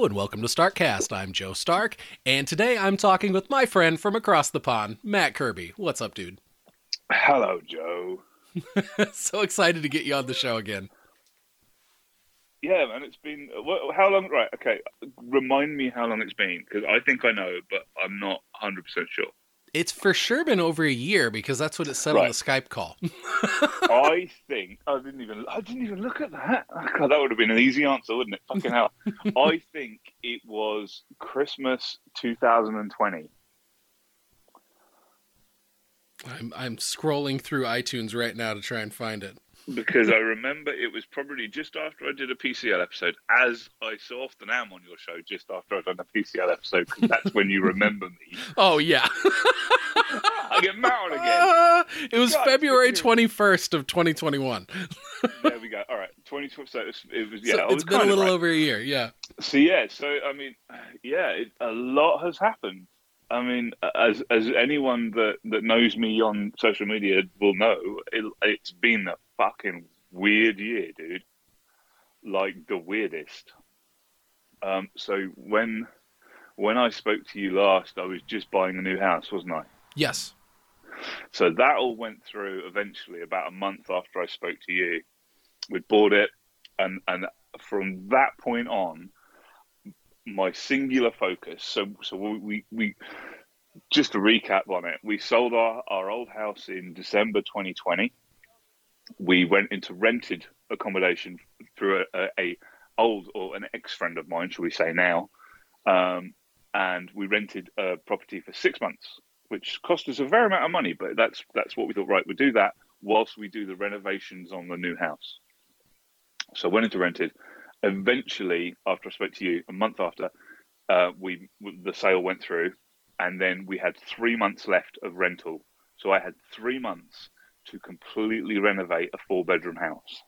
Hello and welcome to Starkcast. I'm Joe Stark, and today I'm talking with my friend from across the pond, Matt Kirby. What's up, dude? Hello, Joe. so excited to get you on the show again. Yeah, man, it's been how long? Right, okay. Remind me how long it's been because I think I know, but I'm not 100 percent sure. It's for sure been over a year because that's what it said on the Skype call. I think I didn't even I didn't even look at that. God, that would have been an easy answer, wouldn't it? Fucking hell. I think it was Christmas 2020. I'm I'm scrolling through iTunes right now to try and find it. Because I remember it was probably just after I did a PCL episode, as I so often am on your show, just after I've done a PCL episode, because that's when you remember me. Oh yeah, I get married again. Uh, it was God, February 21st of 2021. There we go. All right, 20 so it was, it was yeah. so I was it's been a little right. over a year. Yeah. So yeah, so I mean, yeah, it, a lot has happened. I mean, as as anyone that, that knows me on social media will know, it, it's been a fucking weird year, dude. Like the weirdest. Um, so when when I spoke to you last, I was just buying a new house, wasn't I? Yes. So that all went through eventually about a month after I spoke to you. We bought it, and and from that point on, my singular focus. So so we we, just to recap on it, we sold our, our old house in December 2020. We went into rented accommodation through a, a, old or an ex friend of mine, shall we say now, um, and we rented a property for six months which cost us a fair amount of money, but that's that's what we thought. Right, we'll do that whilst we do the renovations on the new house. So went into rented. Eventually, after I spoke to you, a month after, uh, we the sale went through, and then we had three months left of rental. So I had three months to completely renovate a four bedroom house.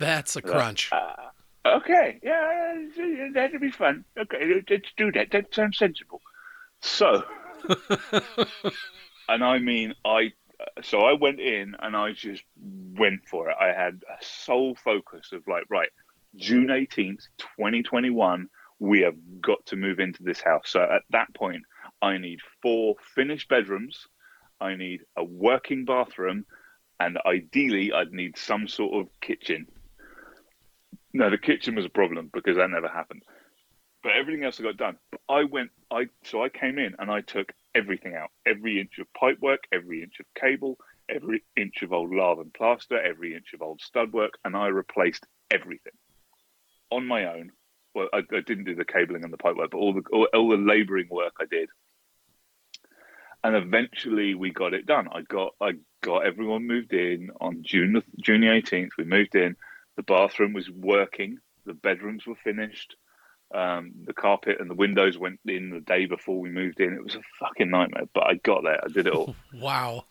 That's a crunch. Uh, okay, yeah, that'd be fun. Okay, let's do that. That sounds sensible. So, and I mean, I so I went in and I just went for it. I had a sole focus of like, right, June eighteenth, twenty twenty one. We have got to move into this house. So at that point, I need four finished bedrooms. I need a working bathroom, and ideally, I'd need some sort of kitchen. No, the kitchen was a problem because that never happened. But everything else I got done. But I went, I so I came in and I took everything out, every inch of pipework, every inch of cable, every inch of old lath and plaster, every inch of old stud work, and I replaced everything on my own. Well, I, I didn't do the cabling and the pipework, but all the all, all the labouring work I did. And eventually we got it done. I got I got everyone moved in on June the- June eighteenth. We moved in. The bathroom was working. The bedrooms were finished. Um, the carpet and the windows went in the day before we moved in. It was a fucking nightmare, but I got there. I did it all. Wow.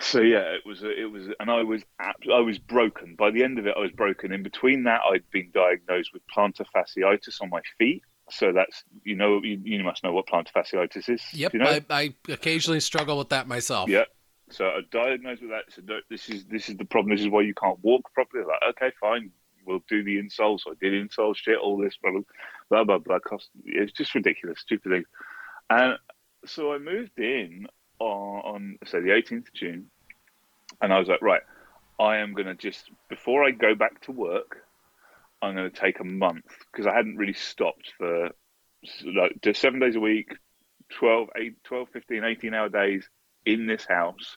So yeah, it was. It was, and I was. I was broken. By the end of it, I was broken. In between that, I'd been diagnosed with plantar fasciitis on my feet. So that's you know you, you must know what plantar fasciitis is. Yep. You know? I, I occasionally struggle with that myself. Yeah. So I diagnosed with that. So no, this is this is the problem. This is why you can't walk properly. Like, okay, fine, we'll do the insoles. So I did insole shit, all this, blah blah blah. blah. Cost, it's just ridiculous, stupid things. And so I moved in on, say the 18th of June, and I was like, right, I am gonna just before I go back to work, I'm gonna take a month because I hadn't really stopped for like just seven days a week, 12, 8, 12, 15, 18 hour days in this house,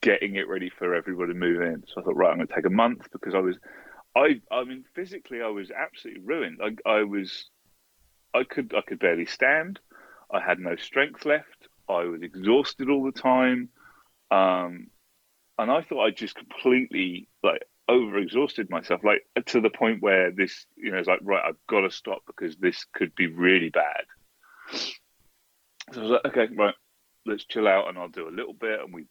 getting it ready for everybody to move in. So I thought, right, I'm going to take a month because I was, I, I mean, physically, I was absolutely ruined. I, I was, I could, I could barely stand. I had no strength left. I was exhausted all the time, um, and I thought I just completely like overexhausted myself, like to the point where this, you know, it's like, right, I've got to stop because this could be really bad. So I was like, okay, right, let's chill out and I'll do a little bit. And we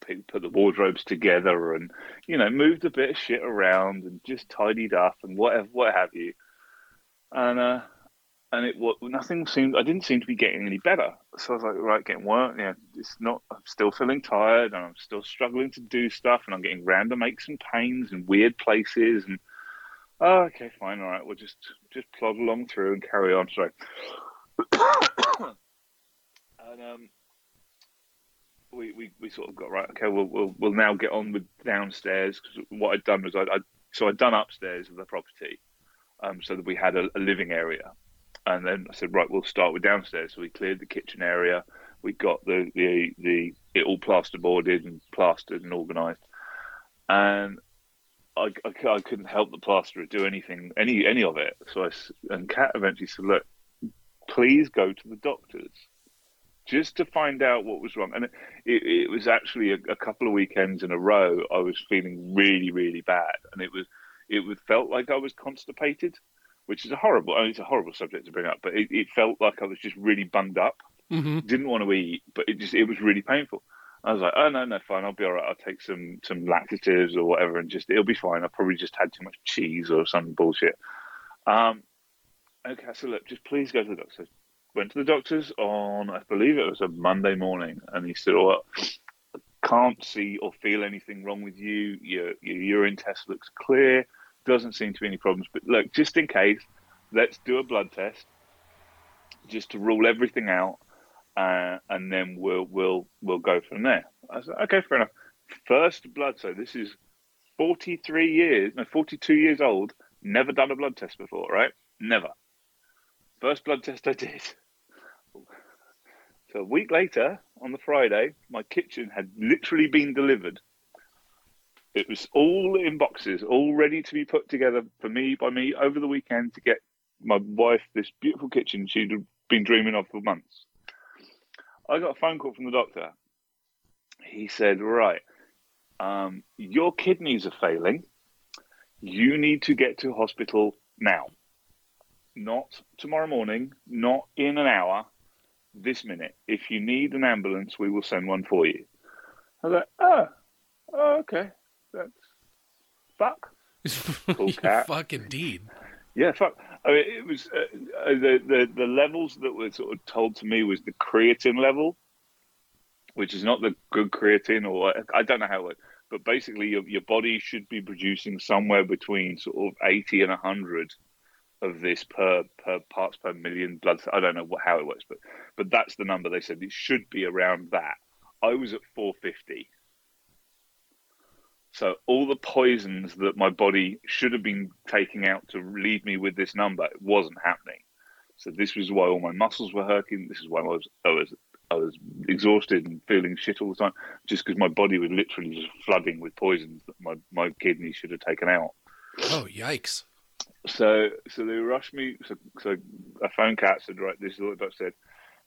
put put the wardrobes together and, you know, moved a bit of shit around and just tidied up and whatever, what have you. And, uh, and it nothing seemed. I didn't seem to be getting any better. So I was like, right, getting work. Yeah, it's not. I'm still feeling tired, and I'm still struggling to do stuff, and I'm getting random aches and pains in weird places. And Oh, okay, fine, all right. We'll just just plod along through and carry on. Sorry. and um, we, we, we sort of got right. Okay, we'll we'll, we'll now get on with downstairs because what I'd done was I I so I'd done upstairs of the property, um, so that we had a, a living area, and then I said right, we'll start with downstairs. So we cleared the kitchen area. We got the the the it all plasterboarded and plastered and organised, and I, I, I, couldn't help the plasterer do anything, any any of it. So I and Kat eventually said, "Look, please go to the doctors just to find out what was wrong." And it, it, was actually a, a, couple of weekends in a row. I was feeling really, really bad, and it was it was, felt like I was constipated, which is a horrible. I mean, it's a horrible subject to bring up, but it, it felt like I was just really bunged up. Mm-hmm. Didn't want to eat, but it just it was really painful. I was like, oh no, no, fine, I'll be all right. I'll take some some laxatives or whatever, and just it'll be fine. I probably just had too much cheese or some bullshit. Um, okay, so look, just please go to the doctor. Went to the doctor's on, I believe it was a Monday morning, and he said, "Oh, can't see or feel anything wrong with you. Your your urine test looks clear. Doesn't seem to be any problems. But look, just in case, let's do a blood test, just to rule everything out." uh, and then we'll we'll we'll go from there. I said, okay, fair enough. First blood. So this is forty three years, no, forty two years old. Never done a blood test before, right? Never. First blood test I did. So a week later, on the Friday, my kitchen had literally been delivered. It was all in boxes, all ready to be put together for me by me over the weekend to get my wife this beautiful kitchen she'd been dreaming of for months. I got a phone call from the doctor. He said, Right, um, your kidneys are failing. You need to get to hospital now. Not tomorrow morning, not in an hour, this minute. If you need an ambulance, we will send one for you. I was like, Oh, oh okay. That's fuck. Cool cat. fuck indeed. Yeah, fuck. I mean, it was uh, uh, the, the the levels that were sort of told to me was the creatine level, which is not the good creatine, or I don't know how it. But basically, your your body should be producing somewhere between sort of eighty and hundred of this per per parts per million blood. I don't know what, how it works, but but that's the number they said it should be around that. I was at four fifty. So all the poisons that my body should have been taking out to leave me with this number, it wasn't happening. So this was why all my muscles were hurting. This is why I was I was I was exhausted and feeling shit all the time, just because my body was literally just flooding with poisons that my my kidneys should have taken out. Oh yikes! So so they rushed me. So so I phoned Kat said right, this is what the said.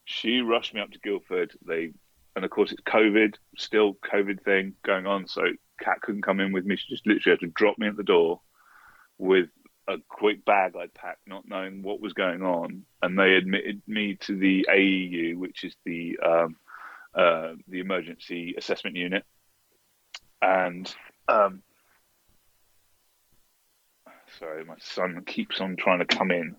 She rushed me up to Guildford. They and of course it's COVID, still COVID thing going on. So Kat couldn't come in with me. She just literally had to drop me at the door with a quick bag I'd packed, not knowing what was going on. And they admitted me to the AEU, which is the um, uh, the emergency assessment unit. And um, sorry, my son keeps on trying to come in.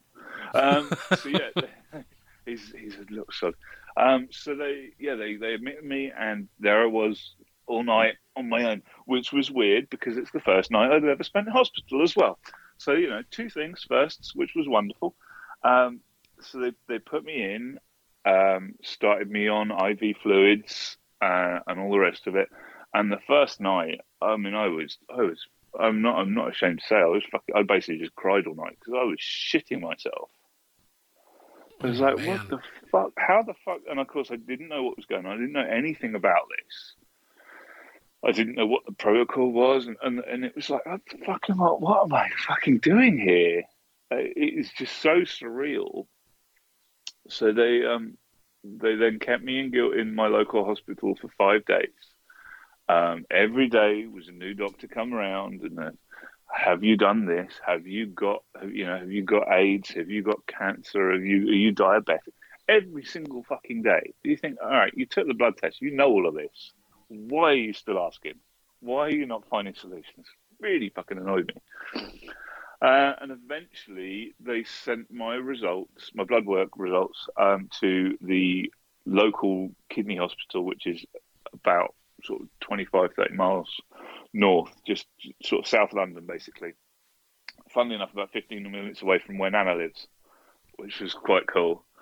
Um, so yeah, he's he's a little sod. Um, so they yeah they they admitted me, and there I was all night on my own, which was weird because it's the first night I'd ever spent in hospital as well. So, you know, two things firsts, which was wonderful. Um, so they, they put me in, um, started me on IV fluids uh, and all the rest of it. And the first night, I mean, I was, I was, I'm not, I'm not ashamed to say, I was fucking, I basically just cried all night because I was shitting myself. I was like, what the fuck? How the fuck? And of course, I didn't know what was going on. I didn't know anything about this. I didn't know what the protocol was, and, and, and it was like, I'm fucking like, what am I fucking doing here? Uh, it is just so surreal. So they um they then kept me in guilt in my local hospital for five days. Um, every day was a new doctor come around and then, have you done this? Have you got you know have you got AIDS? Have you got cancer? Have you are you diabetic? Every single fucking day. Do you think all right? You took the blood test. You know all of this why are you still asking? Why are you not finding solutions? Really fucking annoyed me. Uh, and eventually, they sent my results, my blood work results, um, to the local kidney hospital, which is about sort of 25, 30 miles north, just sort of South London, basically. funnily enough, about 15 minutes away from where Nana lives, which was quite cool.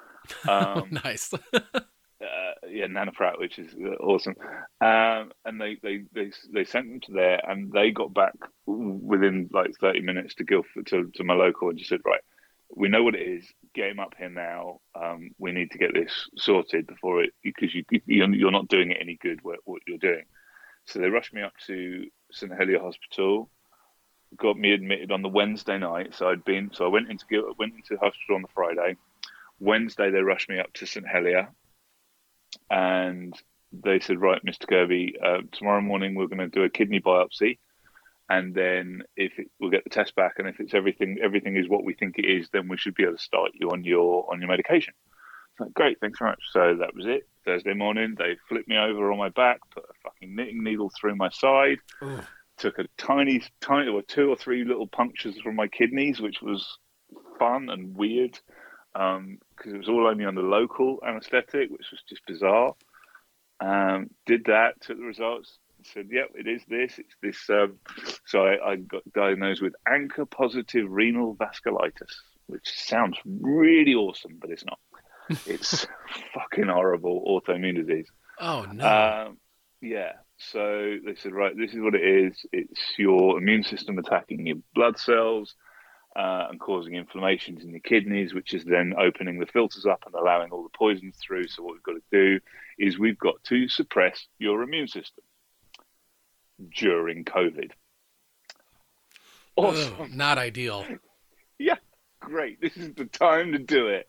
Um, nice. uh, yeah, Nana Pratt, which is uh, awesome. Um, and they, they, they, they sent them to there, and they got back within like 30 minutes to Guildford, to, to my local, and just said, right, we know what it is. Get him up here now. Um, we need to get this sorted before it, because you, you're not doing it any good what, what you're doing. So they rushed me up to St Helier Hospital, got me admitted on the Wednesday night. So I'd been, so I went into went into hospital on the Friday. Wednesday they rushed me up to St Helier, and they said, right, Mr Kirby, uh, tomorrow morning we're going to do a kidney biopsy, and then if it, we'll get the test back, and if it's everything everything is what we think it is, then we should be able to start you on your on your medication. It's Like, great, thanks very much. So that was it. Thursday morning, they flipped me over on my back, put a fucking knitting needle through my side, Ooh. took a tiny, tiny, or two or three little punctures from my kidneys, which was fun and weird because um, it was all only on the local anaesthetic, which was just bizarre. Um, did that, took the results, said, "Yep, it is this. It's this." Um, so I, I, got diagnosed with ANCA positive renal vasculitis, which sounds really awesome, but it's not. it's fucking horrible autoimmune disease. Oh no. Um, yeah. So they said, right, this is what it is. It's your immune system attacking your blood cells uh, and causing inflammations in the kidneys, which is then opening the filters up and allowing all the poisons through. So what we've got to do is we've got to suppress your immune system during COVID. Awesome. Oh, not ideal. yeah, great. This is the time to do it.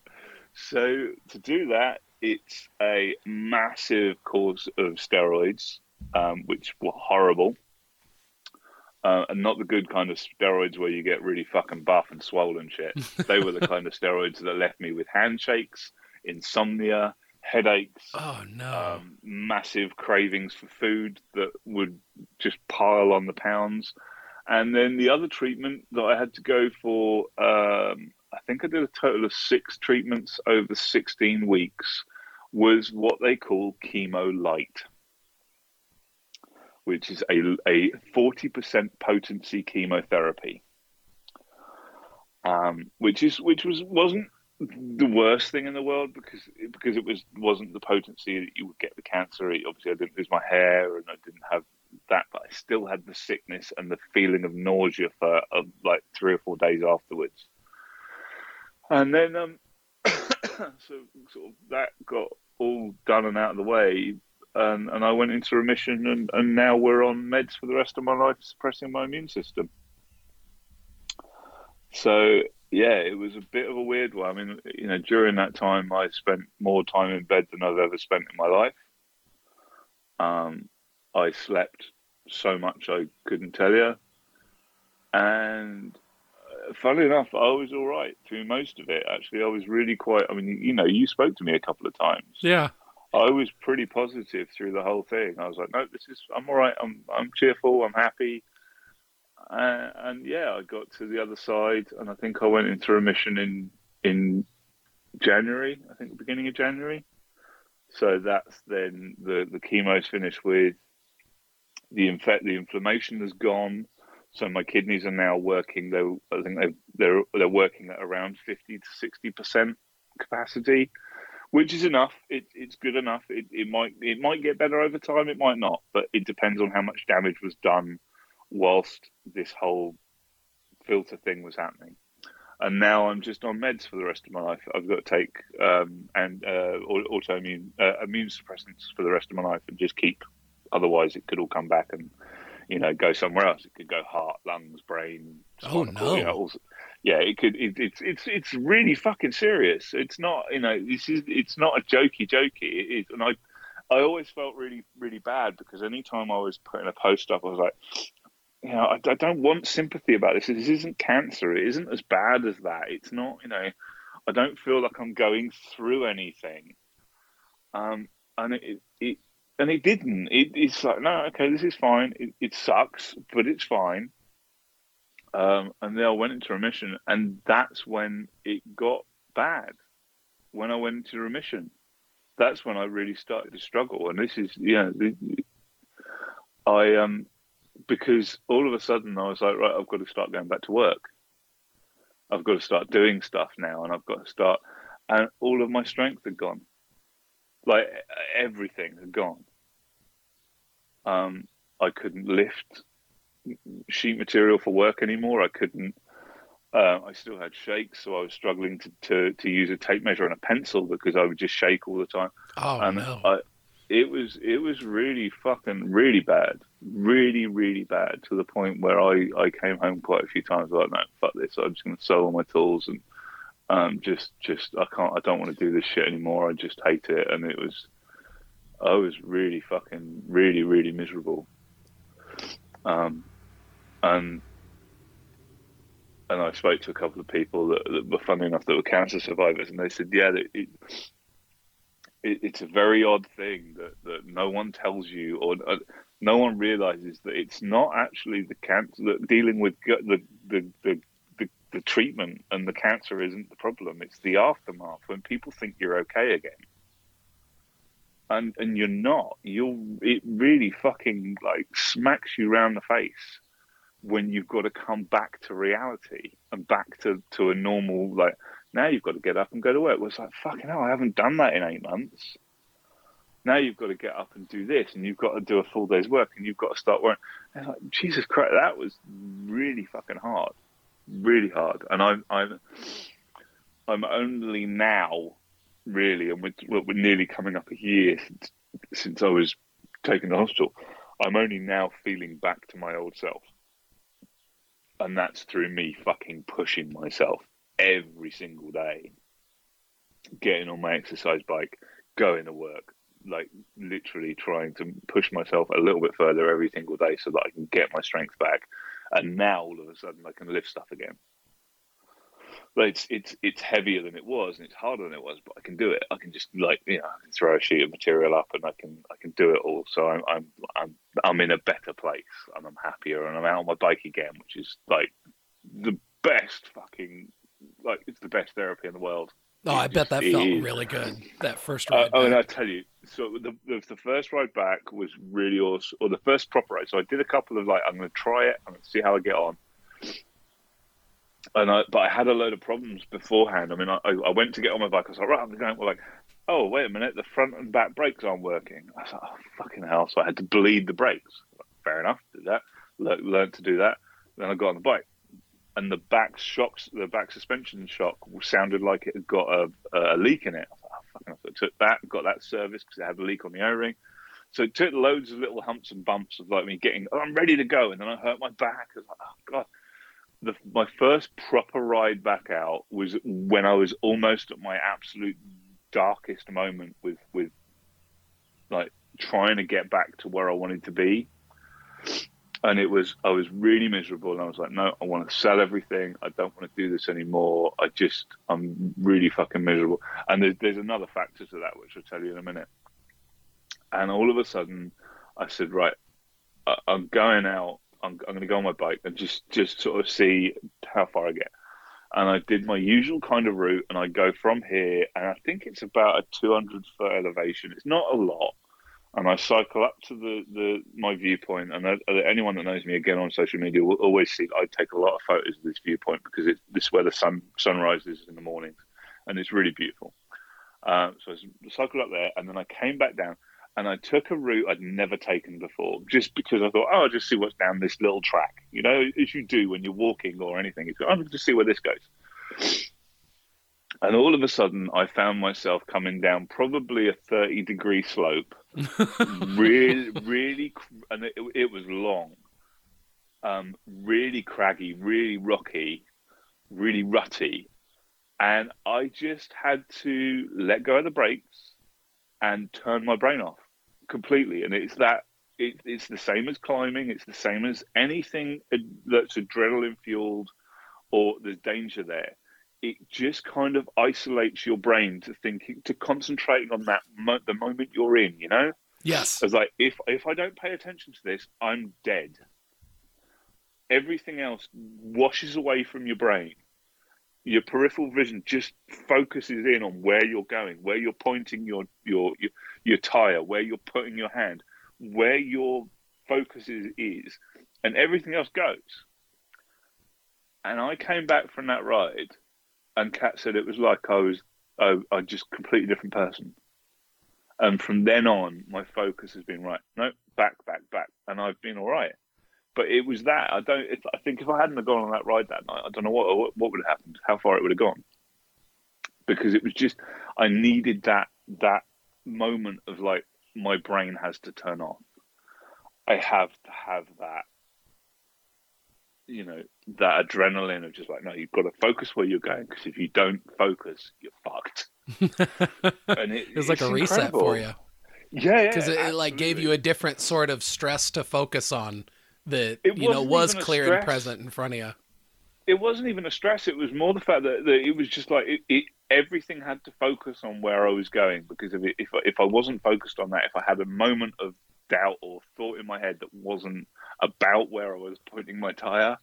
So to do that, it's a massive course of steroids, um, which were horrible. Uh, and not the good kind of steroids where you get really fucking buff and swollen shit. they were the kind of steroids that left me with handshakes, insomnia, headaches. Oh no! Um, massive cravings for food that would just pile on the pounds. And then the other treatment that I had to go for um, I think I did a total of six treatments over 16 weeks, was what they call chemo light, which is a, a 40% potency chemotherapy. Um, which is which was wasn't the worst thing in the world because because it was wasn't the potency that you would get the cancer. Obviously, I didn't lose my hair and I didn't have that, but I still had the sickness and the feeling of nausea for uh, like three or four days afterwards. And then, um, so sort of that got all done and out of the way, and, and I went into remission, and, and now we're on meds for the rest of my life, suppressing my immune system. So yeah, it was a bit of a weird one. I mean, you know, during that time, I spent more time in bed than I've ever spent in my life. Um, I slept so much I couldn't tell you, and funnily enough, I was all right through most of it. Actually, I was really quite. I mean, you know, you spoke to me a couple of times. Yeah. I was pretty positive through the whole thing. I was like, no, this is. I'm all right. I'm. I'm cheerful. I'm happy. Uh, and yeah, I got to the other side, and I think I went into remission in in January. I think the beginning of January. So that's then the the chemo's finished with. The infect, the inflammation has gone so my kidneys are now working. They, I think they they're they're working at around fifty to sixty percent capacity, which is enough. It, it's good enough. It, it might it might get better over time. It might not, but it depends on how much damage was done whilst this whole filter thing was happening. And now I'm just on meds for the rest of my life. I've got to take um, and uh, autoimmune uh, immune suppressants for the rest of my life, and just keep. Otherwise, it could all come back and you know, go somewhere else. It could go heart, lungs, brain. Oh no! Also, yeah, it could. It, it's it's it's really fucking serious. It's not you know this is it's not a jokey jokey. It is, and I I always felt really really bad because anytime I was putting a post up, I was like, you know, I, I don't want sympathy about this. This isn't cancer. It isn't as bad as that. It's not you know. I don't feel like I'm going through anything. Um, and it, it and it didn't. It, it's like, no, okay, this is fine. It, it sucks, but it's fine. Um, and then I went into remission, and that's when it got bad. When I went into remission, that's when I really started to struggle. And this is, you know, I um, because all of a sudden I was like, right, I've got to start going back to work. I've got to start doing stuff now, and I've got to start, and all of my strength had gone, like everything had gone. Um, I couldn't lift sheet material for work anymore. I couldn't. Uh, I still had shakes, so I was struggling to, to, to use a tape measure and a pencil because I would just shake all the time. Oh and no! I, it was it was really fucking really bad, really really bad to the point where I, I came home quite a few times like no fuck this I'm just gonna sell all my tools and um just just I can't I don't want to do this shit anymore I just hate it and it was I was really fucking really really miserable um and and I spoke to a couple of people that, that were funny enough that were cancer survivors and they said yeah it, it, it's a very odd thing that, that no one tells you or uh, no one realizes that it's not actually the cancer that dealing with the the, the the the treatment and the cancer isn't the problem. It's the aftermath when people think you're okay again. And and you're not. You'll it really fucking like smacks you round the face when you've got to come back to reality and back to to a normal like now you've got to get up and go to work. Well, it's like, fucking hell, I haven't done that in eight months. Now you've got to get up and do this, and you've got to do a full day's work, and you've got to start working. And like, Jesus Christ, that was really fucking hard, really hard. And I'm, I'm, I'm only now, really, and we're, we're nearly coming up a year since, since I was taken to hospital. I'm only now feeling back to my old self, and that's through me fucking pushing myself every single day, getting on my exercise bike, going to work, like literally trying to push myself a little bit further every single day so that I can get my strength back. And now all of a sudden I can lift stuff again. But it's it's it's heavier than it was and it's harder than it was, but I can do it. I can just like you know, I can throw a sheet of material up and I can I can do it all. So I'm I'm I'm I'm in a better place and I'm happier and I'm out on my bike again, which is like the best fucking like it's the best therapy in the world. Oh, I bet that felt really good. That first ride. Uh, oh, and I tell you, so the, the, the first ride back was really awesome, or the first proper ride. So I did a couple of like, I'm going to try it, I'm going to see how I get on. And I, but I had a load of problems beforehand. I mean, I, I went to get on my bike. I was like, right, I'm going. Well, like, oh, wait a minute, the front and back brakes aren't working. I was like, oh, fucking hell! So I had to bleed the brakes. Fair enough, did that. Le- learned to do that. Then I got on the bike and the back shocks, the back suspension shock sounded like it had got a, a leak in it. I, thought, oh, I took that, got that service because it had a leak on the O-ring. So it took loads of little humps and bumps of like me getting, oh, I'm ready to go, and then I hurt my back. I was like, oh god. The, my first proper ride back out was when I was almost at my absolute darkest moment with with like trying to get back to where I wanted to be and it was I was really miserable, and I was like, no, I want to sell everything. I don't want to do this anymore. I just I'm really fucking miserable. And there's, there's another factor to that, which I'll tell you in a minute. And all of a sudden, I said, right, I, I'm going out. I'm, I'm going to go on my bike and just just sort of see how far I get. And I did my usual kind of route, and I go from here, and I think it's about a 200 foot elevation. It's not a lot and I cycle up to the, the my viewpoint. And anyone that knows me again on social media will always see I take a lot of photos of this viewpoint because it's this is where the sun sun rises in the mornings, and it's really beautiful. Uh, so I cycled up there, and then I came back down, and I took a route I'd never taken before, just because I thought, oh, I'll just see what's down this little track. You know, as you do when you're walking or anything, it's, I'm just see where this goes. And all of a sudden, I found myself coming down probably a 30 degree slope really, really, and it, it was long, um, really craggy, really rocky, really rutty, and I just had to let go of the brakes and turn my brain off completely. And it's that it, it's the same as climbing. It's the same as anything that's adrenaline fueled or there's danger there. It just kind of isolates your brain to thinking to concentrating on that mo- the moment you're in you know? Yes. It's like if if i don't pay attention to this i'm dead. Everything else washes away from your brain. Your peripheral vision just focuses in on where you're going where you're pointing your your your, your tire where you're putting your hand where your focus is, is and everything else goes And I came back from that ride, and Kat said it was like I was I, I just completely different person. And from then on, my focus has been right. No, back, back, back, and I've been all right. But it was that I don't. I think if I hadn't gone on that ride that night, I don't know what what would have happened, how far it would have gone. Because it was just I needed that that moment of like my brain has to turn off. I have to have that you know that adrenaline of just like no you've got to focus where you're going because if you don't focus you're fucked. And it, it was like a reset for you. Yeah because yeah, it, it, like gave you a different sort of stress to focus on that you know was clear and present in front of you it wasn't even a stress it was more the fact that, that it was just like it, everything had to focus on where i was going because if, if, if i wasn't focused on that if i had a moment of doubt or thought in my head that wasn't about where I was pointing my tire,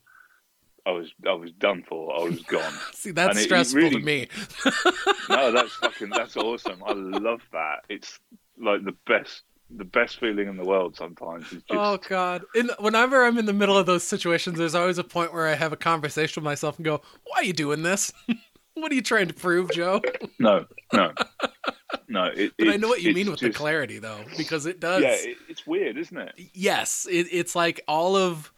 I was I was done for. I was gone. See, that's it, stressful it really, to me. no, that's fucking that's awesome. I love that. It's like the best the best feeling in the world sometimes is just... oh god in, whenever i'm in the middle of those situations there's always a point where i have a conversation with myself and go why are you doing this what are you trying to prove joe no no no, it, but I know what you mean with just, the clarity, though, because it does. Yeah, it, it's weird, isn't it? Yes, it, it's like all of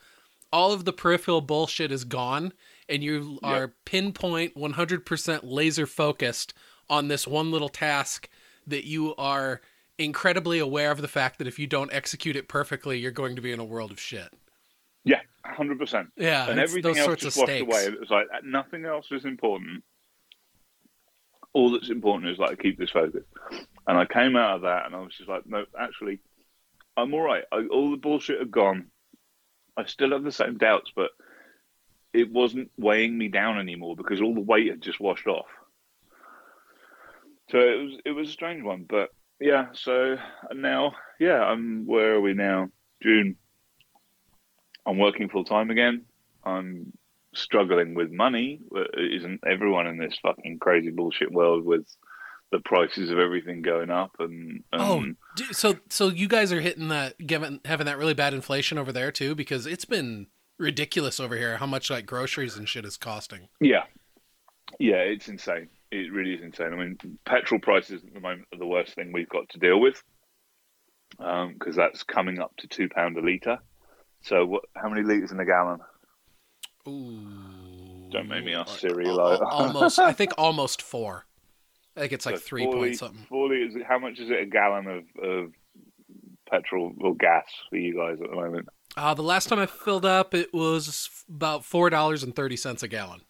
all of the peripheral bullshit is gone, and you are yep. pinpoint, one hundred percent laser focused on this one little task that you are incredibly aware of the fact that if you don't execute it perfectly, you're going to be in a world of shit. Yeah, hundred percent. Yeah, and everything else just washed away. It was like nothing else was important all that's important is like keep this focus. And I came out of that and I was just like, no, actually, I'm all right. I, all the bullshit had gone. I still have the same doubts, but it wasn't weighing me down anymore because all the weight had just washed off. So it was it was a strange one, but yeah. So now, yeah, I'm. Where are we now? June. I'm working full time again. I'm struggling with money. Uh, isn't everyone in this fucking crazy bullshit world with the prices of everything going up and, and oh so so you guys are hitting that given having that really bad inflation over there too because it's been ridiculous over here how much like groceries and shit is costing yeah yeah it's insane it really is insane i mean petrol prices at the moment are the worst thing we've got to deal with because um, that's coming up to two pound a liter so what how many liters in a gallon Ooh. Don't make me ask Siri. Like. almost, I think almost four. I think it's like so three point something. Four liters. How much is it a gallon of, of petrol or gas for you guys at the moment? Uh, the last time I filled up, it was about four dollars and thirty cents a gallon.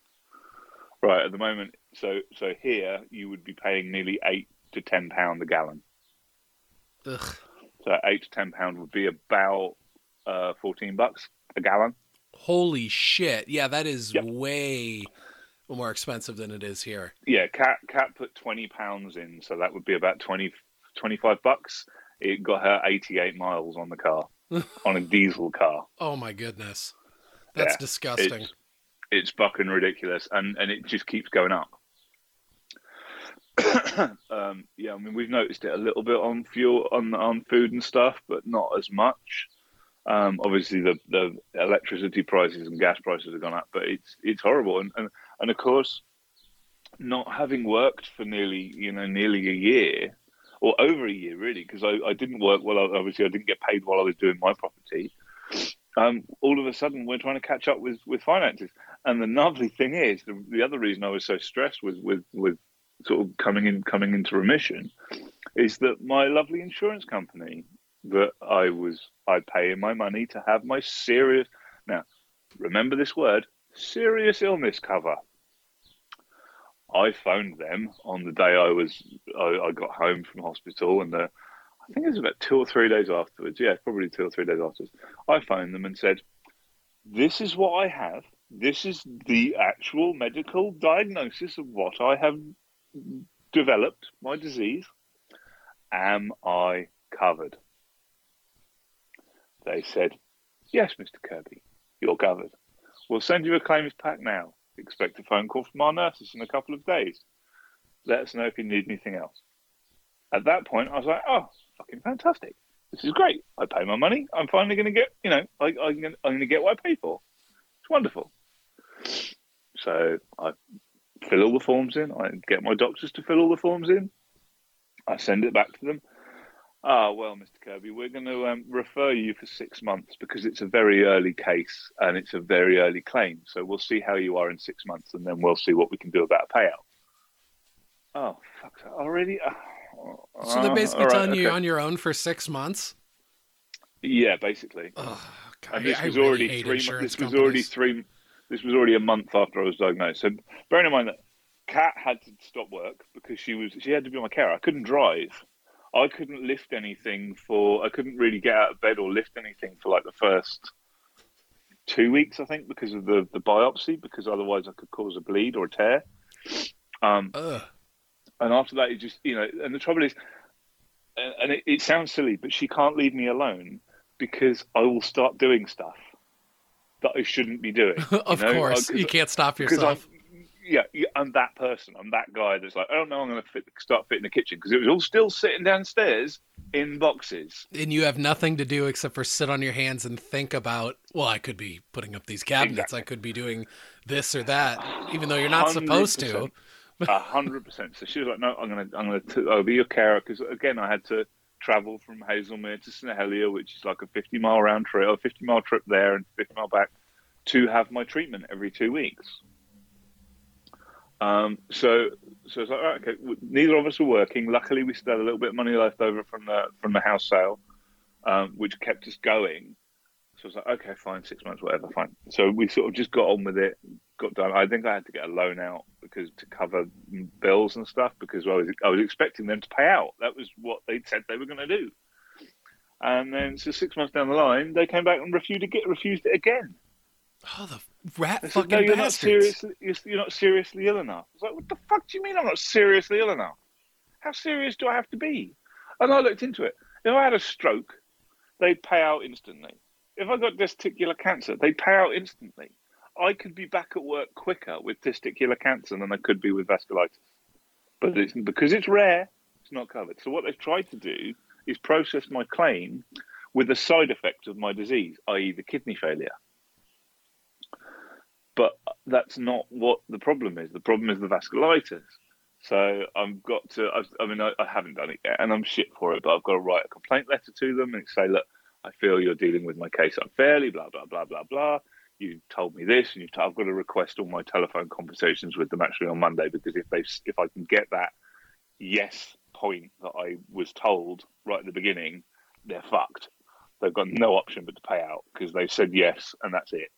Right at the moment, so so here you would be paying nearly eight to ten pound a gallon. Ugh. So eight to ten pound would be about uh, fourteen bucks a gallon. Holy shit! Yeah, that is yep. way more expensive than it is here. Yeah, Kat Kat put twenty pounds in, so that would be about 20, 25 bucks. It got her eighty eight miles on the car, on a diesel car. Oh my goodness, that's yeah, disgusting. It's, it's fucking ridiculous, and and it just keeps going up. um, yeah, I mean we've noticed it a little bit on fuel, on on food and stuff, but not as much. Um, obviously, the, the electricity prices and gas prices have gone up, but it's it's horrible. And, and and of course, not having worked for nearly you know nearly a year or over a year really, because I, I didn't work well. Obviously, I didn't get paid while I was doing my property. Um, all of a sudden, we're trying to catch up with with finances. And the lovely thing is, the, the other reason I was so stressed with with with sort of coming in coming into remission is that my lovely insurance company that I was I paying my money to have my serious now remember this word serious illness cover. I phoned them on the day I was I, I got home from hospital and the, I think it was about two or three days afterwards. Yeah, probably two or three days afterwards. I phoned them and said, "This is what I have. This is the actual medical diagnosis of what I have developed, my disease. Am I covered?" They said, Yes, Mr. Kirby, you're covered. We'll send you a claims pack now. Expect a phone call from our nurses in a couple of days. Let us know if you need anything else. At that point, I was like, Oh, fucking fantastic. This is great. I pay my money. I'm finally going to get, you know, I, am going to get what I pay for. It's wonderful. So I fill all the forms in. I get my doctors to fill all the forms in. I send it back to them. Ah, well, Mr. Kirby, we're going to um, refer you for six months because it's a very early case and it's a very early claim. So we'll see how you are in six months and then we'll see what we can do about a payout. Oh, fuck, already? Oh, So they're basically all right, telling you on your own for six months. Yeah, basically. Oh, God, and this I was really already three. This was already companies. three. This was already a month after I was diagnosed. So bearing in mind that Kat had to stop work because she was she had to be my carer. I couldn't drive. I couldn't lift anything for. I couldn't really get out of bed or lift anything for like the first two weeks, I think, because of the the biopsy. Because otherwise, I could cause a bleed or a tear. Um, Ugh. and after that, it just you know. And the trouble is, and, and it, it sounds silly, but she can't leave me alone because I will start doing stuff that I shouldn't be doing. of you know? course, Uh, you can't stop yourself. yeah, I'm that person. I'm that guy that's like, oh no, I'm going to fit, start fitting the kitchen because it was all still sitting downstairs in boxes. And you have nothing to do except for sit on your hands and think about, well, I could be putting up these cabinets. Exactly. I could be doing this or that, even though you're not supposed to. 100%. A hundred percent. So she was like, "No, I'm gonna, I'm gonna, t- I'll be your carer." Because again, I had to travel from Haslemere to St Helier, which is like a 50 mile round trip, or 50 mile trip there and 50 mile back, to have my treatment every two weeks. Um, so, so it's like, okay. Neither of us were working. Luckily, we still had a little bit of money left over from the from the house sale, um, which kept us going. So I was like, okay, fine, six months, whatever, fine. So we sort of just got on with it, got done. I think I had to get a loan out because to cover bills and stuff because I was I was expecting them to pay out. That was what they'd said they were going to do. And then, so six months down the line, they came back and refused to get refused it again. Oh, the rat said, fucking "No, you're not seriously. You're, you're not seriously ill enough." I was like, "What the fuck do you mean I'm not seriously ill enough? How serious do I have to be?" And I looked into it. If I had a stroke, they'd pay out instantly. If I got testicular cancer, they'd pay out instantly. I could be back at work quicker with testicular cancer than I could be with vasculitis. But it's, because it's rare, it's not covered. So what they've tried to do is process my claim with the side effect of my disease, i.e., the kidney failure. But that's not what the problem is. The problem is the vasculitis. So I've got to. I've, I mean, I, I haven't done it yet, and I'm shit for it. But I've got to write a complaint letter to them and say, look, I feel you're dealing with my case unfairly. Blah blah blah blah blah. You told me this, and you t- I've got to request all my telephone conversations with them actually on Monday because if they if I can get that yes point that I was told right at the beginning, they're fucked. They've got no option but to pay out because they said yes, and that's it.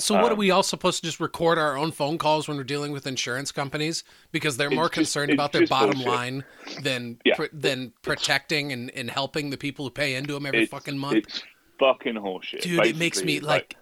So, what are Um, we all supposed to just record our own phone calls when we're dealing with insurance companies because they're more just- concerned about their bottom bullshit. line than Yeah. pr- than protecting and, and helping the people who pay into them every It's, fucking month. it's fucking horseshit. Dude, it makes me it's like,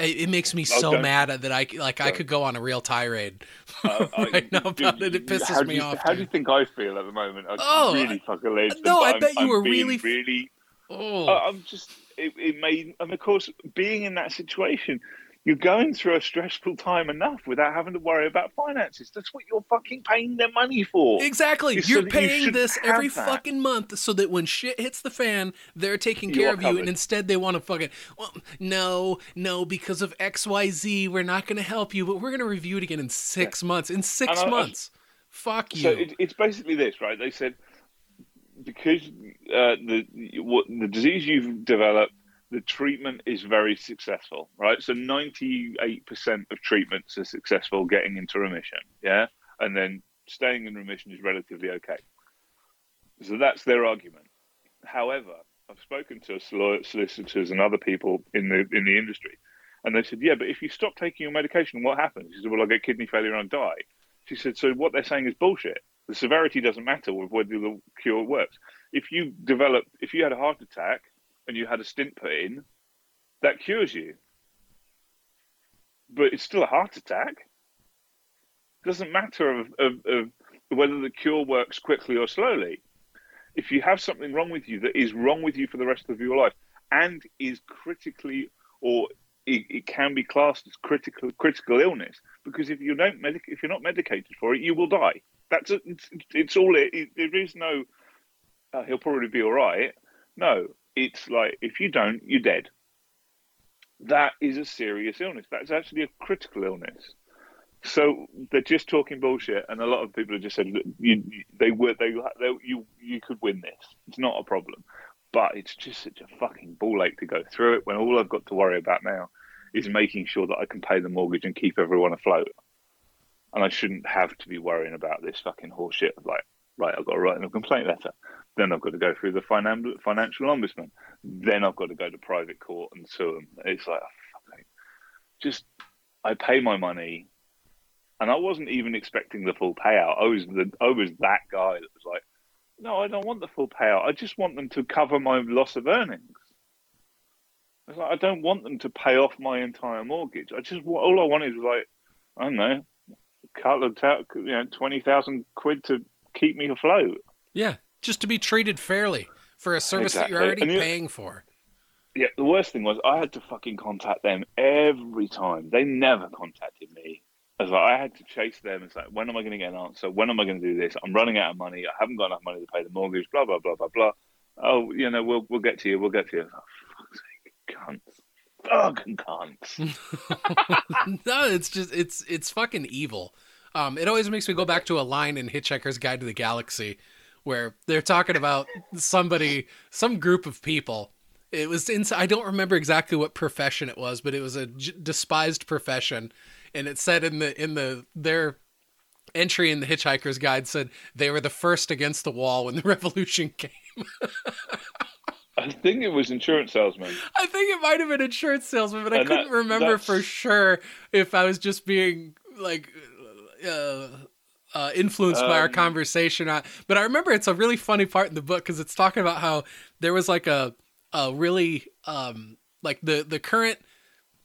it, it makes me Oh, so mad that I like I could go on a real tirade uh, I- right now about it. It pisses do me you, off. How do you think I feel at the moment? I'm Oh, really fucking lazy. no, I I'm- bet you I'm were really- really. Oh, I- I'm just. It, it made, and of course, being in that situation, you're going through a stressful time enough without having to worry about finances. That's what you're fucking paying their money for. Exactly. It's You're so that you paying this every that. fucking month so that when shit hits the fan, they're taking care are of you, and instead they want to fucking, well, no, no, because of XYZ, we're not going to help you, but we're going to review it again in six months. In six I- I- months. Fuck you. So it, it's basically this, right? They said because uh, the what the disease you've developed, the treatment is very successful, right? So ninety eight percent of treatments are successful getting into remission, yeah, and then staying in remission is relatively okay. So that's their argument. However, I've spoken to solicitors and other people in the in the industry, and they said, "Yeah, but if you stop taking your medication, what happens?" She said, "Well, I get kidney failure and I die." She said, "So what they're saying is bullshit. The severity doesn't matter with whether the cure works. If you develop, if you had a heart attack and you had a stint put in, that cures you. But it's still a heart attack. doesn't matter of, of, of whether the cure works quickly or slowly. If you have something wrong with you that is wrong with you for the rest of your life and is critically or it, it can be classed as critical critical illness because if you don't medic if you're not medicated for it, you will die. That's a, it's, it's all it, it. There is no. Uh, he'll probably be all right. No, it's like if you don't, you're dead. that is a serious illness. That's actually a critical illness. So they're just talking bullshit, and a lot of people have just said you, they were they, they you you could win this. It's not a problem, but it's just such a fucking ball ache to go through it when all I've got to worry about now is making sure that I can pay the mortgage and keep everyone afloat. And I shouldn't have to be worrying about this fucking horseshit like, right, I've got to write a complaint letter. Then I've got to go through the finan- financial ombudsman. Then I've got to go to private court and sue them. It's like, oh, just I pay my money, and I wasn't even expecting the full payout. I was the I was that guy that was like, no, I don't want the full payout. I just want them to cover my loss of earnings. I, was like, I don't want them to pay off my entire mortgage. I just all I wanted was like, I don't know, couple of you know twenty thousand quid to keep me afloat. Yeah, just to be treated fairly for a service exactly. that you're already paying for. Yeah, the worst thing was I had to fucking contact them every time. They never contacted me. I was like, I had to chase them. It's like, when am I going to get an answer? When am I going to do this? I'm running out of money. I haven't got enough money to pay the mortgage. Blah blah blah blah blah. Oh, you know, we'll we'll get to you. We'll get to you. Oh, fuck's sake, cunts, fucking cunts. no, it's just it's it's fucking evil. Um, it always makes me go back to a line in Hitchhiker's Guide to the Galaxy where they're talking about somebody, some group of people. It was in, I don't remember exactly what profession it was, but it was a j- despised profession, and it said in the in the their entry in the Hitchhiker's Guide said they were the first against the wall when the revolution came. I think it was insurance salesman. I think it might have been insurance salesman, but and I couldn't that, remember for sure if I was just being like uh, uh, influenced um, by our um, conversation. but I remember it's a really funny part in the book because it's talking about how there was like a a really um, like the the current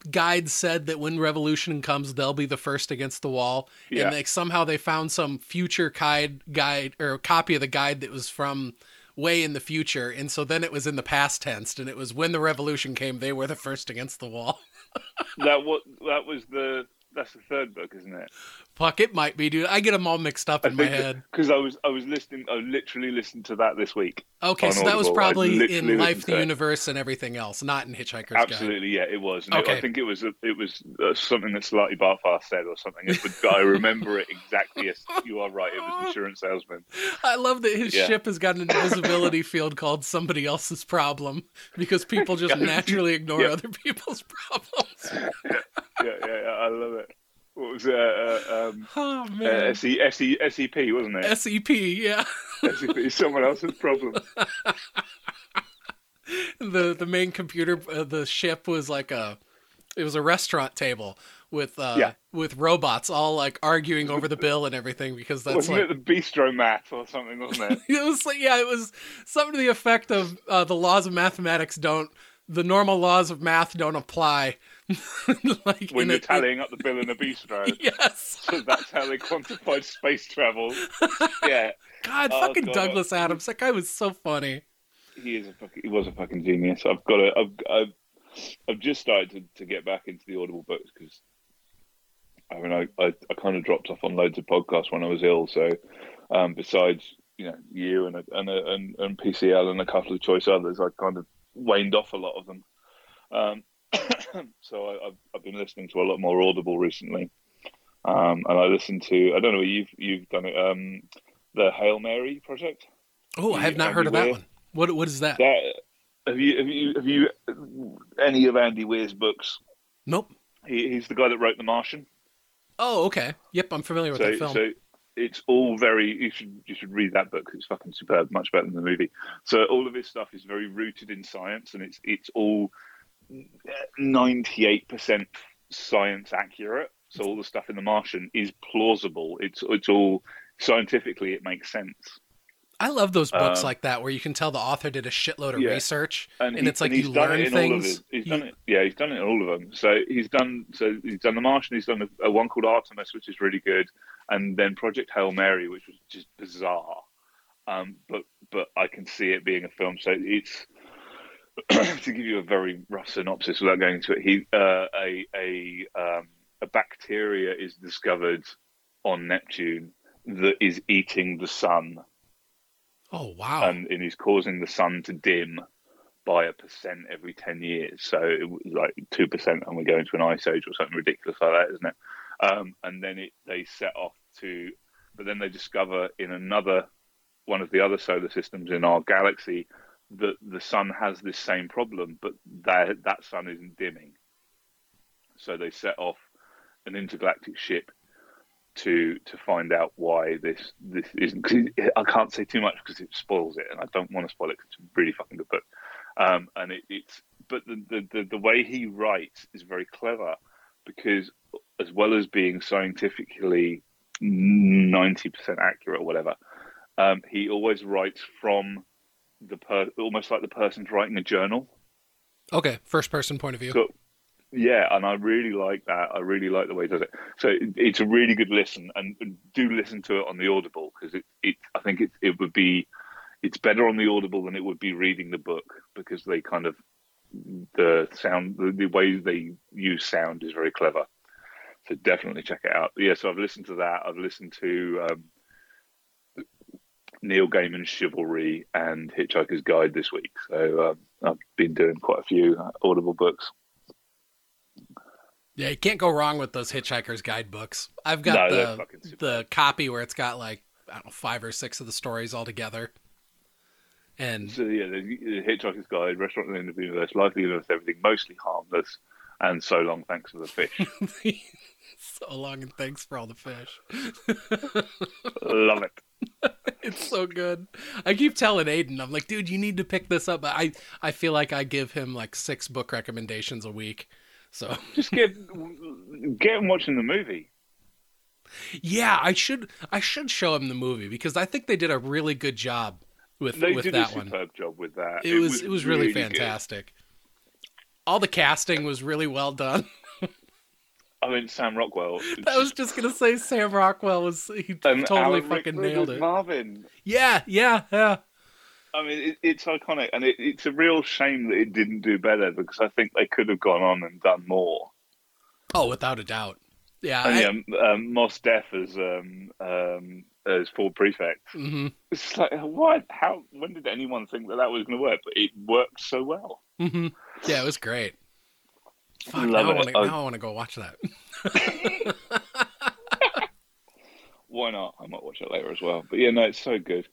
guide said that when revolution comes they'll be the first against the wall yeah. and like somehow they found some future guide guide or copy of the guide that was from way in the future and so then it was in the past tense and it was when the revolution came they were the first against the wall that what that was the that's the third book, isn't it? Fuck, it might be, dude. I get them all mixed up in my head because I was I was listening. I literally listened to that this week. Okay, so that was probably in Life, the Universe, and everything else, not in Hitchhiker's Absolutely, Guide. yeah, it was. okay. I think it was it was uh, something that Slartibartfast said or something. But I remember it exactly as you are right. It was insurance salesman. I love that his yeah. ship has got an invisibility field called somebody else's problem because people just naturally ignore other people's problems. yeah, yeah, yeah, I love it what was it? Uh, um, oh man, uh, SE, SE, SEP wasn't it? SEP, yeah. SEP, someone else's problem. the the main computer, uh, the ship was like a, it was a restaurant table with uh, yeah. with robots all like arguing over the bill and everything because that's wasn't like it the Bistromath or something, wasn't it? it was like yeah, it was something to the effect of uh, the laws of mathematics don't the normal laws of math don't apply like when you're a, tallying up the bill in a bistro. Yes. So that's how they quantified space travel. Yeah. God, oh, fucking God. Douglas Adams. That guy was so funny. He is a fucking, he was a fucking genius. I've got to, I've, I've, I've just started to, to get back into the Audible books because I mean, I, I, I, kind of dropped off on loads of podcasts when I was ill. So, um, besides, you know, you and, and, and, and PCL and a couple of choice others, I kind of waned off a lot of them. Um, so I, have I've been listening to a lot more Audible recently, um, and I listened to I don't know you've you've done it um, the Hail Mary project. Oh, I have not Andy heard of Weir. that one. What what is that? that? Have you have you have you any of Andy Weir's books? Nope. He, he's the guy that wrote The Martian. Oh, okay. Yep, I'm familiar with so, that film. So it's all very. You should you should read that book. It's fucking superb, much better than the movie. So all of his stuff is very rooted in science, and it's it's all 98% science accurate. So all the stuff in The Martian is plausible. It's it's all scientifically it makes sense. I love those books um, like that where you can tell the author did a shitload of yeah. research, and, and he, it's like and you learn it things. He's done it. Yeah, he's done it in all of them. So he's done. So he's done The Martian. He's done a, a one called Artemis, which is really good, and then Project Hail Mary, which was just bizarre. Um, but but I can see it being a film. So it's to give you a very rough synopsis without going into it, he uh, a a um, a bacteria is discovered on Neptune that is eating the sun. Oh wow! And, and is causing the sun to dim by a percent every 10 years. So it was like 2% and we go into an ice age or something ridiculous like that, isn't it? Um, and then it, they set off to, but then they discover in another one of the other solar systems in our galaxy that the sun has this same problem, but that, that sun isn't dimming. So they set off an intergalactic ship to to find out why this this isn't. Cause I can't say too much because it spoils it, and I don't want to spoil it because it's a really fucking good book. Um, and it, it's but the, the, the the way he writes is very clever because as well as being scientifically ninety percent accurate or whatever, um, he always writes from the per almost like the person's writing a journal. Okay, first person point of view. So, yeah, and I really like that. I really like the way he does it. So it, it's a really good listen, and, and do listen to it on the Audible because it, it I think it it would be it's better on the Audible than it would be reading the book because they kind of the sound the, the way they use sound is very clever. So definitely check it out. Yeah, so I've listened to that. I've listened to um, Neil Gaiman's Chivalry and Hitchhiker's Guide this week. So um, I've been doing quite a few uh, Audible books. Yeah, you can't go wrong with those Hitchhiker's Guide books. I've got No, the the copy where it's got like I don't know five or six of the stories all together, and So yeah, the, the Hitchhiker's Guide, Restaurant in the End of the Universe, Life, the Universe, Everything, Mostly Harmless, and So Long, Thanks for the Fish. so long and thanks for all the fish. Love it. it's so good. I keep telling Aiden, I'm like, dude, you need to pick this up. But I I feel like I give him like six book recommendations a week. So Just get get him watching the movie. yeah, I should I should show him the movie because I think they did a really good job with They with did that a one. superb job with that. It, was, it was really, good. fantastic. All the casting was really well done. I mean, Sam Rockwell. I was just gonna say Sam Rockwell was he and totally Alan fucking Rickman nailed it. Marvin. Yeah, yeah, yeah. I mean, it, it's iconic, and it, it's a real shame that it didn't do better because I think they could have gone on and done more. Oh, without a doubt. Yeah. And I- yeah, um, Mos Def as um, um, as Ford Prefect. mhm, It's like what? How? When did anyone think that that was going to work? But it worked so well. mhm. Yeah, it was great. Fuck, Love now, I it. wanna, oh. now I want to go watch that. Why not? I might watch it later as well. But yeah, no, it's so good.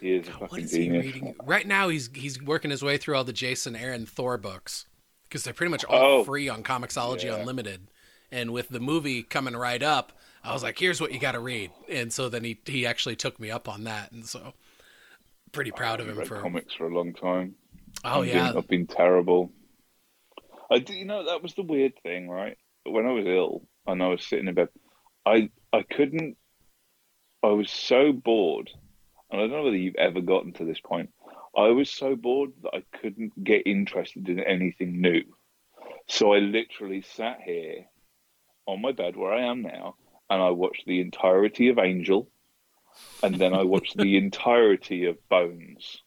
He is a What fucking is he genius. reading? Right now, he's he's working his way through all the Jason Aaron Thor books because they're pretty much all Oh. free on Comixology Yeah. Unlimited. And with the movie coming right up, I was like, "Here's what you got to read." And so then he he actually took me up on that, and so pretty proud of him for. comics for a long time. Oh I've yeah, been, I've been terrible. I do, you know that was the weird thing, right? When I was ill and I was sitting in bed, I I couldn't. I was so bored, and I don't know whether you've ever gotten to this point. I was so bored that I couldn't get interested in anything new. So I literally sat here on my bed where I am now, and I watched the entirety of Angel, and then I watched the entirety of Bones.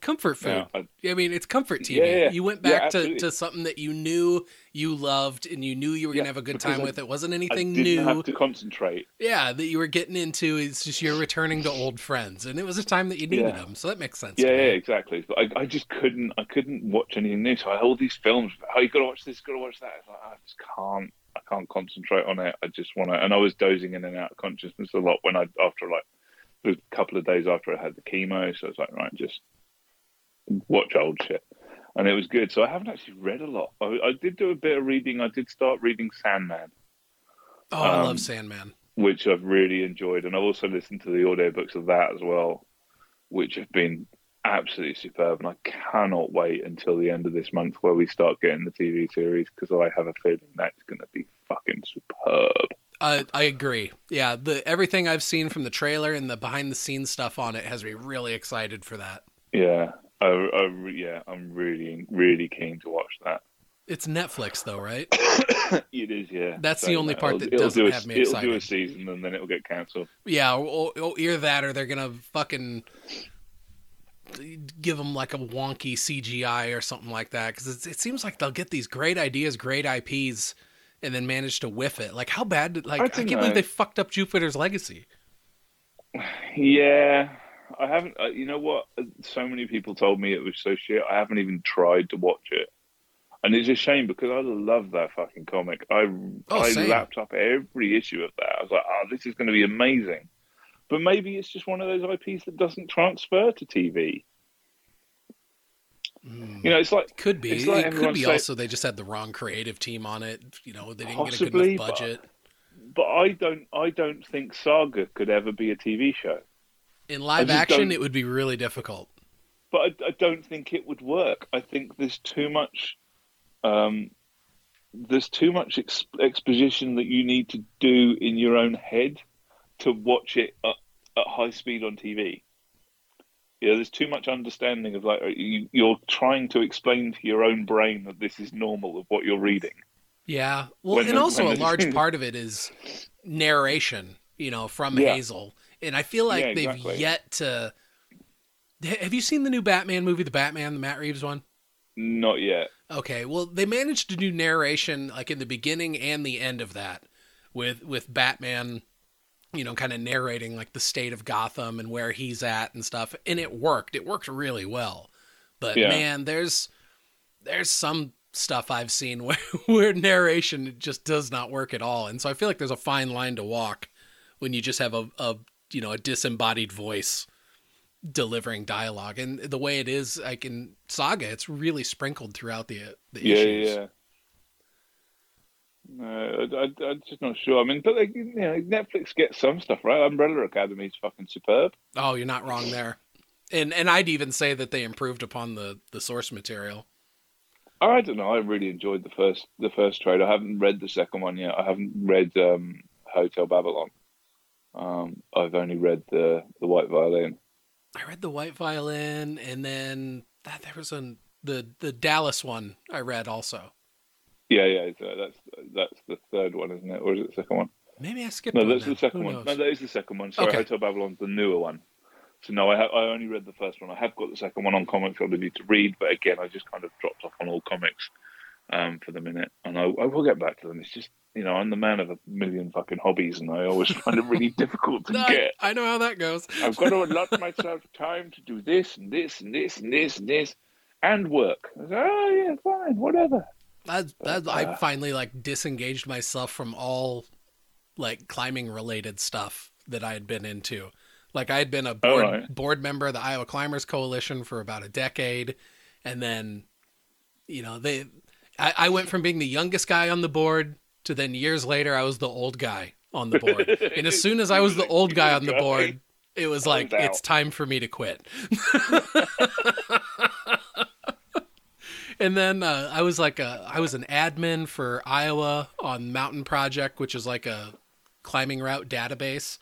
Comfort food. Now, I, mean, it's comfort TV. Yeah, yeah. You went Yeah, back to, to something that you knew you loved and you knew you were Yeah, gonna have a good time I- with. It wasn't anything didn't new. have to concentrate. Yeah, that you were getting into. It's just you're returning to old friends, and it was a time that you needed Yeah. them. So that makes sense. Yeah, yeah, exactly. But I, I just couldn't, I couldn't watch anything new. So I all these films. Oh, you got to watch this, got to watch that. Like, ah, I just can't, I can't concentrate on it. I just want to, and I was dozing in and out of consciousness a lot when I, after like, a couple of days after I had the chemo. So I was like, right, just watch old shit. And it was good. So I haven't actually read a lot. I, I did do a bit of reading. I did start reading Sandman, Oh, I Um, love Sandman. which I've really enjoyed. And I've also listened to the audiobooks of that as well, which have been absolutely superb. And I cannot wait until the end of this month where we start getting the TV series because I have a feeling that's going to be fucking superb. I I agree. Yeah, the everything I've seen from the trailer and the behind the scenes stuff on it has me really excited for that. Yeah. I, I, yeah, I'm really, really keen to watch that. It's Netflix though, right? it is, yeah. That's the only part that it'll doesn't do a, have me It'll do a season and then it'll get cancelled. Yeah, or, or either that or they're gonna fucking give them like a wonky CGI or something like that because it seems like they'll get these great ideas, great IPs, and then manage to whiff it. Like how bad? Did, like I I, can't believe they fucked up Jupiter's Legacy. Yeah, I haven't. Uh, you know what? So many people told me it was so shit. I haven't even tried to watch it, and it's a shame because I love that fucking comic. I Oh, I same. lapped up every issue of that. I was like, oh, this is going to be amazing. But maybe it's just one of those IPs that doesn't transfer to TV. Mm. You know, it's like Could be. Like it could be also they just had the wrong creative team on it. You know, they didn't get a good Possibly, enough but- budget. but I don't I don't think Saga could ever be a TV show. In live action, it would be really difficult. But I, I don't think it would work. I think there's too much um, there's too much ex- exposition that you need to do in your own head to watch it at, at high speed on TV. Yeah, there's too much understanding of like you, you're trying to explain to your own brain that this is normal of what you're reading. Yeah. Well, When and the- also a large part of it is narration, you know, from Yeah. Hazel. And I feel like Yeah, they've exactly. yet to. Have you seen the new Batman movie, the Batman, the Matt Reeves one? Not yet. Okay, well, they managed to do narration like in the beginning and the end of that, with with Batman, you know, kind of narrating like the state of Gotham and where he's at and stuff, and it worked. It worked really well. But Yeah. man, there's there's some stuff I've seen where where narration just does not work at all, and so I feel like there's a fine line to walk when you just have a, a you know a disembodied voice delivering dialogue and the way it is like in saga it's really sprinkled throughout the the Yeah, issues yeah. No, I, I, I'm just not sure. I mean, but like, you know, Netflix gets some stuff right. Umbrella Academy is fucking superb. oh you're not wrong there and and i'd even say that they improved upon the the source material I don't know. I really enjoyed the first the first trade. I haven't read the second one yet. I haven't read um, Hotel Babylon. Um, I've only read the the White Violin. i read the white violin and then that there was an the the dallas one i read also Yeah, yeah. So that's that's the third one, isn't it? Or is it the second one? maybe i skipped No, that's the second Who one. knows? No, that is the second one. Sorry, Okay. Hotel Babylon's the newer one. So no, I ha- I only read the first one. I have got the second one on comics. I need to read, but again, I just kind of dropped off on all comics um, for the minute, and I, I will get back to them. It's just you know I'm the man of a million fucking hobbies, and I always find it really difficult to No, get. I know how that goes I've got to allot myself time to do this and this and this and this and this and work. I say, oh yeah, fine, whatever. that, that I uh, finally like disengaged myself from all like climbing related stuff that I had been into. Like I had been a board right. board member of the Iowa Climbers Coalition for about a decade, and then, you know, they, I, I went from being the youngest guy on the board to then years later I was the old guy on the board, and as soon as I was the old guy on the board, it was like it's time for me to quit. and then uh, I was like a, I was an admin for Iowa on Mountain Project, which is like a climbing route database.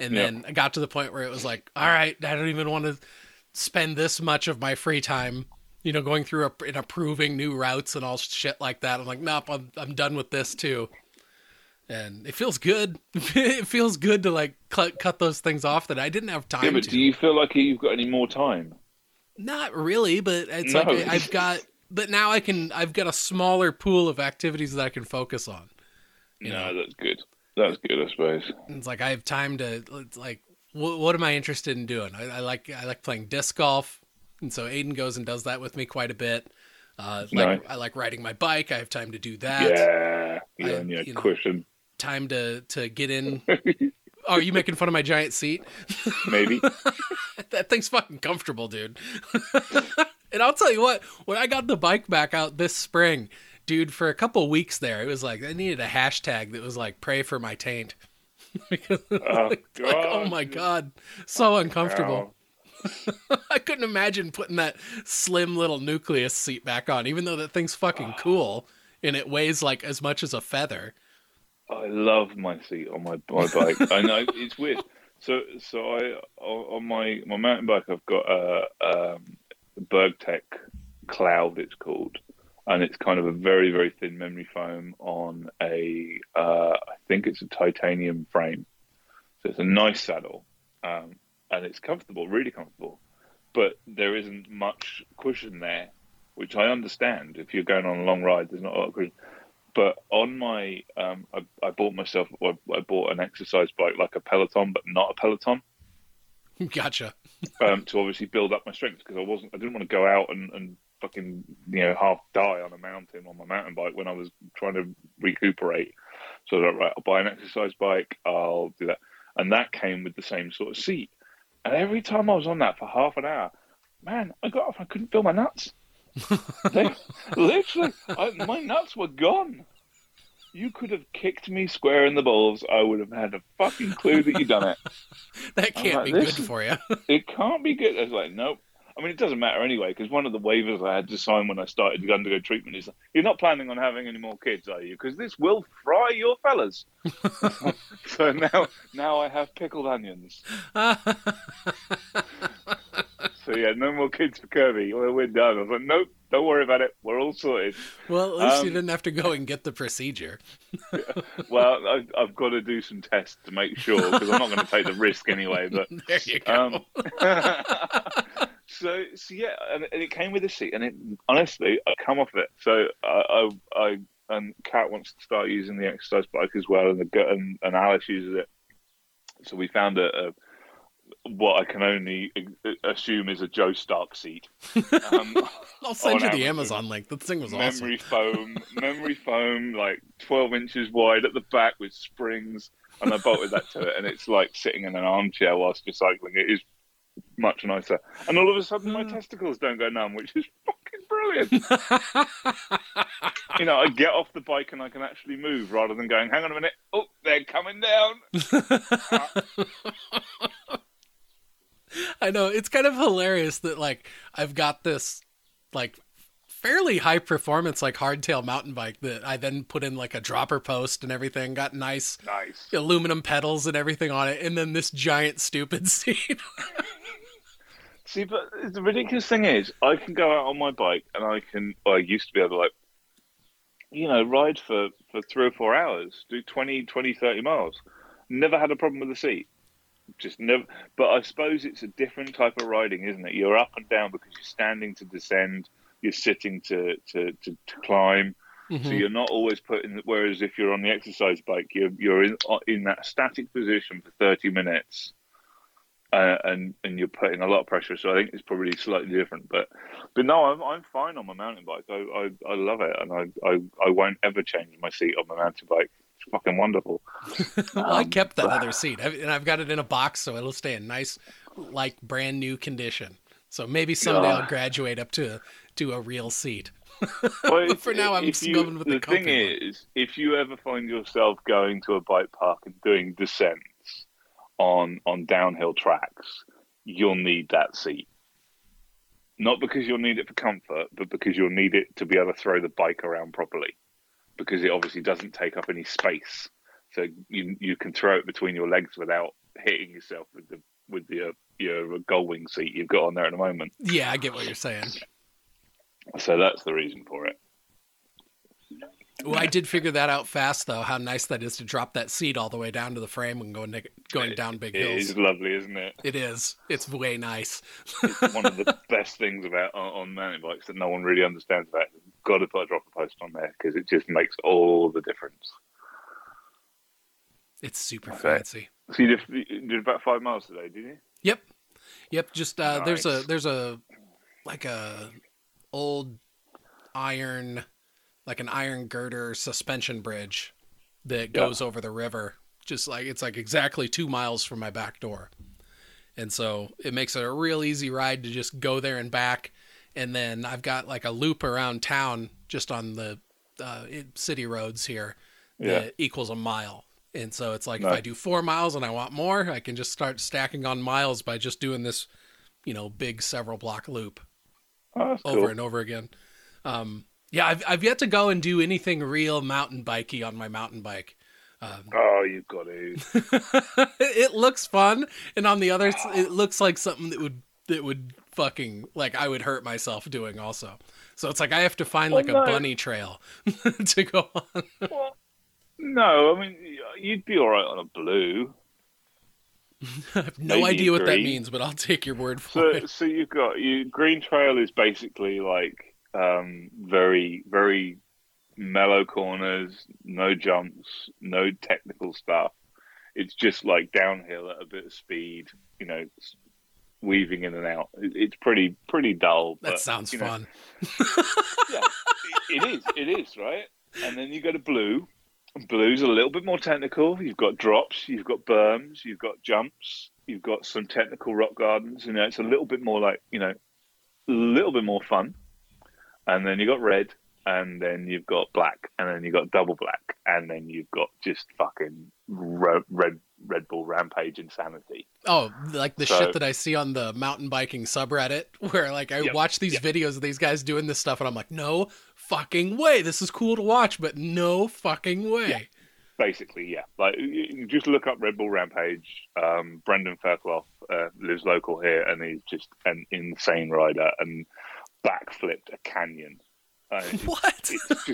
And Yeah. then I got to the point where it was like, all right, I don't even want to spend this much of my free time, you know, going through a, and approving new routes and all shit like that. I'm like, nope, I'm I'm done with this too. And it feels good. it feels good to like cut cut those things off that I didn't have time Yeah, but to. do you feel like you've got any more time? Not really, but it's No. like I've got. But now I can. I've got a smaller pool of activities that I can focus on. You no, know. that's good. That's good, I suppose. It's like I have time to. It's like, what, what am I interested in doing? I, I like. I like playing disc golf, and so Aiden goes and does that with me quite a bit. Uh, like Nice. I like riding my bike. I have time to do that. yeah, you're I- your you know. cushion, Time to to get in. Oh, are you making fun of my giant seat? maybe. that thing's fucking comfortable, dude. and I'll tell you what, when I got the bike back out this spring, dude, for a couple weeks there, it was like I needed a hashtag that was like "pray for my taint." Because, Oh, like, like, oh my god, so uncomfortable. Ow. I couldn't imagine putting that slim little nucleus seat back on, even though that thing's fucking cool and it weighs like as much as a feather. I love my seat on my my bike. I know it's weird. So so I on my my mountain bike I've got a um, Bergtech Cloud it's called, and it's kind of a very very thin memory foam on a uh, I think it's a titanium frame. So it's a nice saddle, um, and it's comfortable, really comfortable. But there isn't much cushion there, which I understand. If you're going on a long ride, there's not a lot of cushion. But on my, um, I, I bought myself, I, I bought an exercise bike like a Peloton, but not a Peloton. Gotcha. um, to obviously build up my strength because I wasn't I didn't want to go out and, and fucking you know half die on a mountain on my mountain bike when I was trying to recuperate. So I was like, right, I'll buy an exercise bike. I'll do that, and that came with the same sort of seat. And every time I was on that for half an hour, man, I got off. I couldn't feel my nuts. they, literally, I, my nuts were gone. You could have kicked me square in the balls. I would have had a fucking clue that you'd done it. That can't like, be good for you. It can't be good. I was like, nope. I mean, it doesn't matter anyway, because one of the waivers I had to sign when I started to undergo treatment is you're not planning on having any more kids, are you? Because this will fry your fellas. so now, now I have pickled onions. So yeah, no more kids for Kirby. We're, we're done. I was like, nope, don't worry about it. We're all sorted. well, at least you Um, didn't have to go and get the procedure. Well, I've, I've got to do some tests to make sure because I'm not going to take the risk anyway. But there you go. Um, so, so yeah, and, and it came with a seat, and it honestly, I come off it. So I, I, I and Kat wants to start using the exercise bike as well, and the gu- and, and Alice uses it. So we found a, a what I can only assume is a Joe Stark seat. Um, I'll send you the Amazon. Link. That thing was memory foam, memory foam, like 12 inches wide at the back with springs, and I bolted that to it, and it's like sitting in an armchair whilst you're cycling. It is much nicer, and all of a sudden my hmm. testicles don't go numb, which is fucking brilliant. you know, I get off the bike and I can actually move rather than going, hang on a minute, oh, they're coming down. I know it's kind of hilarious that like I've got this like fairly high performance like hardtail mountain bike that I then put in like a dropper post and everything, got nice Nice. aluminum pedals and everything on it, and then this giant stupid seat. See, but the ridiculous thing is, I can go out on my bike and I can, well, I used to be able to, like, you know, ride for, for three or four hours, do 20, 20, 30 miles. Never had a problem with the seat. Just never. But I suppose it's a different type of riding, isn't it? You're up and down because you're standing to descend, you're sitting to, to, to, to climb. So Mhm. you're not always putting. Whereas if you're on the exercise bike, you're you're in in that static position for 30 minutes, uh, and and you're putting a lot of pressure. So I think it's probably slightly different. But but no, I'm I'm fine on my mountain bike. I I, I love it, and I, I I won't ever change my seat on my mountain bike. It's fucking wonderful. well, I Um, kept that other seat, and I've got it in a box, so it'll stay in nice, like brand new condition. So maybe someday. I'll graduate up to to a real seat. Well, But for now, I'm you- going with the comfort. the thing is, if you ever find yourself going to a bike park and doing descents on on downhill tracks, you'll need that seat. Not because you'll need it for comfort, but because you'll need it to be able to throw the bike around properly. Because it obviously doesn't take up any space, so you you can throw it between your legs without hitting yourself with the with the your Gullwing seat you've got on there at the moment. Yeah, I get what you're saying. So that's the reason for it. Well, I did figure that out fast, though. How nice that is to drop that seat all the way down to the frame and going going down big It hills. is lovely, isn't it? It is. It's way nice. It's one of the best things about on, on mountain bikes that no one really understands about. You've got to put a dropper post on there because it just makes all the difference. It's super Okay. fancy. So you did, you did about five miles today, did you? Yep. Yep. Just uh, there's a there's a like a old iron like an iron girder suspension bridge that Yeah. goes over the river. Just like it's like exactly two miles from my back door. And so it makes it a real easy ride to just go there and back. And then I've got like a loop around town just on the uh, city roads here Yeah. that equals a mile. And so it's like if I do four miles and I want more, I can just start stacking on miles by just doing this, you know, big several block loop Oh, over cool. and over again. Um, yeah, I've I've yet to go and do anything real mountain bikey on my mountain bike. Um, Oh, you've got to. it looks fun, and on the other, it looks like something that would that would fucking like I would hurt myself doing also. So it's like I have to find Well, like a no. bunny trail to go on. Well, no, I mean you'd be all right on a blue. I have no Maybe idea what that means, but I'll take your word for So, it. so you've got you. Green Trail is basically like um, very, very mellow corners, no jumps, no technical stuff. It's just like downhill at a bit of speed, you know, weaving in and out. It, it's pretty pretty dull. That but, sounds you know, fun. yeah, it, it is. It is right. And then you go to blue. Blue's a little bit more technical. You've got drops, you've got berms, you've got jumps, you've got some technical rock gardens. You know, it's a little bit more like you know, a little bit more fun. And then you got red, and then you've got black, and then you've got double black, and then you've got just fucking ro- red Red Bull Rampage insanity. Oh, like the So- shit that I see on the mountain biking subreddit, where like I Yep, watch these yep. videos of these guys doing this stuff, and I'm like, no fucking way. This is cool to watch, but no fucking way. Yeah. Basically, yeah. Like just look up Red Bull Rampage. Um, Brendan Fairclough uh, lives local here, and he's just an insane rider and backflipped a canyon. Uh, it's, What? it's, just,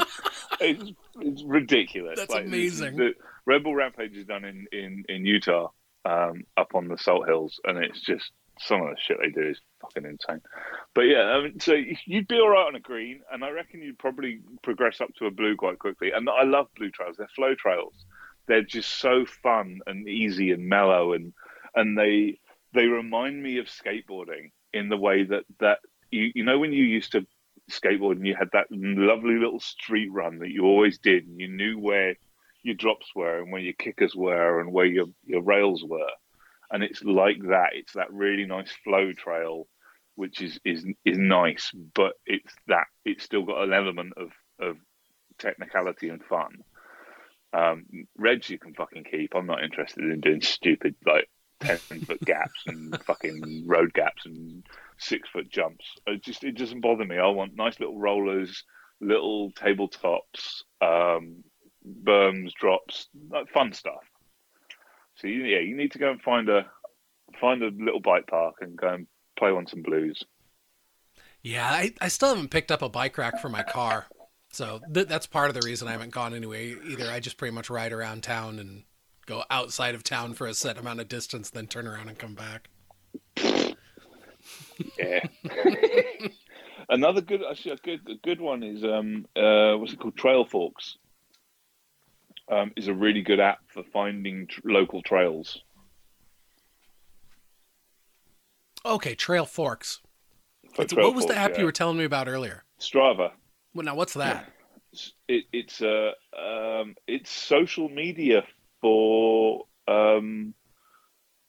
it's, it's ridiculous. That's Like, amazing. The Red Bull Rampage is done in in in Utah, um, up on the Salt Hills, and it's just some of the shit they do is fucking insane. But yeah, I mean, so you'd be all right on a green, and I reckon you'd probably progress up to a blue quite quickly. And I love blue trails; they're flow trails. They're just so fun and easy and mellow, and and they they remind me of skateboarding in the way that that you you know when you used to skateboard and you had that lovely little street run that you always did, and you knew where your drops were and where your kickers were and where your your rails were and it's like that. It's that really nice flow trail, which is is is nice, but it's that it's still got an element of of technicality and fun. Um, Reds you can fucking keep. I'm not interested in doing stupid like ten foot gaps and fucking road gaps and six foot jumps. It just it doesn't bother me. I want nice little rollers, little tabletops, um, berms, drops, like fun stuff. So you, yeah, you need to go and find a find a little bike park and go and play on some blues. Yeah, I, I still haven't picked up a bike rack for my car. So th- that's part of the reason I haven't gone anywhere. Either I just pretty much ride around town and go outside of town for a set amount of distance, then turn around and come back. Yeah. Another good, actually, a good, a good one is um, uh, what's it called? Trail Forks. Um, is a really good app for finding tr- local trails. Okay, Trail Forks. Trail what was the app yeah. you were telling me about earlier? Strava. Well, now what's that? It, it's uh, um, it's social media for um,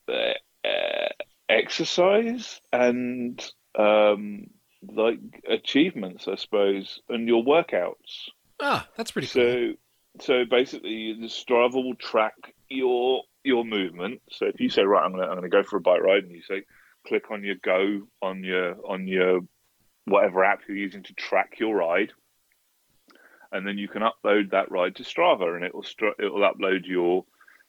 uh, uh, exercise and um, like achievements, I suppose, and your workouts. Ah, that's pretty cool. So, basically, the Strava will track your your movement. So if you say, right, I'm gonna I'm gonna go for a bike ride, and you say, click on your go on your on your whatever app you're using to track your ride, and then you can upload that ride to Strava, and it will it will upload your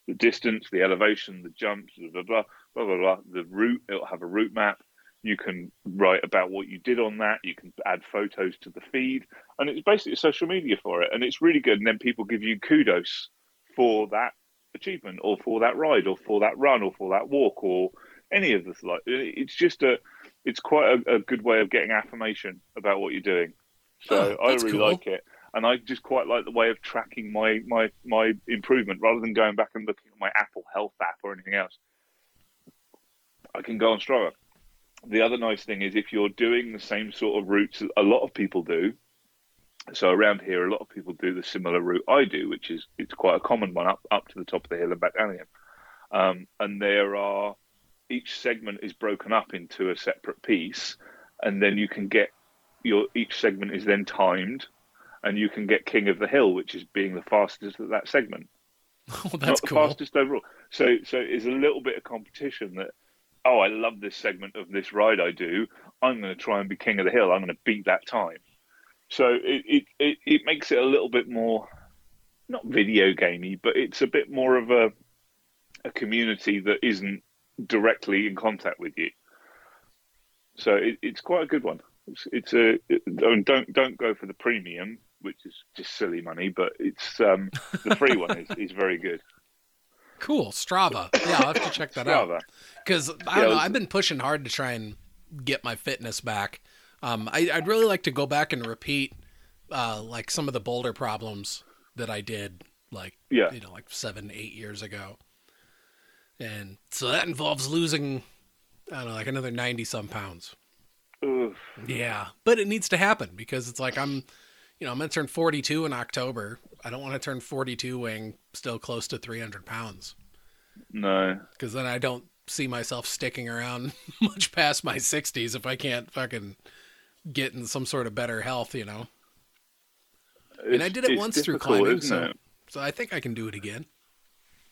the distance, the elevation, the jumps, blah blah blah blah blah, blah the route. It'll have a route map. You can write about what you did on that. You can add photos to the feed, and it's basically social media for it, and it's really good. And then people give you kudos for that achievement, or for that ride, or for that run, or for that walk, or any of this. Like it's just a, it's quite a, a good way of getting affirmation about what you're doing. So Oh, I really cool. like it, and I just quite like the way of tracking my my my improvement rather than going back and looking at my Apple Health app or anything else. I can go on Strava. The other nice thing is if you're doing the same sort of routes that a lot of people do. So around here, a lot of people do the similar route I do, which is it's quite a common one up up to the top of the hill and back down again. Um, and there are each segment is broken up into a separate piece, and then you can get your each segment is then timed, and you can get king of the hill, which is being the fastest at that segment Oh, that's not the cool. fastest overall. So so it's a little bit of competition that oh I love this segment of this ride I do. I'm going to try and be king of the hill. I'm going to beat that time. So it it, it, it makes it a little bit more not video gamey, but it's a bit more of a a community that isn't directly in contact with you. So it, it's quite a good one. It's, it's a it, don't don't go for the premium, which is just silly money, but it's um, the free one is, is very good. Cool. Strava. Yeah, I'll have to check that out. Because I don't know. I've been pushing hard to try and get my fitness back. Um, I, I'd really like to go back and repeat uh, like some of the boulder problems that I did, like Yeah. you know, like seven, eight years ago. And so that involves losing I don't know, like another 90 some pounds. Ugh. Yeah, but it needs to happen because it's like I'm, you know, I'm gonna turn 42 in October. I don't want to turn 42 weighing still close to 300 pounds No. because then I don't see myself sticking around much past my 60s if I can't fucking get in some sort of better health, you know. and I did it once through climbing, so it? so I think I can do it again.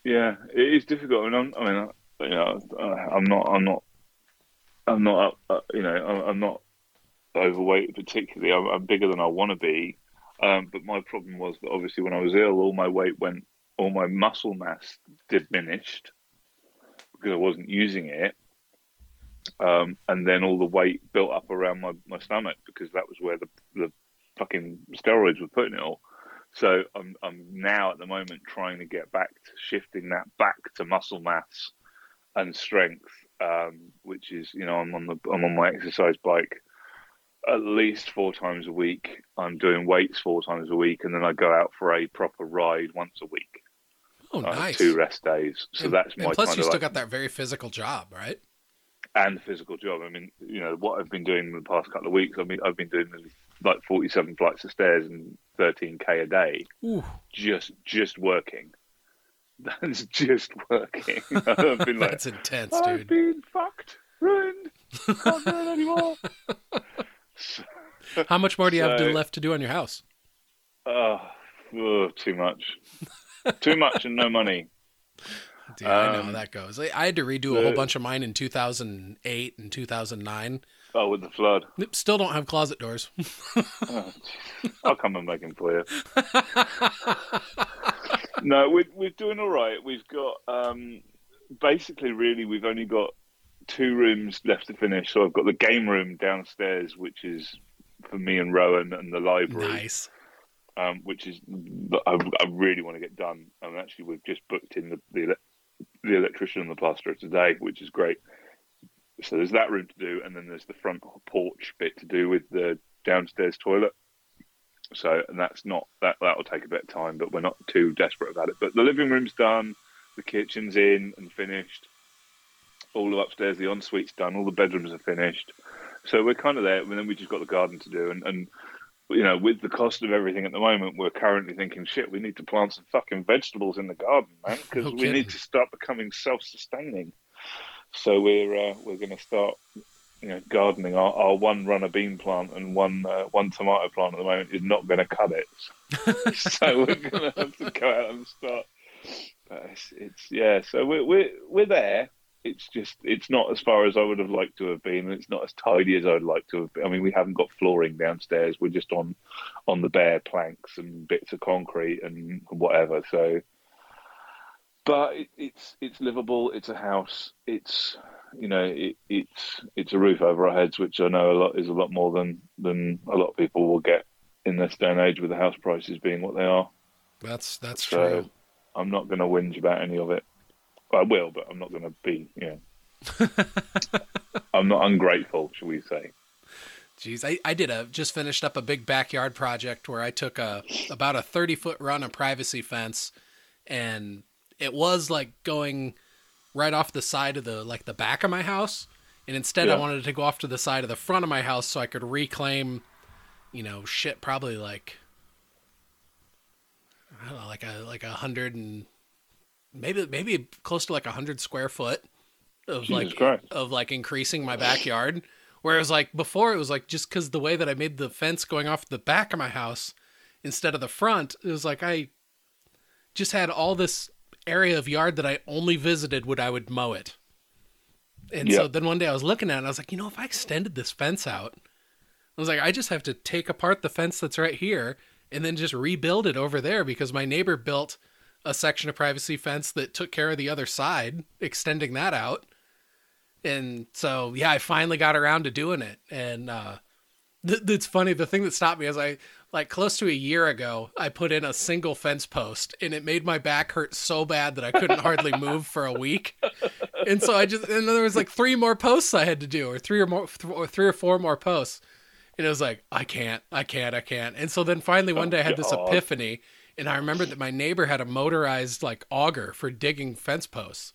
Yeah, it is difficult. I mean, I'm, I mean, uh, you know, I'm not, I'm not, I'm not, uh, you know, I'm, I'm not overweight particularly. I'm, I'm bigger than I want to be. Um, but my problem was that obviously when I was ill, all my weight went, all my muscle mass diminished because I wasn't using it. Um, and then all the weight built up around my, my stomach because that was where the, the fucking steroids were putting it all. So I'm I'm now at the moment trying to get back to shifting that back to muscle mass and strength, um, which is you know I'm on the I'm on my exercise bike at least four times a week. I'm doing weights four times a week, and then I go out for a proper ride once a week. Oh, uh, nice. Two rest days. So and, that's my plus you still like, got that very physical job, right? and physical job. I mean, you know what I've been doing in the past couple of weeks. I mean, I've been doing like 47 flights of stairs and 13k a day. Ooh, just just working. That's just working. I've been like, that's intense, dude. I've been fucked, ruined, can't do it anymore. So, How much more do you have to, left to do on your house? oh, oh, too much, too much, and no money. Dude, I know how Um, that goes. I I had to redo a whole bunch of mine in 2008 and 2009. Oh, with the flood, Still don't have closet doors. oh. I'll come and make them for you. no, we're we're doing all right. We've got um, basically, really, we've only got two rooms left to finish. So I've got the game room downstairs, which is for me and Rowan, and the library, nice. um, which is I, I really want to get done. And actually, we've just booked in the the, the electrician and the plasterer today, which is great. So there's that room to do, and then there's the front porch bit to do with the downstairs toilet. So, and that's not that that'll take a bit of time, but we're not too desperate about it. But the living room's done, the kitchen's in and finished. All of upstairs, the ensuite's done, all the bedrooms are finished. So we're kind of there, and then we just got the garden to do. And, and you know, with the cost of everything at the moment, we're currently thinking, shit, we need to plant some fucking vegetables in the garden, man, because No we need to start becoming self-sustaining. So we're uh, we're going to start, you know, gardening. Our, our one runner bean plant and one uh, one tomato plant at the moment is not going to cut it. so we're going to have to go out and start. But it's, it's yeah. So we're we're we're there. It's just it's not as far as I would have liked to have been. It's not as tidy as I'd like to have been. I mean, we haven't got flooring downstairs. We're just on on the bare planks and bits of concrete and whatever. So but it, it's it's livable. It's a house. It's you know it, it's it's a roof over our heads, which I know a lot is a lot more than than a lot of people will get in this day and age with the house prices being what they are. That's that's So true. I'm not going to whinge about any of it. I will, but I'm not going to be Yeah. I'm not ungrateful, shall we say? Jeez, I, I did a just finished up a big backyard project where I took a about a thirty foot run of privacy fence, and it was like going right off the side of the like the back of my house, and instead I wanted to go off to the side of the front of my house so I could reclaim, you know, shit probably like I don't know, like a like a hundred and maybe maybe close to like a hundred square foot of Jesus like Christ. of like increasing my backyard. Whereas like before, it was like just because the way that I made the fence going off the back of my house instead of the front, it was like I just had all this area of yard that I only visited when I would mow it. And so then one day I was looking at it and I was like, you know, if I extended this fence out, I was like, I just have to take apart the fence that's right here and then just rebuild it over there because my neighbor built a section of privacy fence that took care of the other side, extending that out. And so, yeah, I finally got around to doing it. And uh, th- it's funny. The thing that stopped me is I, like, close to a year ago, I put in a single fence post and it made my back hurt so bad that I couldn't hardly move for a week. And so I just, and then there was like three more posts I had to do, or three or more, th- or three or four more posts. And it was like, I can't, I can't, I can't. And so then finally one day I had this epiphany, and I remembered that my neighbor had a motorized like auger for digging fence posts.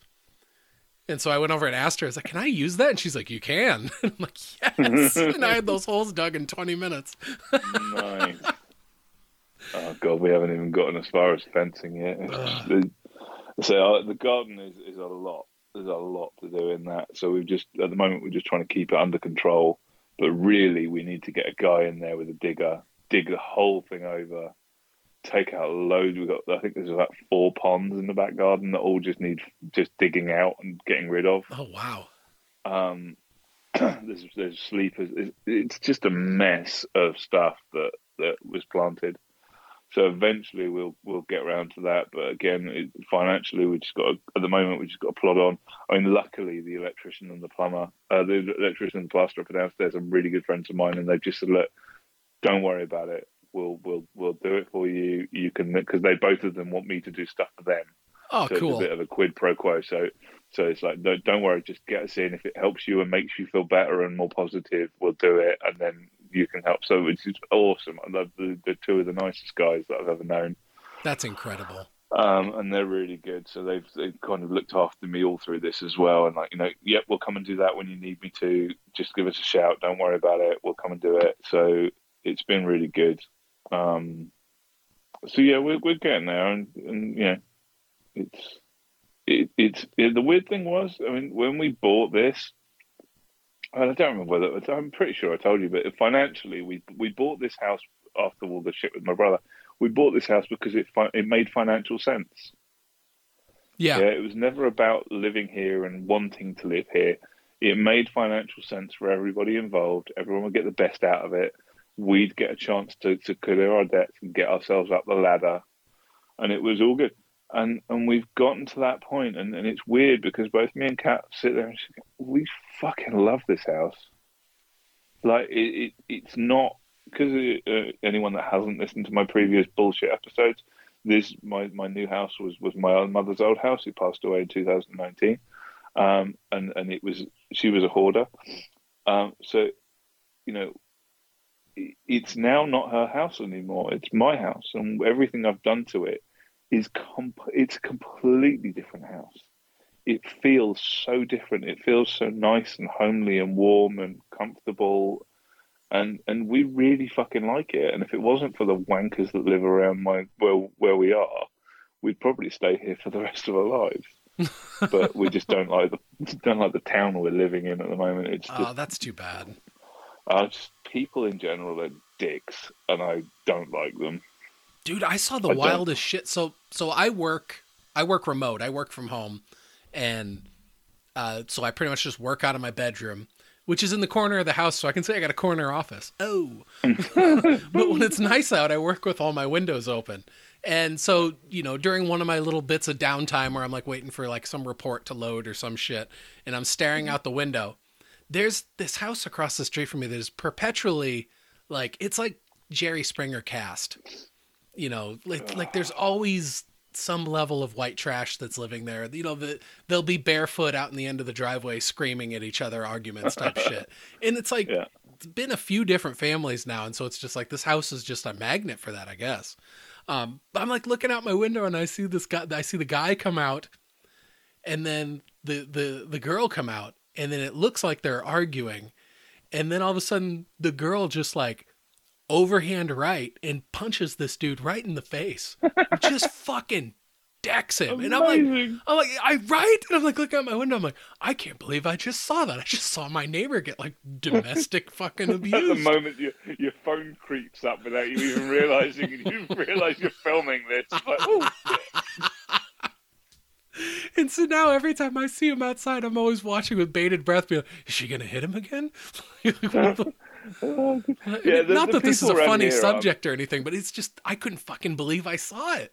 And so I went over and asked her, I was like, can I use that? And she's like, you can. And I'm like, yes. and I had those holes dug in 20 minutes. nice. Oh god, we haven't even gotten as far as fencing yet. It's- so uh, the garden is, is a lot. There's a lot to do in that. So we've just at the moment we're just trying to keep it under control. But really, we need to get a guy in there with a digger, dig the whole thing over, take out loads. We've got I think there's about four ponds in the back garden that all just need just digging out and getting rid of. Oh, wow. Um, there's there's sleepers. It's, it's just a mess of stuff that that was planted. So eventually we'll we'll get around to that. But again, it, financially, we just got to, at the moment we just got to plod on. I mean, luckily the electrician and the plumber, uh, the electrician and the plasterer for downstairs are really good friends of mine, and they've just said, look, don't worry about it. We'll we'll we'll do it for you. You can because they both of them want me to do stuff for them. Oh, so cool. it's a bit of a quid pro quo. So, so it's like, don't, don't worry, just get us in. If it helps you and makes you feel better and more positive, we'll do it, and then you can help. So it's just awesome. I love the, the two of the nicest guys that I've ever known, That's incredible. um, and they're really good. So they've they've kind of looked after me all through this as well, and like you know, yep, we'll come and do that when you need me to. Just give us a shout. Don't worry about it. We'll come and do it. So it's been really good. Um, so yeah, we're we're getting there, and and know, it's it, it's it, the weird thing was, I mean, when we bought this, and I don't remember whether I'm pretty sure I told you, but financially, we we bought this house after all the shit with my brother. We bought this house because it it made financial sense. Yeah. Yeah, it was never about living here and wanting to live here. It made financial sense for everybody involved. Everyone would get the best out of it. We'd get a chance to, to clear our debts and get ourselves up the ladder. And it was all good. And and we've gotten to that point and, and it's weird because both me and Kat sit there and we fucking love this house. Like it, it it's not because uh, anyone that hasn't listened to my previous bullshit episodes, this my my new house was was my mother's old house. Who passed away in 2019, um, and and it was she was a hoarder. Um, so, you know, it's now not her house anymore. It's my house, and everything I've done to it is comp- It's a completely different house. It feels so different. It feels so nice and homely and warm and comfortable and and we really fucking like it. And if it wasn't for the wankers that live around my where where we are, we'd probably stay here for the rest of our lives. but we just don't like the don't like the town we're living in at the moment. It's oh, just, Oh, that's too bad. Uh, just people in general are dicks, and I don't like them. Dude, I saw the I don't- wildest shit. So so I work I work remote. I work from home and uh, so I pretty much just work out of my bedroom, which is in the corner of the house, so I can say I got a corner office. Oh. but when it's nice out, I work with all my windows open. And so, you know, during one of my little bits of downtime where I'm like waiting for like some report to load or some shit, and I'm staring out the window, there's this house across the street from me that is perpetually like it's like Jerry Springer cast. You know, like like there's always some level of white trash that's living there. You know, the, they'll be barefoot out in the end of the driveway screaming at each other, arguments type shit. And it's like Yeah. it's been a few different families now, and so it's just like this house is just a magnet for that, I guess. Um, but I'm like looking out my window and I see this guy. I see the guy come out, and then the the the girl come out, and then it looks like they're arguing, and then all of a sudden the girl just like overhand right and punches this dude right in the face, just fucking decks him, and I'm like. I'm like, I right? And I'm like looking out my window. I'm like, I can't believe I just saw that. I just saw my neighbor get like domestic fucking abuse At the moment, your your phone creeps up without you even realizing, and you realize you're filming this. Like, oh, And so now every time I see him outside, I'm always watching with bated breath, being like, is she going to hit him again? Like, the-. Yeah, the- Not the that this is a funny are- subject or anything, but it's just, I couldn't fucking believe I saw it.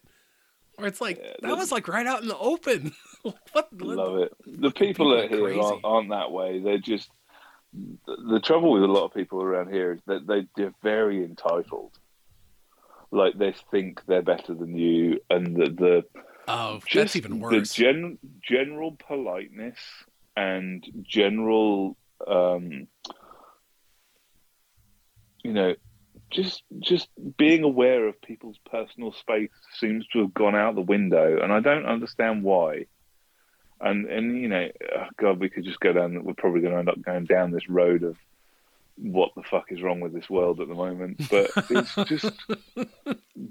Or it's like, Yeah, that was like right out in the open. what? Love it. The people people that here crazy. aren't, aren't that way. They're just the, the trouble with a lot of people around here is that they, they're very entitled. Like they think they're better than you, and the, the Oh, just that's even worse. The gen, general politeness and general, um, you know, just just being aware of people's personal space seems to have gone out the window, and I don't understand why. and and you know, oh God, we could just go down. We're probably going to end up going down this road of what the fuck is wrong with this world at the moment. But it's just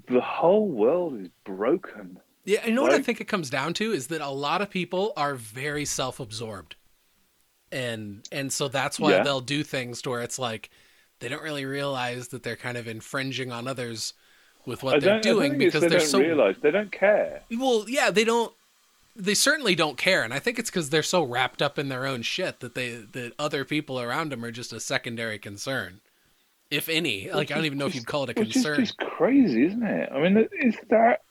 the whole world is broken. Yeah, you know what I think it comes down to is that a lot of people are very self-absorbed, and and so that's why Yeah. they'll do things to where it's like they don't really realize that they're kind of infringing on others with what they're don't, I don't doing because they they're don't so realize they don't care. well. Yeah, they don't. They certainly don't care, and I think it's because they're so wrapped up in their own shit that they that other people around them are just a secondary concern, if any. Like I don't even know if you'd call it a concern. just crazy, isn't it? I mean, is that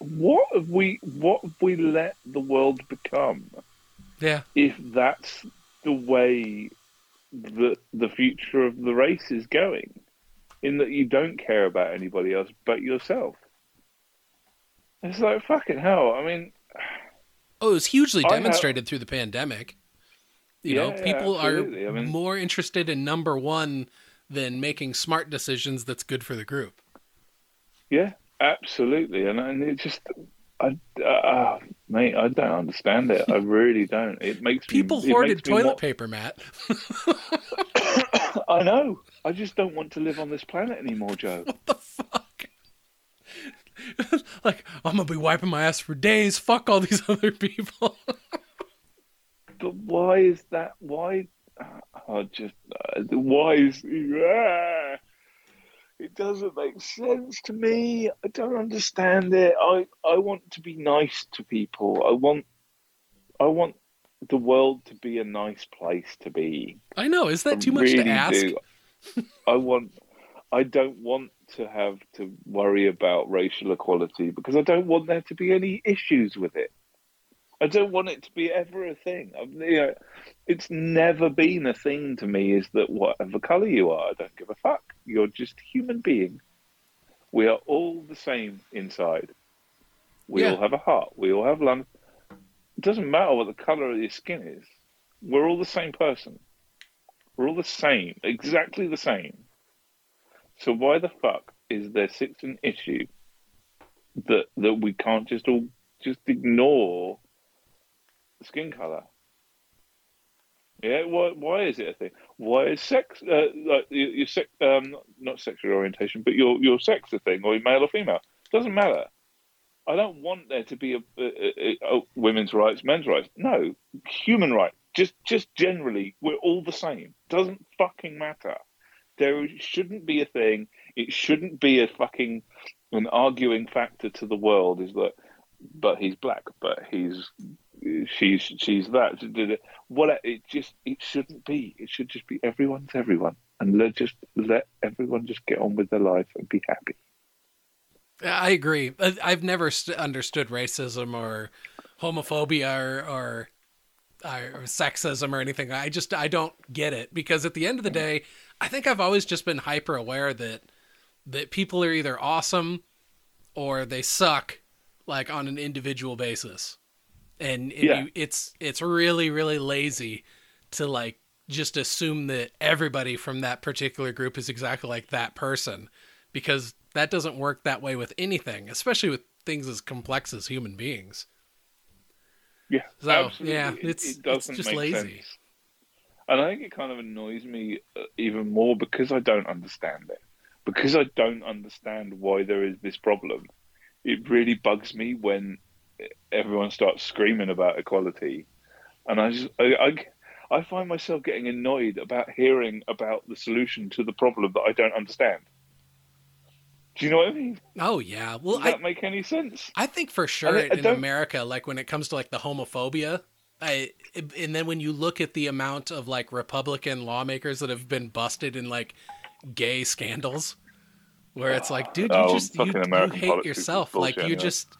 what have we what have we let the world become? Yeah, If that's the way the the future of the race is going, in that you don't care about anybody else but yourself. It's like fucking hell. I mean, Oh, it was hugely I have- demonstrated through the pandemic. You know, Yeah, yeah, people absolutely. are I mean- more interested in number one than making smart decisions that's good for the group. Yeah, absolutely, and and it just, I, uh, mate, I don't understand it. I really don't. It makes People me, hoarded makes toilet paper, Matt. I know. I just don't want to live on this planet anymore, Joe. What the fuck? like, I'm gonna be wiping my ass for days. Fuck all these other people. But why is that? Why? uh, I just uh, why is it doesn't make sense to me. I don't understand it. I I want to be nice to people. I want I want the world to be a nice place to be. I know. Is that I too much really to ask? do. I want. I don't want to have to worry about racial equality because I don't want there to be any issues with it. I don't want it to be ever a thing. I, you know, it's never been a thing to me. Is that whatever color you are, I don't give a fuck. You're just a human being. We are all the same inside. We Yeah. all have a heart. We all have lungs. It doesn't matter what the color of your skin is. We're all the same person. We're all the same, exactly the same. So why the fuck is there such an issue that that we can't just all just ignore skin color? Yeah, why why is it a thing? Why is sex uh, like your, sex um not sexual orientation, but your your sex a thing, or male or female? Doesn't matter. I don't want there to be a, a, a, a women's rights, men's rights. No, human right. Just just generally, we're all the same. Doesn't fucking matter. There shouldn't be a thing. It shouldn't be a fucking an arguing factor to the world. Is that, but he's black, but he's she's she's that. What it just it shouldn't be. It should just be everyone's everyone, and let just let everyone just get on with their life and be happy. I agree. I've never st- understood racism or homophobia or, or or sexism or anything. I just I don't get it because at the end of the day, I think I've always just been hyper aware that that people are either awesome or they suck, like on an individual basis, and, and Yeah. you, it's it's really really lazy to like just assume that everybody from that particular group is exactly like that person because that doesn't work that way with anything, especially with things as complex as human beings. Yeah, So, absolutely. yeah, It- it's- it it's doesn't just make lazy. sense. And I think it kind of annoys me uh, even more because I don't understand it. Because I don't understand why there is this problem. It really bugs me when everyone starts screaming about equality, and I just I, I, I find myself getting annoyed about hearing about the solution to the problem that I don't understand. Do you know what I mean? Oh yeah, well Does I that make any sense? I think for sure I- I in America, like when it comes to like the homophobia, I and then when you look at the amount of like Republican lawmakers that have been busted in like gay scandals, where it's like, dude, you Oh, just you, you hate yourself, like you just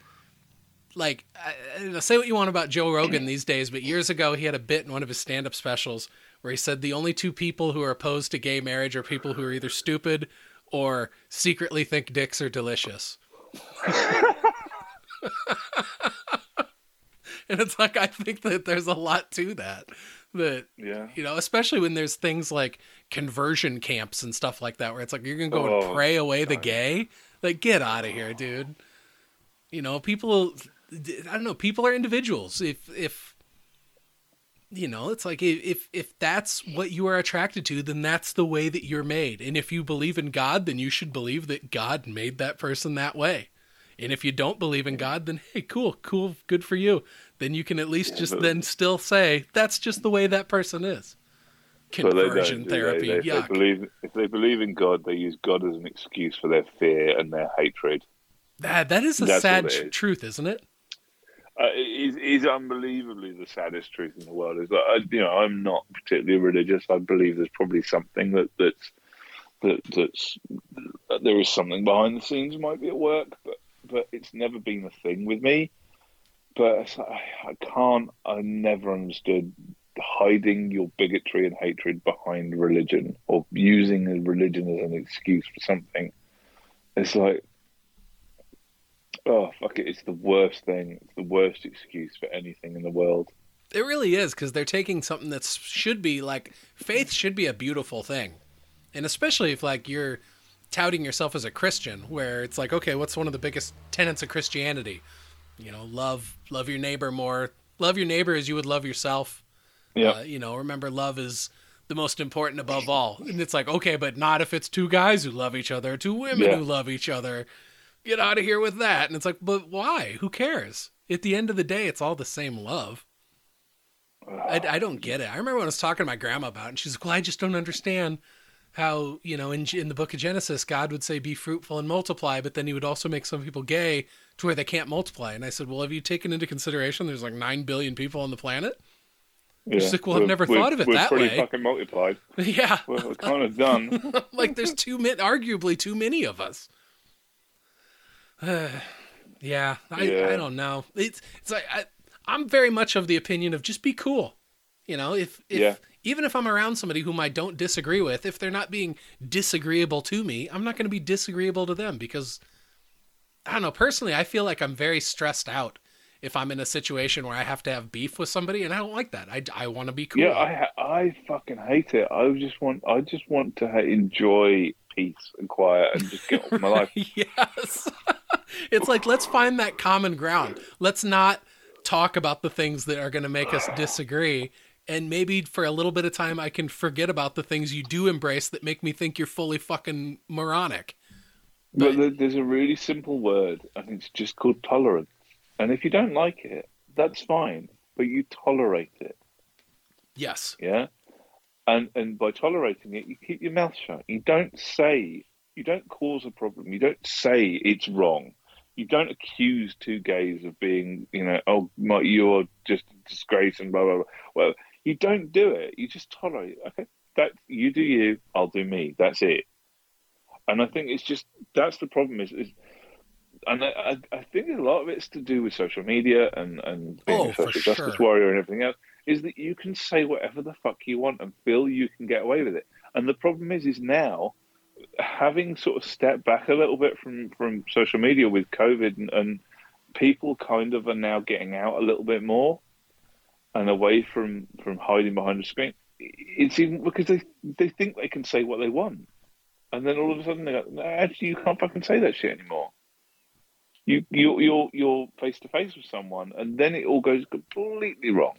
like say what you want about Joe Rogan these days, but years ago he had a bit in one of his stand-up specials where he said the only two people who are opposed to gay marriage are people who are either stupid or secretly think dicks are delicious. and it's like I think that there's a lot to that. That Yeah. you know, especially when there's things like conversion camps and stuff like that, where it's like you're gonna go and Oh, pray away the gay. Like, get out of here, dude. You know, people. I don't know. People are individuals. If if you know, it's like if if that's what you are attracted to, then that's the way that you're made. And if you believe in God, then you should believe that God made that person that way. And if you don't believe in God, then hey, cool, cool, good for you. Then you can at least Yeah, just but- then still say that's just the way that person is. They Conversion do therapy, They? They, if, they believe, if they believe in God, they use God as an excuse for their fear and their hatred. that that is a That's sad what it tr- is. truth, isn't it? Uh, is, is unbelievably the saddest truth in the world. Is that I, you know I'm not particularly religious. I believe there's probably something that that's that that's that there is something behind the scenes might be at work, but but it's never been a thing with me. But I can't. I never understood hiding your bigotry and hatred behind religion or using religion as an excuse for something. It's like Oh fuck it! It's the worst thing. It's the worst excuse for anything in the world. It really is because they're taking something that should be like faith should be a beautiful thing, and especially if like you're touting yourself as a Christian, where it's like, okay, what's one of the biggest tenets of Christianity? You know, love love your neighbor more, love your neighbor as you would love yourself. Yeah, Uh, you know, remember love is the most important above all. And it's like, okay, but not if it's two guys who love each other, two women Yeah. who love each other. Get out of here with that. And it's like, but why? Who cares? At the end of the day, it's all the same love. I, I don't get it. I remember when I was talking to my grandma about it, and she's like, well, I just don't understand how, you know, in, in the book of Genesis, God would say, be fruitful and multiply, but then he would also make some people gay to where they can't multiply. And I said, well, have you taken into consideration there's like 9 billion people on the planet? yeah. She's like, well, I've never thought of it that way. we're pretty fucking multiplied. yeah. We're, we're kind of done. like there's too many, arguably too many of us. yeah, I, Yeah. I don't know. It's it's like I, I'm very much of the opinion of just be cool. You know, if if Yeah. even if I'm around somebody whom I don't disagree with, if they're not being disagreeable to me, I'm not going to be disagreeable to them because I don't know. Personally, I feel like I'm very stressed out if I'm in a situation where I have to have beef with somebody, and I don't like that. I, I want to be cool. Yeah, I I fucking hate it. I just want I just want to enjoy peace and quiet and just get on with my life. yes. it's like let's find that common ground. Let's not talk about the things that are going to make us disagree. And maybe for a little bit of time, I can forget about the things you do embrace that make me think you're fully fucking moronic. But there- there's a really simple word, and it's just called tolerance. And if you don't like it, that's fine, but you tolerate it. Yes. Yeah. And and by tolerating it, you keep your mouth shut. You don't say, you don't cause a problem. You don't say it's wrong. You don't accuse two gays of being, you know, oh, my, you're just a disgrace and blah blah blah. Well, you don't do it. You just tolerate. it. Okay, that you do you, I'll do me. That's it. And I think it's just that's the problem. Is, is and I, I, I think a lot of it's to do with social media and and being Oh, a social justice sure. warrior and everything else is that you can say whatever the fuck you want and feel you can get away with it. And the problem is, is now having sort of stepped back a little bit from from social media with COVID, and, and people kind of are now getting out a little bit more and away from from hiding behind the screen. It's even because they they think they can say what they want, and then all of a sudden they go, no, actually you can't fucking say that shit anymore. You you you're you're face to face with someone, and then it all goes completely wrong.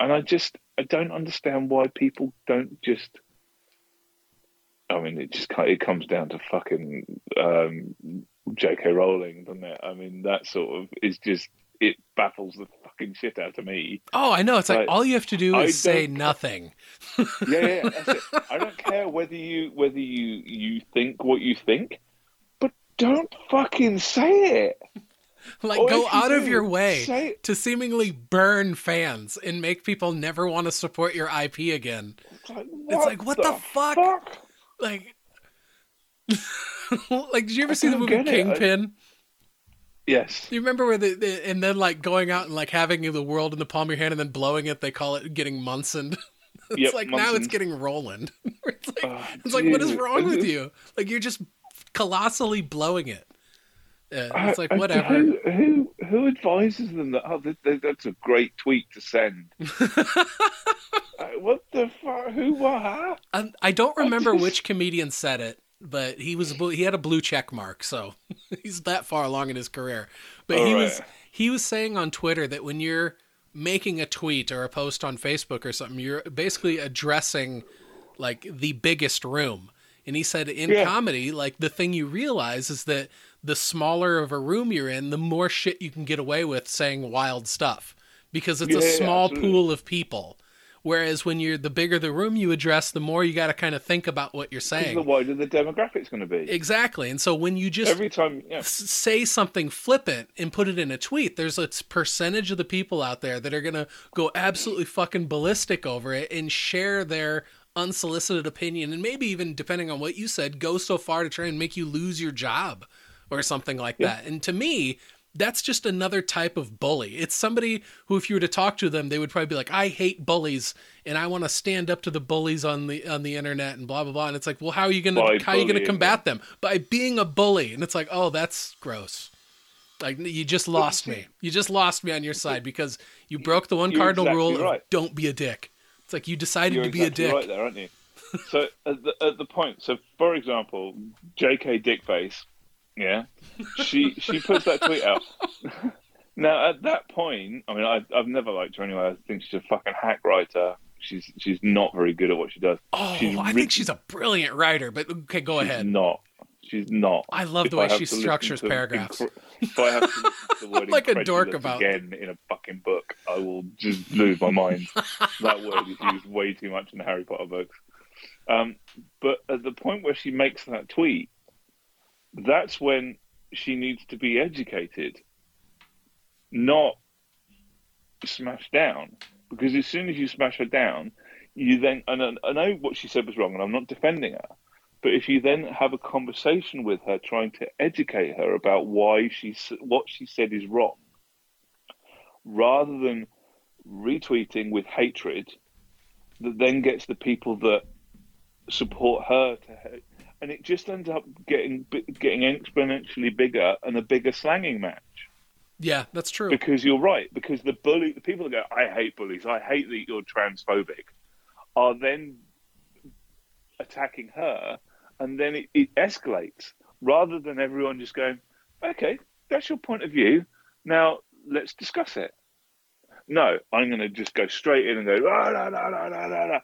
And I just I don't understand why people don't just. I mean, it just it comes down to fucking um, J.K. Rowling, doesn't it? I mean, that sort of is just it baffles the fucking shit out of me. Oh, I know. It's like Right. all you have to do is say nothing. Yeah, yeah, that's it. I don't care whether you whether you you think what you think, but don't fucking say it. Like go out of your way say to seemingly burn fans and make people never want to support your IP again. It's like, It's like, what the fuck? Like, like, did you ever see the movie. I- Kingpin? Yes. You remember where the, the and then like going out and like having the world in the palm of your hand and then blowing it? They call it getting Munson. it's Yep, like now it's getting Roland. it's like Oh, it's like what is wrong with you? Like you're just colossally blowing it. Uh, it's like I- whatever. Who, who who advises them that? Oh, that, that- that's a great tweet to send. Uh, what the fuck? Who? What? huh? I, I don't remember just- which comedian said it, but he was he had a blue check mark, so he's that far along in his career. But All he right. was he was saying on Twitter that when you're making a tweet or a post on Facebook or something, you're basically addressing like the biggest room. And he said in Yeah. comedy, like the thing you realize is that the smaller of a room you're in, the more shit you can get away with saying wild stuff because it's Yeah, a small absolutely. pool of people. Whereas when you're the bigger the room you address, the more you got to kind of think about what you're saying. the wider the demographic's going to be. Exactly. And so when you just Every time, yeah. say something flippant and put it in a tweet, there's a percentage of the people out there that are going to go absolutely fucking ballistic over it and share their unsolicited opinion and maybe even depending on what you said go so far to try and make you lose your job or something like that. And to me, that's just another type of bully. It's somebody who if you were to talk to them, they would probably be like, "I hate bullies and I want to stand up to the bullies on the on the internet and blah blah blah." And it's like, "Well, how are you going By to how are you to combat them?" By being a bully. And it's like, "Oh, that's gross." Like you just lost me. You just lost me on your side because you broke the one You're cardinal exactly rule of right. don't be a dick. It's like you decided You're to be exactly a dick. right there, aren't you? so at the, at the point, so for example, J.K. Dickface, yeah, she she puts that tweet out. now at that point, I mean, I, I've never liked her anyway. I think she's a fucking hack writer. She's she's not very good at what she does. Oh, She's I think she's a brilliant writer, but okay, go She's ahead. not. She's not. I love the If way she structures paragraphs. incre- if I have to the word I'm like a dork about again in a fucking book, I will just lose my mind. that word is used way too much in the Harry Potter books. Um, but at the point where she makes that tweet, that's when she needs to be educated, not smashed down. Because as soon as you smash her down, you then, and I- know what she said was wrong, and I'm not defending her, but if you then have a conversation with her, trying to educate her about why she what she said is wrong, rather than retweeting with hatred, that then gets the people that support her to and it just ends up getting getting exponentially bigger and a bigger slanging match. Yeah, that's true. Because you're right. Because the bully, the people that go, "I hate bullies. I hate that you're transphobic," are then attacking her, and then it, it escalates rather than everyone just going, "Okay, that's your point of view. Now let's discuss it." No, I'm going to just go straight in and go, "Ah, la, la, la, la, la, la."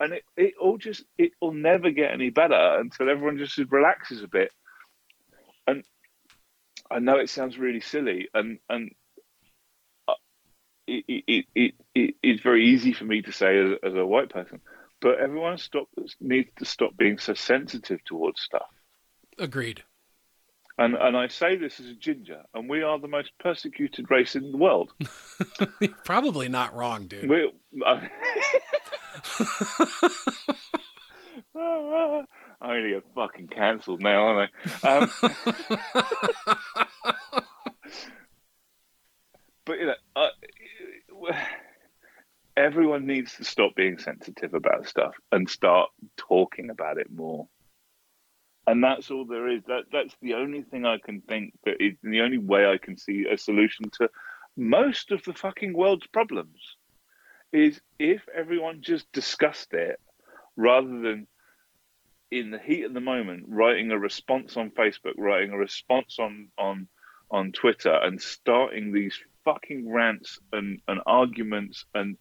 And it, it all just it will never get any better until everyone just relaxes a bit. And I know it sounds really silly, and and uh, it it, it, it it's very easy for me to say as, as a white person, but everyone stop needs to stop being so sensitive towards stuff. Agreed. And and I say this as a ginger, and we are the most persecuted race in the world. Probably not wrong, dude. We, I'm gonna get fucking cancelled now, aren't I? Um, but you know, everyone needs to stop being sensitive about stuff and start talking about it more. And that's all there is. That that's the only thing I can think that is the only way I can see a solution to most of the fucking world's problems is if everyone just discussed it rather than in the heat of the moment writing a response on Facebook, writing a response on on on Twitter and starting these fucking rants and, and arguments and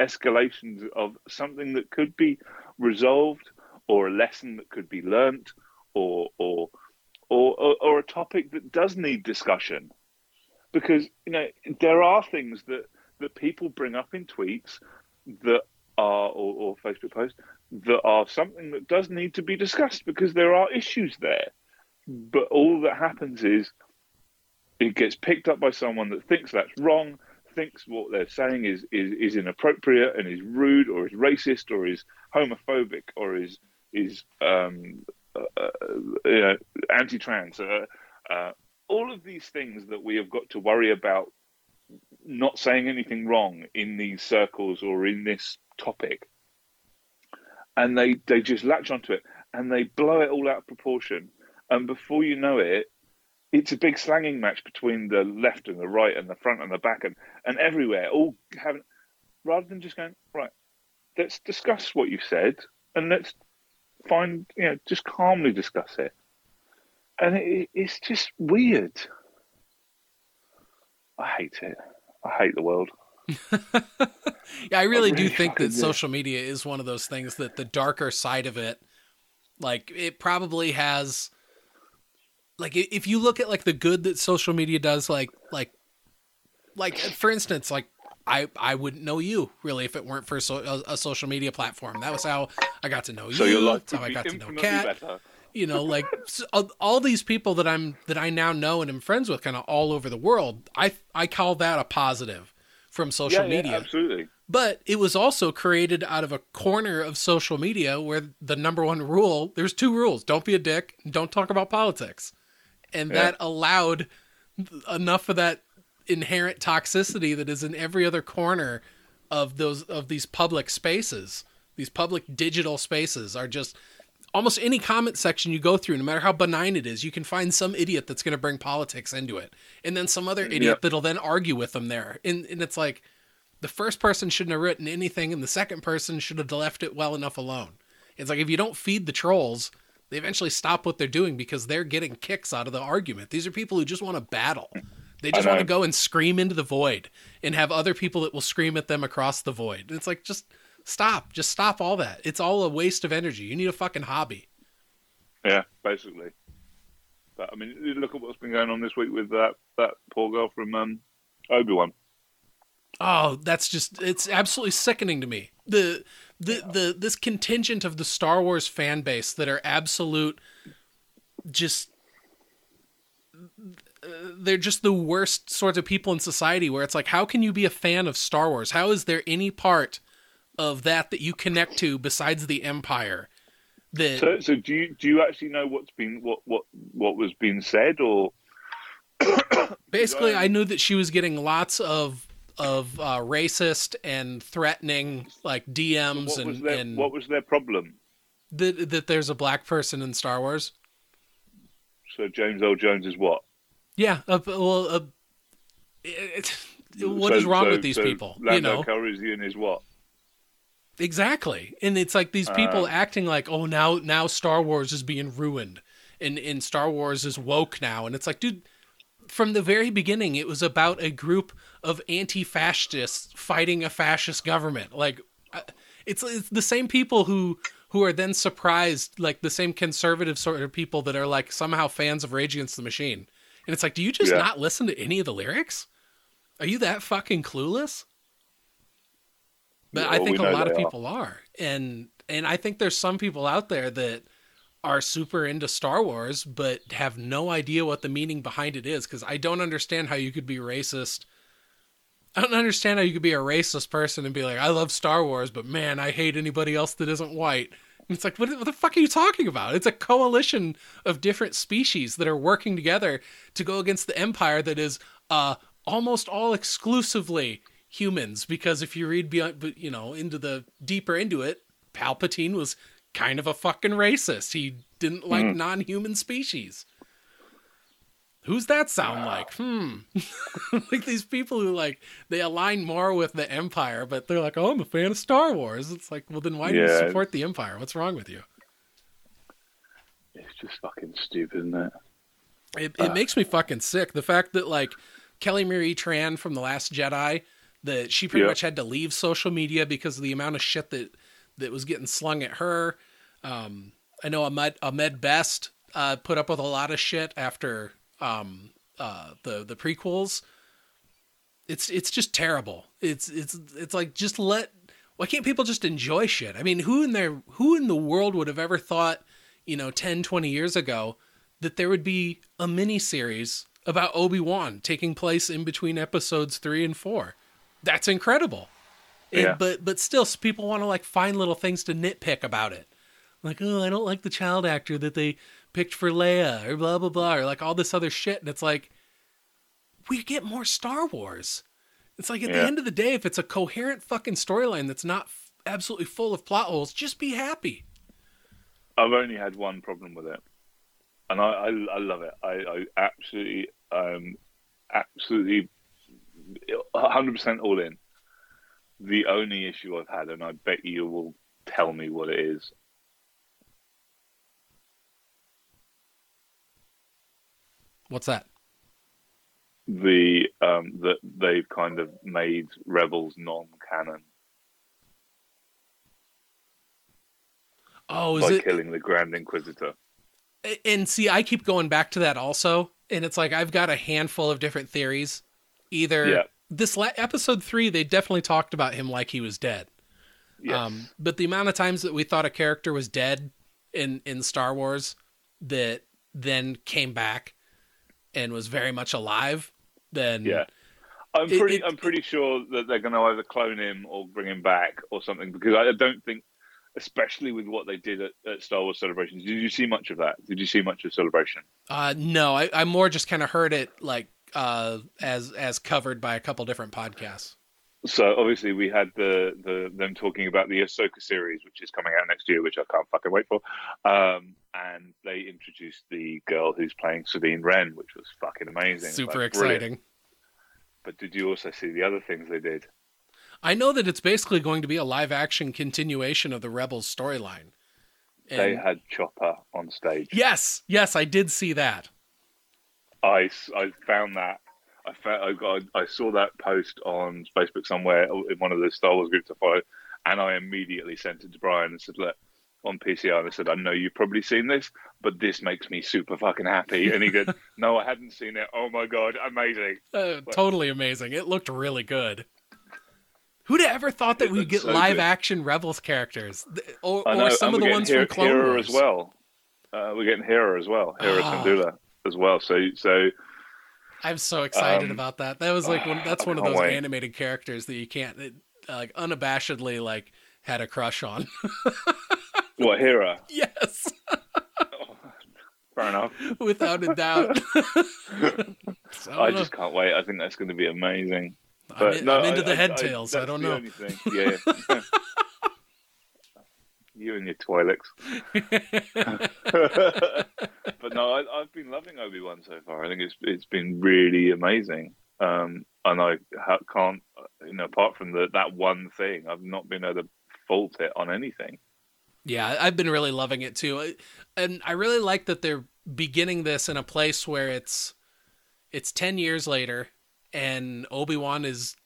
escalations of something that could be resolved or a lesson that could be learnt or or or, or, or a topic that does need discussion. Because you know there are things that that people bring up in tweets that are or, or Facebook posts that are something that does need to be discussed because there are issues there. But all that happens is it gets picked up by someone that thinks that's wrong, thinks what they're saying is is, is inappropriate and is rude or is racist or is homophobic or is is um, uh, know, anti-trans. Uh, uh, all of these things that we have got to worry about not saying anything wrong in these circles or in this topic and they they just latch onto it and they blow it all out of proportion and before you know it it's a big slanging match between the left and the right and the front and the back and, and everywhere all having rather than just going right let's discuss what you said and let's find you know just calmly discuss it, and it, it's just weird. I hate it. I hate the world. yeah, I really, do really think that do. social media is one of those things that the darker side of it, like it probably has, like if you look at like the good that social media does, like like like for instance, like I I wouldn't know you really if it weren't for so, a, a social media platform. That was how I got to know you. So you. your life That's how I got to know Kat better. You know like all- these people that i'm that i now know and am friends with kind of all over the world i i call that a positive from social yeah, yeah, media absolutely. but it was also created out of a corner of social media where the number one rule there's two rules don't be a dick don't talk about politics and Yeah. that allowed enough of that inherent toxicity that is in every other corner of those of these public spaces these public digital spaces are just almost any comment section you go through no matter how benign it is you can find some idiot that's going to bring politics into it and then some other idiot Yep. that'll then argue with them there. And, and it's like the first person shouldn't have written anything and the second person should have left it well enough alone. It's like if you don't feed the trolls they eventually stop what they're doing because they're getting kicks out of the argument. These are people who just want to battle. They just want to go and scream into the void and have other people that will scream at them across the void. It's like just stop just stop all that it's all a waste of energy you need a fucking hobby Yeah, basically. But I mean, look at what's been going on this week with that that poor girl from um, Obi Wan. Oh, that's just it's absolutely sickening to me. The the the this contingent of the Star Wars fan base that are absolute just they're just the worst sorts of people in society where it's like how can you be a fan of Star Wars? How is there any part of that that you connect to besides the empire? That So, so do you do you actually know what's been what what what was being said, or Basically, I- knew that she was getting lots of of uh, racist and threatening like DMs what and, was their and what was their problem? that that there's a black person in Star Wars. So James Earl Jones is what? Yeah, uh, well, uh, it, it, what is So- wrong so- with these so people? Lando you know Calrissian is what? Exactly, and it's like these people Uh. acting like, oh, now now Star Wars is being ruined, and and Star Wars is woke now, and it's like, dude. From the very beginning, it was about a group of anti-fascists fighting a fascist government. Like, it's it's the same people who who are then surprised, like the same conservative sort of people that are like somehow fans of Rage Against the Machine. And it's like, do you just Yeah. not listen to any of the lyrics? Are you that fucking clueless? But Yeah, I well, think we a lot of they are. people are. And and I think there's some people out there that are super into Star Wars but have no idea what the meaning behind it is cuz I don't understand how you could be racist. I don't understand how you could be a racist person and be like, I love Star Wars, but man, I hate anybody else that isn't white. And it's like, what, what the fuck are you talking about? It's a coalition of different species that are working together to go against the empire that is uh, almost all exclusively humans. Because if you read beyond, you know, into the deeper into it, Palpatine was kind of a fucking racist. He didn't like non-human species. Who's that sound like? Hmm. like these people who like they align more with the Empire, but they're like, "Oh, I'm a fan of Star Wars." It's like, well, then why do you support the Empire? What's wrong with you? It's just fucking stupid, isn't it? It, it makes me fucking sick. The fact that like Kelly Marie Tran from The Last Jedi, that she pretty Yeah. much had to leave social media because of the amount of shit that that was getting slung at her. Um, I know Ahmed Ahmed Best uh, put up with a lot of shit after um, uh, the the prequels. It's it's just terrible. It's it's it's like just let. Why can't people just enjoy shit? I mean, who in their who in the world would have ever thought, you know, 10, 20 years ago that there would be a mini series about Obi-Wan taking place in between episodes 3 and 4. That's incredible. Yeah. but but still people want to like find little things to nitpick about it. Like, "Oh, I don't like the child actor that they picked for Leia or blah blah blah or like all this other shit." And it's like we get more Star Wars. It's like at the end of the day if it's a coherent fucking storyline that's not f- absolutely full of plot holes, just be happy. I've only had one problem with it, and I I, I love it. I, I absolutely um absolutely 100% all in. The only issue I've had, and I bet you will tell me what it is. What's that? The um, that they've kind of made Rebels non-canon. Oh, is by it... killing the Grand Inquisitor? And see, I keep going back to that also, and it's like I've got a handful of different theories Either Yeah. this la- episode three, they definitely talked about him like he was dead. Yes. Um, but the amount of times that we thought a character was dead in in Star Wars that then came back and was very much alive, then yeah. I'm it- pretty. it- I'm pretty sure that they're going to either clone him or bring him back or something because I don't think, especially with what they did at, at Star Wars Celebrations. Did you see much of that? Did you see much of Celebration? uh, no, I, I more just kind of heard it like uh, as as covered by a couple different podcasts. So obviously we had the, the them talking about the Ahsoka series, which is coming out next year, which I can't fucking wait for. Um, and they introduced the girl who's playing Sabine Wren, which was fucking amazing, Super Like, brilliant. exciting. But did you also see the other things they did? I know that it's basically going to be a live action continuation of the Rebels storyline. they had Chopper on stage. yes, yes, I did see that. I, I found that. I, found, I got I saw that post on Facebook somewhere in one of the Star Wars groups I follow, and I immediately sent it to Brian and said, "Look, on PCR." And I said, "I know you've probably seen this, but this makes me super fucking happy." And he goes, "No, I hadn't seen it. Oh my god, amazing!" Uh, totally amazing. It looked really good. Who'd have ever thought that we'd get so live good. action Rebels characters, or, or some and of the ones getting from Clone Hera Wars as well. Uh, we're getting Hera as well, Hera Ah. Syndulla as well. So, so I'm so excited Um, about that. That was like one, that's I one of those wait. animated characters that you can't it, like unabashedly like had a crush on. what Hera? yes, Oh, fair enough. without a doubt. So, I just can't wait. I think that's going to be amazing. I'm, But in- no, I'm into I- the I- head I- tails. I, that's don't know. Yeah. You and your Twi'leks. but no, I, I've been loving Obi Wan so far. I think it's it's been really amazing. Um, and I ha- can't, you know, apart from the, that one thing, I've not been able to fault it on anything. Yeah, I've been really loving it too. And I really like that they're beginning this in a place where it's it's 10 years later and Obi-Wan is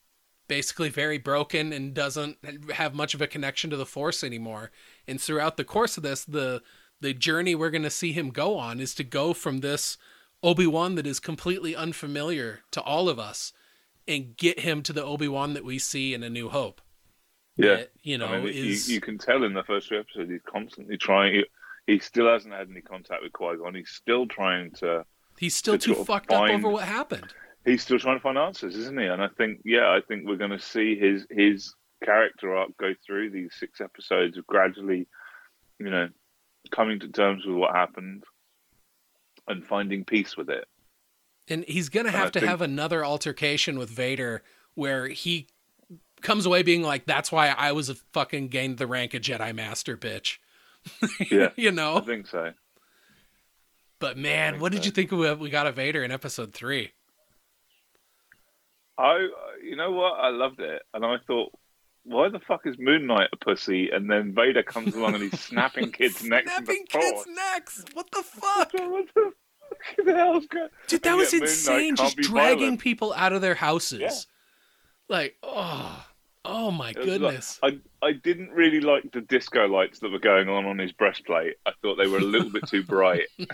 basically very broken and doesn't have much of a connection to the Force anymore. And throughout the course of this, the the journey we're going to see him go on is to go from this Obi-Wan that is completely unfamiliar to all of us and get him to the Obi-Wan that we see in A New Hope. Yeah. That, you know, I mean, is you, you can tell in the first few episodes he's constantly trying. He, he still hasn't had any contact with Qui Gon. He's still trying to. He's still to too fucked find- up over what happened. He's still trying to find answers, isn't he? And I think, yeah, I think we're going to see his his character arc go through these six episodes of gradually, you know, coming to terms with what happened and finding peace with it. And he's going to have to think- have another altercation with Vader where he comes away being like, that's why I was a fucking gained the rank of Jedi Master, bitch. Yeah, you know? I think so. But man, what did so. you think we we got a Vader in episode three? I, you know what? I loved it, and I thought, why the fuck is Moon Knight a pussy? And then Vader comes along and he's snapping kids' necks Snapping the kids' necks! What the fuck? what the fuck hell's going? Dude, that And was yet Moon Knight insane. Just dragging violent. people out of their houses. Yeah. Like, oh, oh my was like- goodness. I I didn't really like the disco lights that were going on on his breastplate. I thought they were a little bit too bright. Is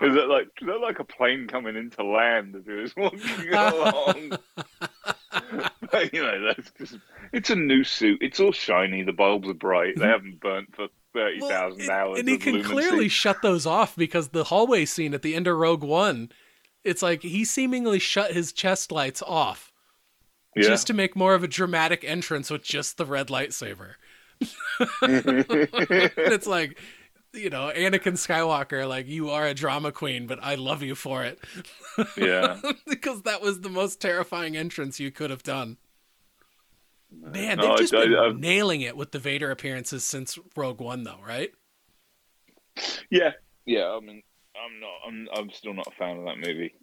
it like is that like a plane coming into land as he was walking along? but, you know, that's just it's a new suit. It's all shiny. The bulbs are bright. They mhm. haven't burnt for thirty thousand Well, hours. And he can lunacy. clearly shut those off because the hallway scene at the end of Rogue One, it's like he seemingly shut his chest lights off yeah. just to make more of a dramatic entrance with just the red lightsaber. it's like, you know, Anakin Skywalker, like, you are a drama queen, but I love you for it. yeah. because that was the most terrifying entrance you could have done. Man, No, they've I- just I- been I've- nailing it with the Vader appearances since Rogue One, though, right? Yeah, yeah. I mean, I'm not. I'm. I'm still not a fan of that movie.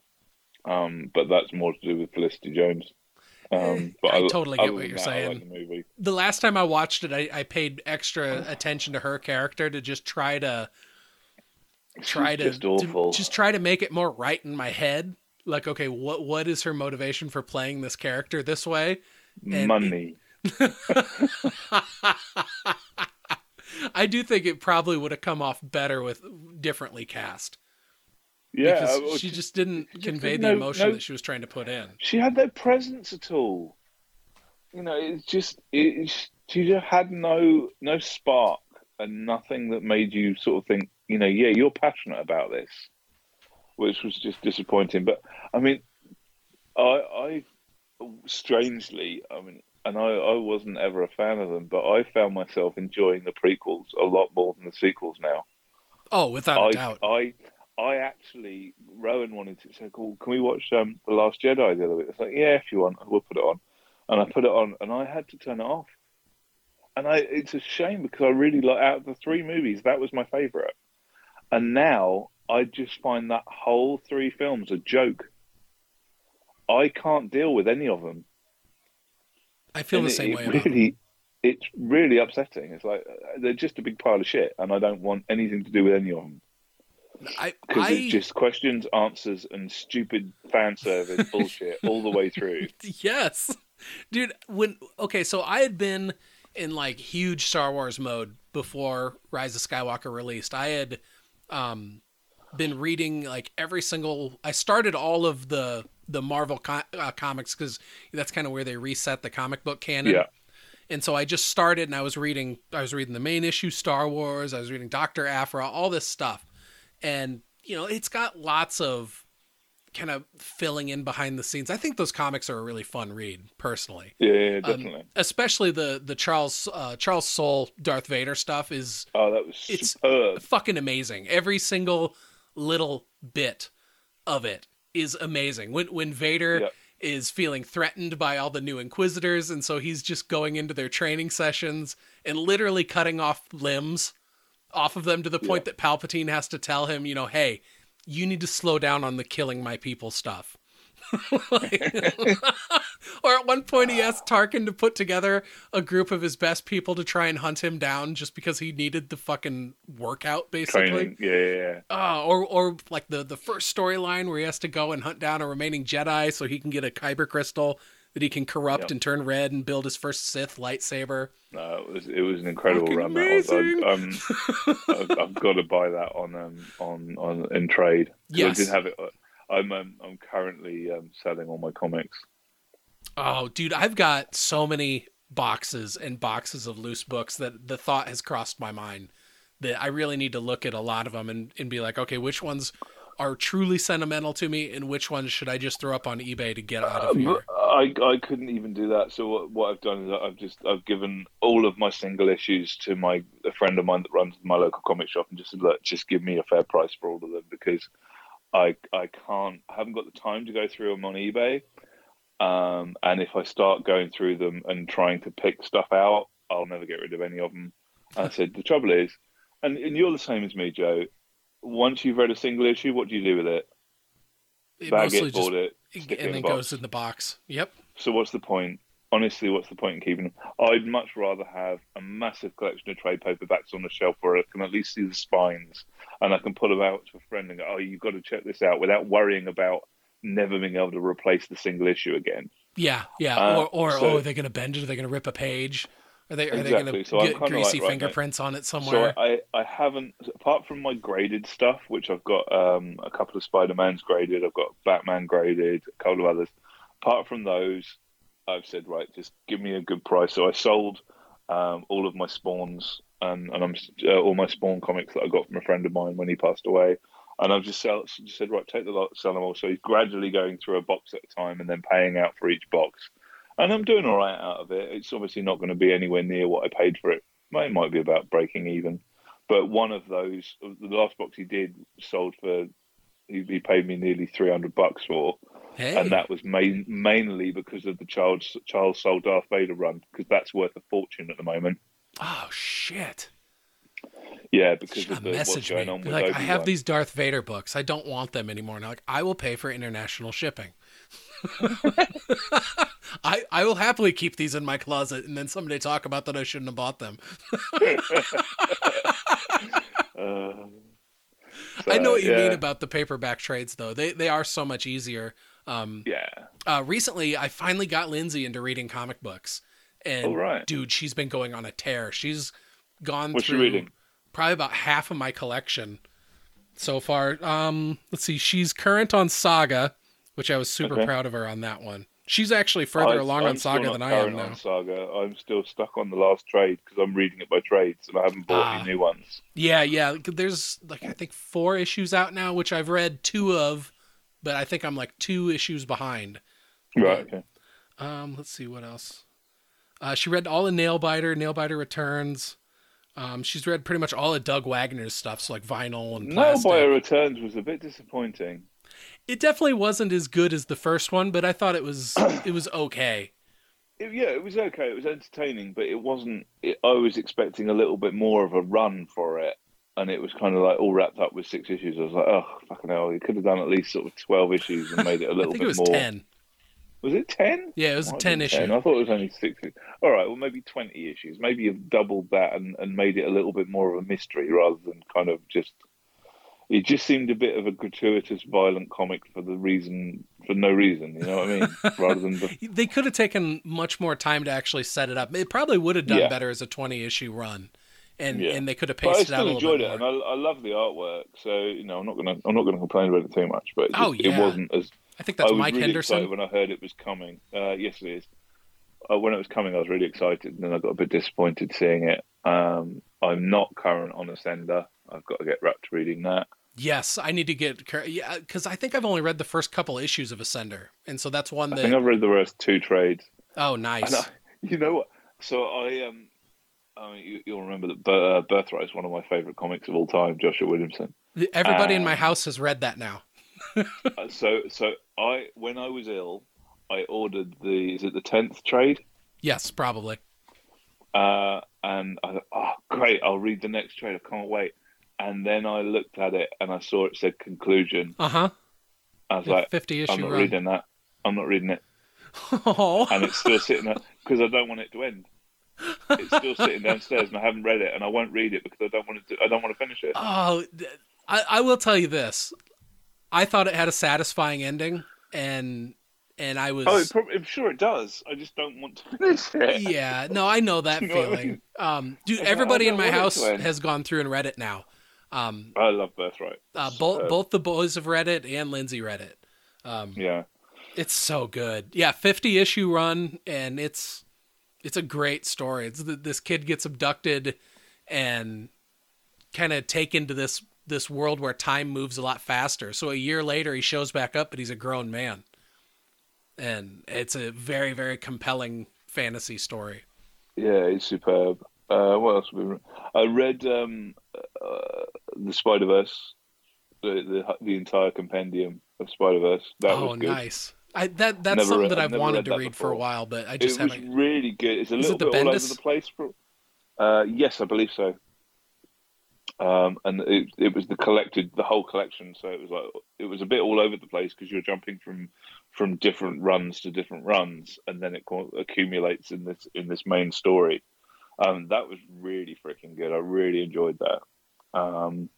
Um, but that's more to do with Felicity Jones. Um, but I totally get what you're that, saying. the the last time I watched it, I, I paid extra attention to her character to just try to try to, just to just try to make it more right in my head. Like, okay, what what is her motivation for playing this character this way? and Money. I do think it probably would have come off better with differently cast. Yeah, because she just didn't just convey the emotion no- that she was trying to put in. she had no presence at all. You know, it's just it, she just had no no spark and nothing that made you sort of think, you know, yeah, you're passionate about this, which was just disappointing. But I mean, I I strangely, I mean, and I I wasn't ever a fan of them, but I found myself enjoying the prequels a lot more than the sequels now. Oh, without a I, doubt. I, I actually, Rowan wanted to say, "Cool, can we watch um, the Last Jedi the other week?" It's like, "Yeah, if you want, we'll put it on." And I put it on, and I had to turn it off. And I, it's a shame because I really like out of the three movies, that was my favorite. And now I just find that whole three films a joke. I can't deal with any of them. I feel And the it- same it way. Really, it's really upsetting. It's like they're just a big pile of shit, and I don't want anything to do with any of them because I it's just questions, answers, and stupid fan service bullshit all the way through. yes, dude. When okay, so I had been in like huge Star Wars mode before Rise of Skywalker released. I had um been reading like every single. I started all of the the Marvel co- uh, comics because that's kind of where they reset the comic book canon. Yeah. And so I just started and I was reading I was reading the main issue Star Wars, I was reading Dr. Aphra, all this stuff. And you know, it's got lots of kind of filling in behind the scenes. I think those comics are a really fun read personally. Yeah, Um, definitely. especially the the Charles uh, Charles Soule Darth Vader stuff is oh, that was it's- superb. fucking amazing. Every single little bit of it is amazing. When when Vader Yep. is feeling threatened by all the new Inquisitors, and so he's just going into their training sessions and literally cutting off limbs off of them to the point that Palpatine has to tell him, you know, hey, you need to slow down on the killing my people stuff. or at one point he asked Tarkin to put together a group of his best people to try and hunt him down just because he needed the fucking workout basically. Training. Yeah, yeah, yeah. Oh, or or like the the first storyline where he has to go and hunt down a remaining Jedi so he can get a kyber crystal that he can corrupt Yep. and turn red and build his first Sith lightsaber. No, it was it was an incredible Fucking run. That was, amazing. I, um, I've, I've got to buy that on um on on in trade. Yes. I did have it. I'm um, I'm currently um, selling all my comics. Oh, dude, I've got so many boxes and boxes of loose books that the thought has crossed my mind that I really need to look at a lot of them and, and be like, okay, which ones are truly sentimental to me and which ones should I just throw up on eBay to get out of Um, here? I I couldn't even do that. So what, what I've done is I've just I've given all of my single issues to my a friend of mine that runs my local comic shop and just said, look, just give me a fair price for all of them because I I can't I haven't got the time to go through them on eBay. Um, and if I start going through them and trying to pick stuff out, I'll never get rid of any of them. I said the trouble is, and, and you're the same as me, Joe. Once you've read a single issue, what do you do with it? It Bag it, board it, stick it and in then the goes in the box. Yep. So what's the point? Honestly, what's the point in keeping them? I'd much rather have a massive collection of trade paperbacks on the shelf where I can at least see the spines and I can pull them out to a friend and go, "Oh, you've got to check this out," without worrying about never being able to replace the single issue again. Yeah, yeah. Uh, or or so- oh, are they going to bend it? Are they going to rip a page? Are they are they going to So get greasy like, right, fingerprints on it somewhere? So? I, I haven't, apart from my graded stuff, which I've got um, a couple of Spider Mans graded, I've got Batman graded, a couple of others. Apart from those, I've said, right, just give me a good price. So I sold um, all of my spawns and, and I'm uh, all my spawn comics that I got from a friend of mine when he passed away. And I've just, sell, just said, right, take the lot, sell them all. So he's gradually going through a box at a time and then paying out for each box. And I'm doing all right out of it. It's obviously not going to be anywhere near what I paid for it. It might be about breaking even. But one of those, the last box he did, sold for, he, he paid me nearly 300 bucks for. hey, And that was main, mainly because of the Charles, Charles Soule Darth Vader run, because that's worth a fortune at the moment. oh shit! Yeah, because of the, what's going me. on with like, I have these Darth Vader books. I don't want them anymore. And I'm like, I will pay for international shipping. I I will happily keep these in my closet, and then someday talk about that I shouldn't have bought them. Uh, I know what you yeah. mean about the paperback trades, though. They they are so much easier. Um, Yeah. uh, recently, I finally got Lindsay into reading comic books, and Oh, right. dude, she's been going on a tear. She's gone What's she through reading? probably about half of my collection so far. Um, let's see, she's current on Saga, which I was super Okay. proud of her on that one. She's actually further I- along I'm on Saga than I am now. Saga, I'm still stuck on the last trade because I'm reading it by trades and I haven't bought Ah. any new ones. Yeah, yeah. There's like I think four issues out now, which I've read two of, but I think I'm like two issues behind. Right. Okay. Um, let's see what else. Uh, she read all of Nailbiter, Nailbiter Returns. Um, she's read pretty much all of Doug Wagner's stuff, so like vinyl and plastic. Buyer Returns was a bit disappointing. It definitely wasn't as good as the first one, but I thought it was it was okay. It- yeah, it was okay. It was entertaining, but it wasn't. It, I was expecting a little bit more of a run for it, and it was kind of like all wrapped up with six issues. I was like, oh fucking hell! You could have done at least sort of twelve issues and made it a I little think bit it was more. ten. Was it ten? Yeah, it was a Might have ten issue. I thought it was only six. All right, well maybe twenty issues. Maybe you've doubled that and, and made it a little bit more of a mystery rather than kind of just. It just seemed a bit of a gratuitous, violent comic for the reason for no reason. You know what I mean? rather than the, They could have taken much more time to actually set it up. It probably would have done Yeah. better as a twenty issue run, and Yeah. and they could have I it out a still enjoyed it, more. and I, I love the artwork. So you know, I'm not gonna I'm not gonna complain about it too much. But it, just, Oh, yeah. it wasn't as I think that's I was Mike really Henderson. excited when I heard it was coming. Uh, yes, it is. Uh, when it was coming, I was really excited, and then I got a bit disappointed seeing it. Um, I'm not current on Ascender. I've got to get wrapped reading that. Yes, I need to get yeah because I think I've only read the first couple issues of Ascender, and so that's one I think that I've read the rest two trades. oh nice. I, you know what? So I um, I mean, you, you'll remember that uh, Birthright is one of my favourite comics of all time. Joshua Williamson. Everybody in my um, house has read that now. Uh, so so I when I was ill, I ordered the is it the tenth trade, Yes, probably. uh, and I thought, oh great, I'll read the next trade. I can't wait. And then I looked at it and I saw it said conclusion. Uh huh. I was like, Fifty I'm not run. reading that. I'm not reading it, Oh, and it's still sitting there because I don't want it to end. It's still sitting downstairs, and I haven't read it, and I won't read it because I don't want to. I don't want to finish it. oh, I, I will tell you this. I thought it had a satisfying ending, and and I was Oh, it prob- I'm sure it does. I just don't want to finish it. yeah. No, I know that You know what I feeling. mean? Um, dude, everybody in my house has gone through and read it now. Um, I love Birthright. uh, both Superb. both the boys have read it, and Lindsay read it. Um, Yeah. It's so good. Yeah, 50 issue run and it's it's a great story. It's th- this kid gets abducted and kind of taken to this this world where time moves a lot faster. So a year later he shows back up but he's a grown man. And it's a very very compelling fantasy story. Yeah, it's superb. Uh, what else? Have we I read um, uh, the Spider Verse, the, the the entire compendium of Spider Verse. That oh, was good. nice. I that that's Never something read- that I've I've wanted to read for a while, but I It just was haven't. really good. It's a Is little it bit all over Bendis? the place. For, uh, yes, I believe so. Um, and it it was the collected the whole collection, so it was like it was a bit all over the place because you're jumping from from different runs to different runs, and then it accumulates in this in this main story. Um, that was really freaking good. I really enjoyed that. Um,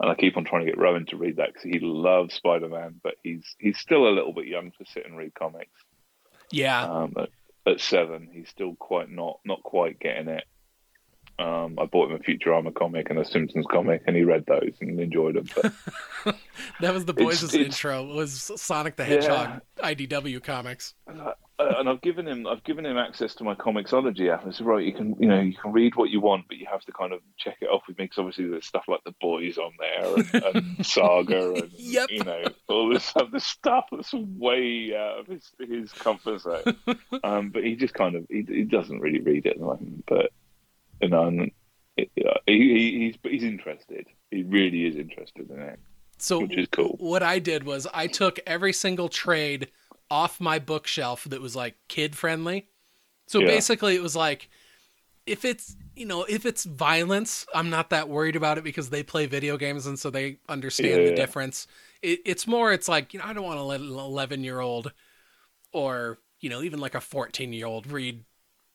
and I keep on trying to get Rowan to read that because he loves Spider Man, but he's he's still a little bit young to sit and read comics. Yeah. Um, at, at seven, he's still quite not not quite getting it. Um, I bought him a Futurama comic and a Simpsons comic, and he read those and enjoyed them. But That was the boys' it's- intro. Was Sonic the Hedgehog IDW comics. uh, and I've given him I've given him access to my ComiXology app. I said, right, you can you know you can read what you want, but you have to kind of check it off with me because obviously there's stuff like the boys on there and, and Saga and Yep. you know all this other stuff that's way out of his his comfort zone. um, but he just kind of he, he doesn't really read it at the moment, but And, it, uh, he, he, he's he's interested. He really is interested in it, So which is cool. what I did was I took every single trade off my bookshelf that was like kid friendly. So Yeah. basically it was like if it's you know, if it's violence, I'm not that worried about it because they play video games and so they understand Yeah, the difference. It, it's more it's like, you know, I don't want to let an 11 year old or, you know, even like a 14 year old read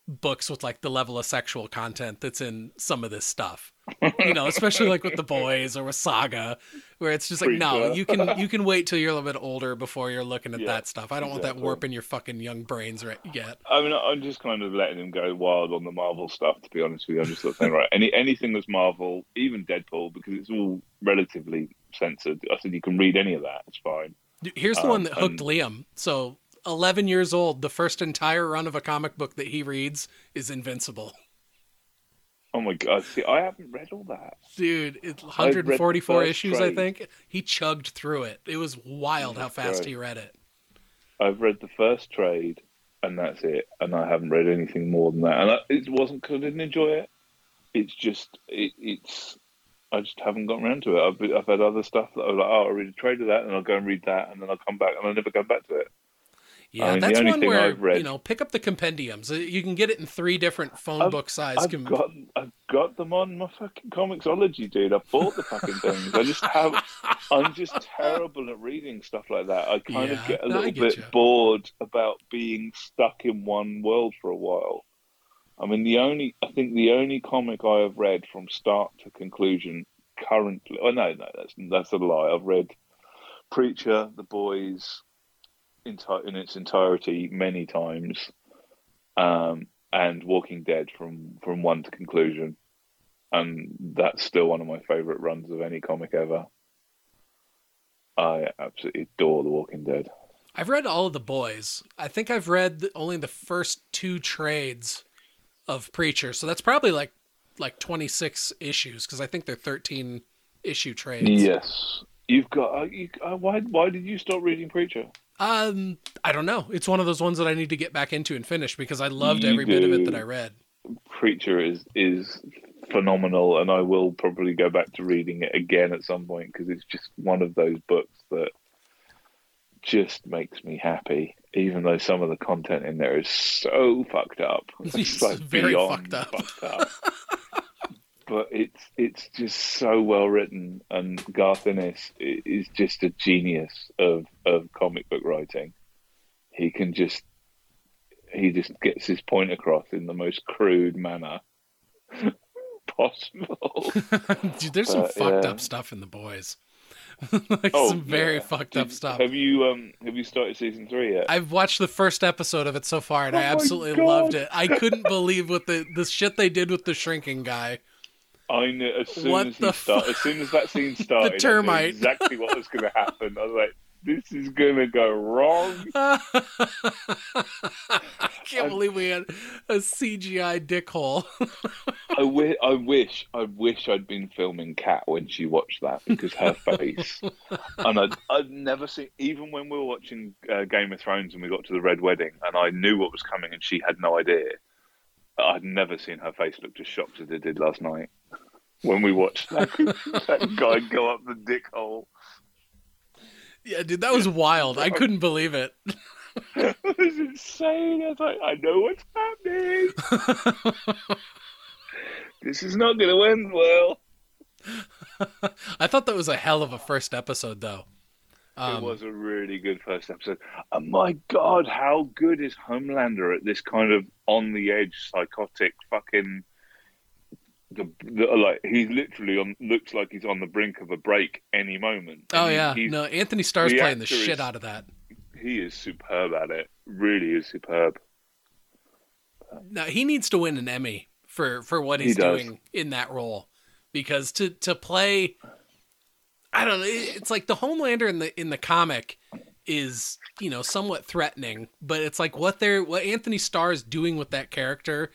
books with like the level of sexual content that's in some of this stuff. You know, especially like with the boys or with Saga, where it's just like, no, you can you can wait till you're a little bit older before you're looking at Yeah, that stuff. I don't want that warping your fucking young brains right yet. I mean, I'm just kind of letting him go wild on the Marvel stuff. To be honest with you, I'm just sort of saying, right, any anything that's Marvel, even Deadpool, because it's all relatively censored. I said you can read any of that. It's fine. Here's the Um, one that hooked and- Liam. So, 11 years old, the first entire run of a comic book that he reads is Invincible. Oh my god! See, I haven't read all that. Dude, it's 144 first issues, I think. He chugged through it. It was wild oh how fast he read it. I've read the first trade, and that's it. And I haven't read anything more than that. And I, it wasn't because I didn't enjoy it. It's just it, it's. I just haven't gotten around to it. I've I've had other stuff that I was like, oh, I'll read a trade of that, and I'll go and read that, and then I'll come back, and I'll never go back to it. Yeah, I mean, the that's only one thing where I've read- you know, pick up the compendiums. Uh, You can get it in three different phone I've- book size. I've com- got I've got them on my fucking comiXology, dude. I bought the fucking things. I just have. I'm just terrible at reading stuff like that. I kind Yeah, of get a little get bit you. bored about being stuck in one world for a while. I mean, the only I think the only comic I have read from start to conclusion currently. Oh no, no, that's that's a lie. I've read Preacher, The Boys, in its entirety many times, um, and Walking Dead from from one to conclusion, and that's still one of my favorite runs of any comic ever. I absolutely adore The Walking Dead. I've read all of the boys. I think I've read only the first two trades of Preacher. So that's probably like like 26 issues because I think they're 13 issue trades. Yes, you've got. Uh, you, uh, why? Why did you stop reading Preacher? Um, I don't know. It's one of those ones that I need to get back into and finish because I loved You every bit of it that I read. Preacher is is phenomenal, and I will probably go back to reading it again at some point because it's just one of those books that just makes me happy, even though some of the content in there is so fucked up. It's very beyond fucked up. fucked up. but it's it's just so well written, and Garth Ennis is just a genius of of comic book writing. He can just he just gets his point across in the most crude manner possible. Dude, there's some fucked yeah. up stuff in the boys. like Oh, some very yeah. fucked up stuff. Have you um have you started season three yet? I've watched the first episode of it so far, and Oh I absolutely loved it. I couldn't believe what the the shit they did with the shrinking guy. I knew as soon What as he started, as soon as that scene started, I knew termite. exactly what was going to happen. I was like, "This is going to go wrong." I can't I- believe we had a CGI dick hole. I, wi- I wish, I wish I'd been filming Kat when she watched that because her face, and I'd, I'd never seen. Even when we were watching uh, Game of Thrones and we got to the Red Wedding, and I knew what was coming, and she had no idea. I'd never seen her face look as shocked as it did last night when we watched that, that guy go up the dick hole. yeah, dude, that was wild. I couldn't believe it. It was insane. I was like, I know what's happening. this is not going to end well. I thought that was a hell of a first episode, though. Um, it was a really good first episode. And my God, how good is Homelander at this kind of on the edge, psychotic, fucking. The, the, like he's literally on looks like he's on the brink of a break any moment. Oh he- yeah, no, Antony Starr's the playing the shit is- out of that. he is superb at it. Really is superb. No, he needs to win an Emmy for for what he's He doing in that role because to to play I don't know, it's like the Homelander in the in the comic is, you know, somewhat threatening, but it's like what they're what Antony Starr is doing with that character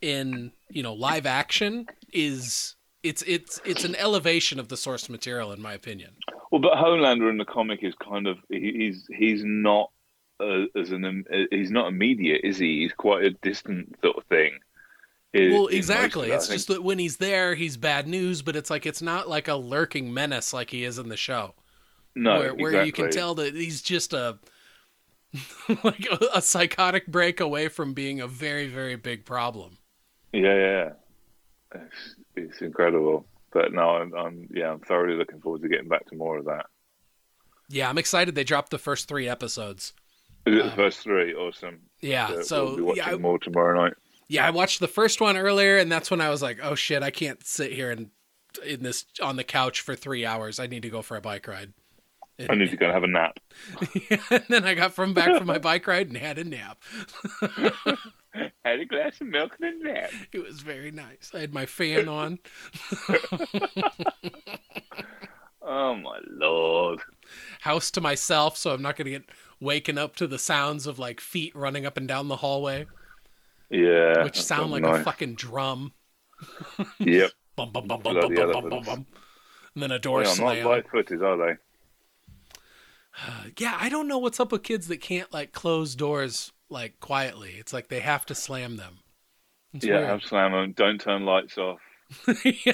in, you know, live action is it's it's it's an elevation of the source material in my opinion. Well, but Homelander in the comic is kind of he's he's not uh, as an he's not immediate, is he? He's quite a distant sort of thing. in- in Well, exactly. it, It's just that when he's there, he's bad news, but it's like it's not like a lurking menace like he is in the show. no, where, where you can tell that he's just a like a, a psychotic break away from being a very very big problem. Yeah, yeah, it's, it's incredible. But no, I'm, I'm yeah, I'm thoroughly looking forward to getting back to more of that. Yeah, I'm excited they dropped the first 3 episodes. Is it Um, the first three? Awesome. Yeah, Uh, so we'll be watching yeah, I, more tomorrow night. Yeah, I watched the first one earlier, and that's when I was like, "Oh shit, I can't sit here and in this on the couch for three hours. I need to go for a bike ride." I need to go and have a nap. and then I got from back from my bike ride and had a nap. had a glass of milk and a nap. It was very nice. I had my fan on. oh my lord. House to myself, so I'm not gonna get waken up to the sounds of like feet running up and down the hallway. Yeah. Which sound like nice. a fucking drum. yep. Bum bum bum bum bum bum bum bum. And then a door yeah, slam. Not light footed, are they? Yeah, I don't know what's up with kids that can't like close doors like quietly. It's like they have to slam them. It's yeah, weird. have slam them. Don't turn lights off. yeah.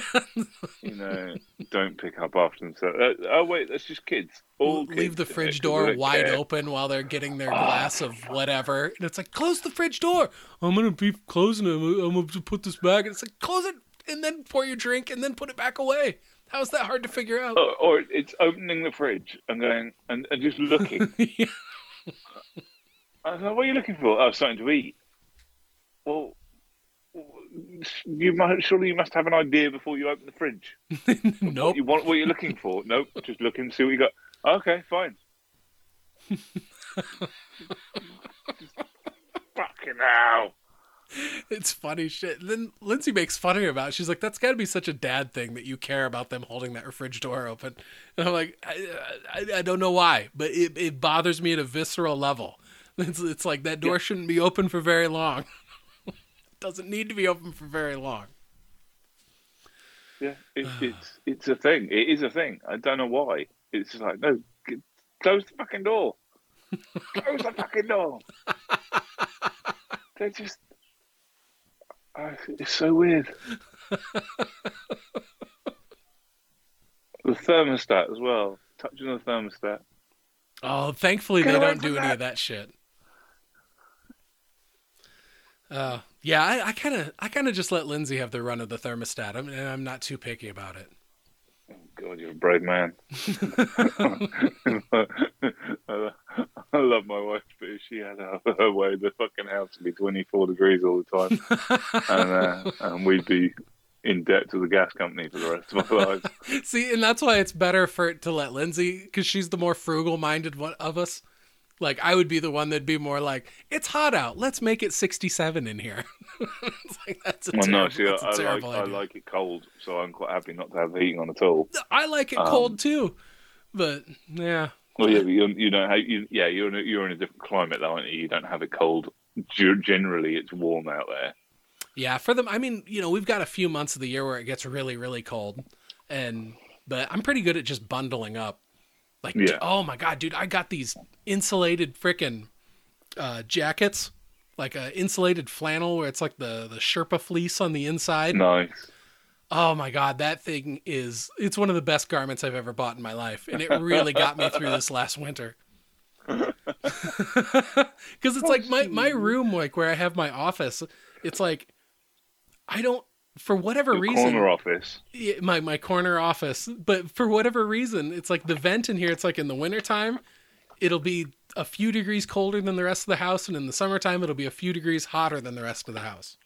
you know, don't pick up after themselves. Uh, oh wait, that's just kids. All Leave the fridge door wide care. open while they're getting their ah. glass of whatever, and it's like close the fridge door. I'm gonna be closing it. I'm gonna put this back. And it's like close it and then pour your drink and then put it back away. How's that hard to figure out? Or, or it's opening the fridge and going and, and just looking. yeah. I was like, what are you looking for? Oh, something to eat. Well, you must, surely you must have an idea before you open the fridge. nope. What you want what you're looking for? Nope. Just look and see what you got. Okay, fine. Fucking hell. It's funny shit. then Lindsay makes fun of me about it. She's like, that's got to be such a dad thing that you care about them holding that fridge door open. And I'm like, I, I, I don't know why, but it, it bothers me at a visceral level. It's, it's like that door yeah. shouldn't be open for very long. doesn't need to be open for very long. Yeah, it, it's it's a thing. It is a thing. I don't know why. It's just like no, close the fucking door. close the fucking door. They're just. It's so weird. the thermostat as well. Touching the thermostat. Oh, thankfully Get they don't do that. any of that shit. Uh, yeah, I kind of, I kind of just let Lindsay have the run of the thermostat. I'm, I'm not too picky about it. Oh God, you're a brave man. I love my wife, but if she had her, her way, the fucking house would be 24 degrees all the time, and, uh, and we'd be in debt to the gas company for the rest of our lives. See, and that's why it's better for to let Lindsay, because she's the more frugal-minded one of us. Like I would be the one that'd be more like, "It's hot out. Let's make it 67 in here." it's like that's a well, terrible, no, see, I, I like I like it cold, so I'm quite happy not to have the heating on at all. I like it um, cold too, but yeah. Well, yeah, but you, you don't have you, yeah you're in a, you're in a different climate though, aren't you? You don't have it cold. Generally, it's warm out there. Yeah, for them, I mean, you know, we've got a few months of the year where it gets really, really cold, and but I'm pretty good at just bundling up. Like, yeah. oh my god, dude, I got these insulated freaking uh, jackets, like a insulated flannel where it's like the the Sherpa fleece on the inside. Nice. Oh my god, that thing is it's one of the best garments I've ever bought in my life, and it really got me through this last winter. Because it's oh, like my my room, like where I have my office, it's like I don't for whatever reason corner office. My my corner office. But for whatever reason it's like the vent in here it's like in the wintertime it'll be a few degrees colder than the rest of the house and in the summertime it'll be a few degrees hotter than the rest of the house.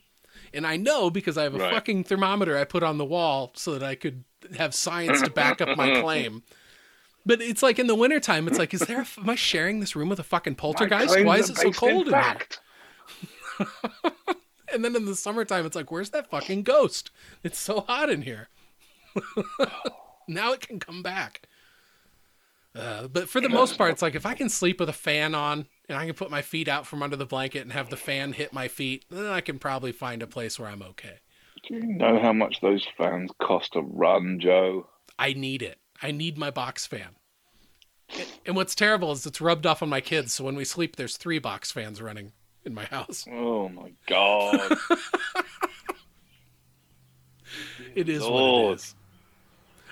And i know because i have a right. fucking thermometer i put on the wall so that i could have science to back up my claim. But it's like in the wintertime it's like is there a, am i sharing this room with a fucking poltergeist? why is it so cold in here and then in the summertime, it's like, where's that fucking ghost? It's so hot in here. now it can come back. Uh, but for the most part, it's like if I can sleep with a fan on and I can put my feet out from under the blanket and have the fan hit my feet, then I can probably find a place where I'm okay. Do you know how much those fans cost to run, Joe? I need it. I need my box fan. And what's terrible is it's rubbed off on my kids, so when we sleep, there's three box fans running in my house. Oh my god. it is Lord. what it is.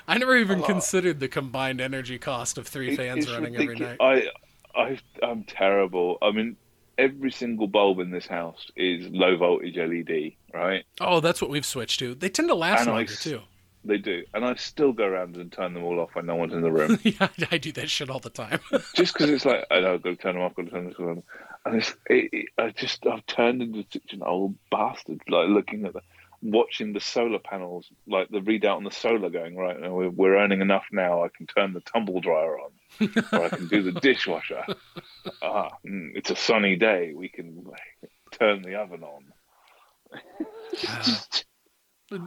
I never even oh. considered the combined energy cost of three fans running ridiculous. every night. I, I, I'm terrible. I mean, every single bulb in this house is low voltage LED, right? Oh, that's what we've switched to. They tend to last and longer I, too. They do, and I still go around and turn them all off when no one's in the room, yeah, I do that shit all the time. just because it's like oh, I know I've got to turn them off, got to turn them on, and it's it, it, I just I've turned into such an old bastard, like looking at the watching the solar panels, like the readout on the solar, going right. We're, we're earning enough now. I can turn the tumble dryer on, or I can do the dishwasher. Ah, mm, it's a sunny day. We can like, turn the oven on.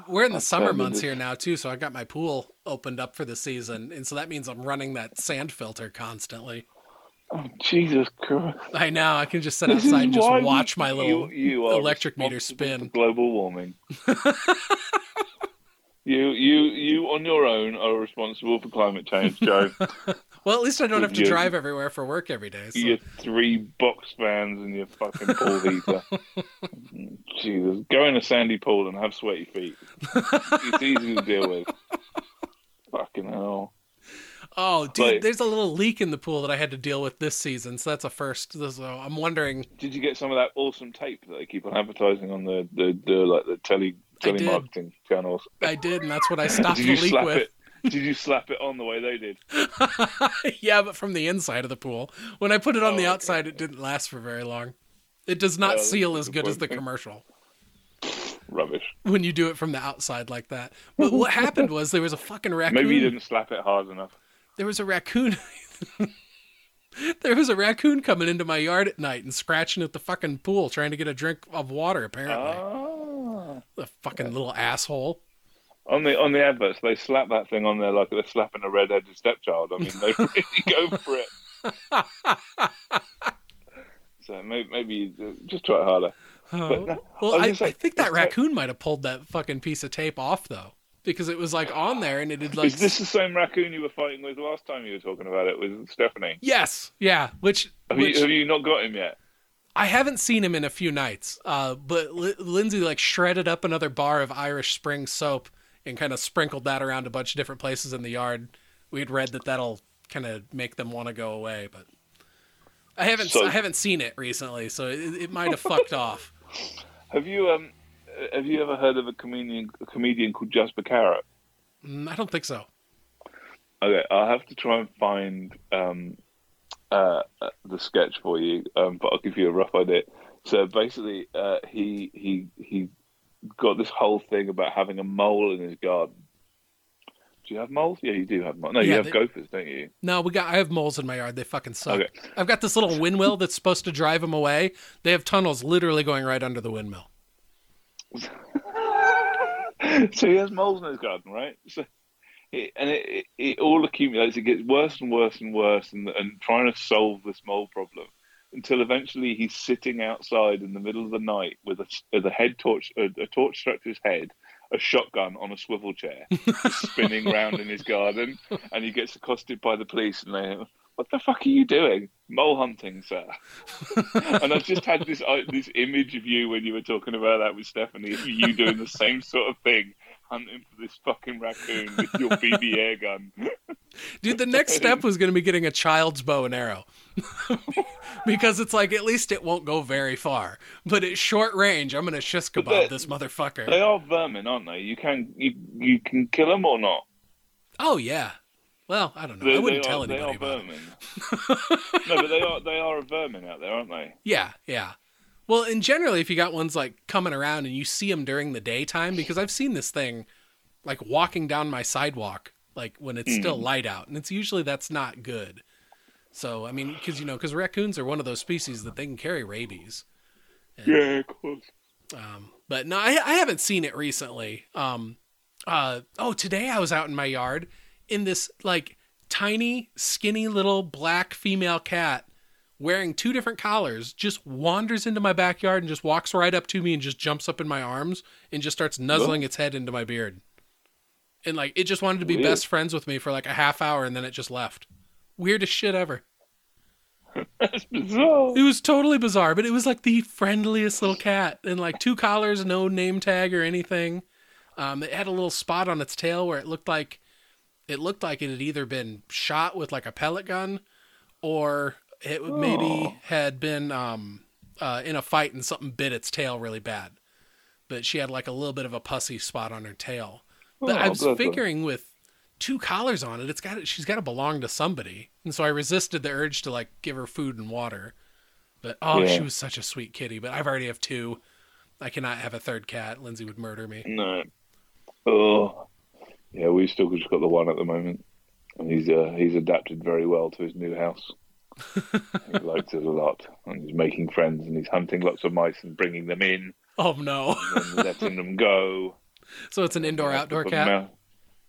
We're in the I've summer months here now too, so I got my pool opened up for the season, and so that means I'm running that sand filter constantly. Oh, Jesus Christ! I know I can just sit This is outside and just watch my little. you, you electric meter spin. global warming. you, you, you on your own are responsible for climate change, Joe. Well, at least I don't have to drive everywhere for work every day. So. your three box fans and your fucking pool heater. Jesus, go in a sandy pool and have sweaty feet. It's easy to deal with. Fucking hell. Oh, dude, Like- there's a little leak in the pool that I had to deal with this season, so that's a first. So I'm wondering. Did you get some of that awesome tape that they keep on advertising on the, the, the like the tele telemarketing channels? I did, and that's what I stopped Did the you leak slap with. it? Did you slap it on the way they did? yeah, but from the inside of the pool. When I put it on Oh, the okay. outside, it didn't last for very long. It does not seal as good as the commercial Rubbish. when you do it from the outside like that. But what happened was there was a fucking raccoon. Maybe you didn't slap it hard enough. There was a raccoon. there was a raccoon coming into my yard at night and scratching at the fucking pool trying to get a drink of water. Apparently, Ah. the fucking little asshole. On the on the adverts, they slap that thing on there like they're slapping a red-headed stepchild. I mean, they really go for it. so maybe, maybe uh, just try harder. Oh. no, well, I I, I think that raccoon might have pulled that fucking piece of tape off though, because it was like on there and it had like. Is this the same raccoon you were fighting with last time you were talking about it with Stephanie? Yes, yeah. Which, Have, which you, have you not got him yet? I haven't seen him in a few nights. Uh, but L- Lindsay like shredded up another bar of Irish Spring soap and kind of sprinkled that around a bunch of different places in the yard. We'd read that that'll kind of make them want to go away, but I haven't So- I haven't seen it recently, so it, it might have fucked off. Have you um have you ever heard of a comedian a comedian called Jasper Carrott? Mm, I don't think so. Okay, I'll have to try and find um, uh, uh, the sketch for you, um, but I'll give you a rough idea. So basically, uh, he he he got this whole thing about having a mole in his garden. Do you have moles? Yeah, you do have moles. No, you have they- gophers, don't you? No, we got. I have moles in my yard. They fucking suck. Okay. I've got this little windmill that's supposed to drive them away. They have tunnels literally going right under the windmill. So he has moles in his garden, right? So, it, and it, it, it all accumulates. It gets worse and worse and worse, and, and trying to solve this mole problem until eventually he's sitting outside in the middle of the night with a, with a head torch, a, a torch struck to his head, a shotgun on a swivel chair, spinning round in his garden, and he gets accosted by the police, and they. What the fuck are you doing? Mole hunting, sir. and I've just had this uh, this image of you when you were talking about that with Stephanie, you doing the same sort of thing, hunting for this fucking raccoon with your BB air gun. Dude, the next step was going to be getting a child's bow and arrow. because it's like, at least it won't go very far. But at short range, I'm going to shish kebab this motherfucker. They are vermin, aren't they? You can you you can kill them or not. oh, yeah. Well, I don't know. They, I wouldn't tell are, anybody about it. vermin. no, but they are they are a vermin out there, aren't they? Yeah, yeah. Well, and generally, if you got ones like coming around and you see them during the daytime, because I've seen this thing like walking down my sidewalk, like when it's still Hmm. light out, and it's usually that's not good. So, I mean, because you know, because raccoons are one of those species that they can carry rabies. Yeah, of course. Um, but no, I, I haven't seen it recently. Um, uh, oh, today I was out in my yard in this like tiny, skinny little black female cat wearing two different collars just wanders into my backyard and just walks right up to me and just jumps up in my arms and just starts nuzzling its head into my beard. And like it just wanted to be Weird. best friends with me for like a half hour and then it just left. Weirdest shit ever. That's bizarre. It was totally bizarre, but it was like the friendliest little cat, and like two collars, no name tag or anything. Um, it had a little spot on its tail where it looked like it looked like it had either been shot with like a pellet gun, or it would- maybe Oh. had been um, uh, in a fight and something bit its tail really bad. But she had like a little bit of a pussy spot on her tail. But I Oh, was bless her. figuring with two collars on it, it's got she's got to belong to somebody, and so I resisted the urge to like give her food and water. But oh, she was such a sweet kitty. But I've already have two. I cannot have a third cat. Lindsay would murder me. No. Oh. Yeah, we've still just got the one at the moment, and he's uh, he's adapted very well to his new house. he likes it a lot, and he's making friends, and he's hunting lots of mice and bringing them in, Oh no! and letting them go. so it's an indoor-outdoor cat. out.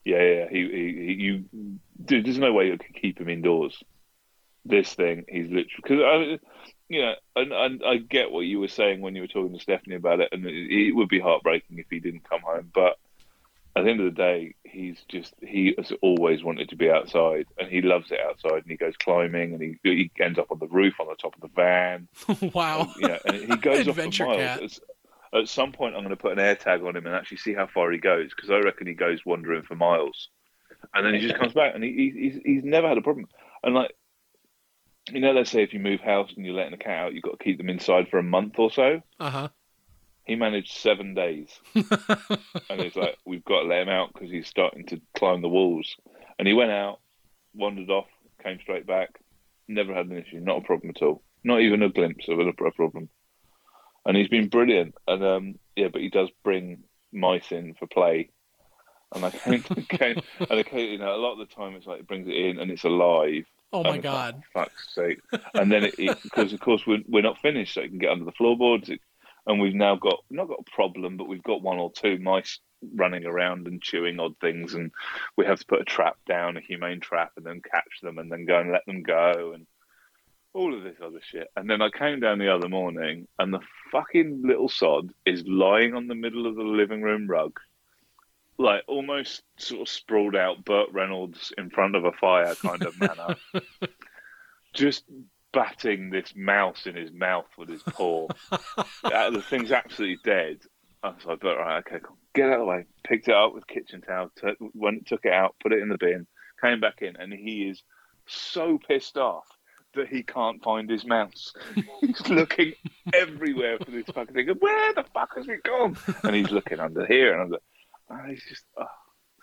Yeah, yeah. He, he, he, you, dude. There's no way you could keep him indoors. This thing, he's literally because I, you know, and, and I get what you were saying when you were talking to Stephanie about it, and it, it would be heartbreaking if he didn't come home. But at the end of the day, he's just he has always wanted to be outside, and he loves it outside, and he goes climbing, and he he ends up on the roof, on the top of the van, wow. yeah, and he goes off for Adventure miles. cat. At some point, I'm going to put an air tag on him and actually see how far he goes because I reckon he goes wandering for miles, and then he just comes back and he, he he's he's never had a problem. And like, you know, let's say if you move house and you're letting a cat out, you've got to keep them inside for a month or so. Uh huh. He managed seven days, and it's like we've got to let him out because he's starting to climb the walls. And he went out, wandered off, came straight back. Never had an issue, not a problem at all. Not even a glimpse of a, problem. And he's been brilliant. And um, yeah, but he does bring mice in for play. And I came, came and I came, you know, a lot of the time it's like it brings it in and it's alive. Oh my it's like, god. fuck's sake! And then it, it because of course we're we're not finished, so it can get under the floorboards. It, and we've now got not got a problem, but we've got one or two mice running around and chewing odd things, and we have to put a trap down, a humane trap, and then catch them, and then go and let them go, and all of this other shit. And then I came down the other morning, and the fucking little sod is lying on the middle of the living room rug. Like almost sort of sprawled out Burt Reynolds in front of a fire kind of manner. Just batting this mouse in his mouth with his paw. Uh, the thing's absolutely dead. I was like, but right, okay, cool. Get out of the way. Picked it up with kitchen towel, t- went, took it out, put it in the bin, came back in, and he is so pissed off that he can't find his mouse. he's looking everywhere for this fucking thing. Where the fuck has it gone? And he's looking under here and under. And he's just, oh,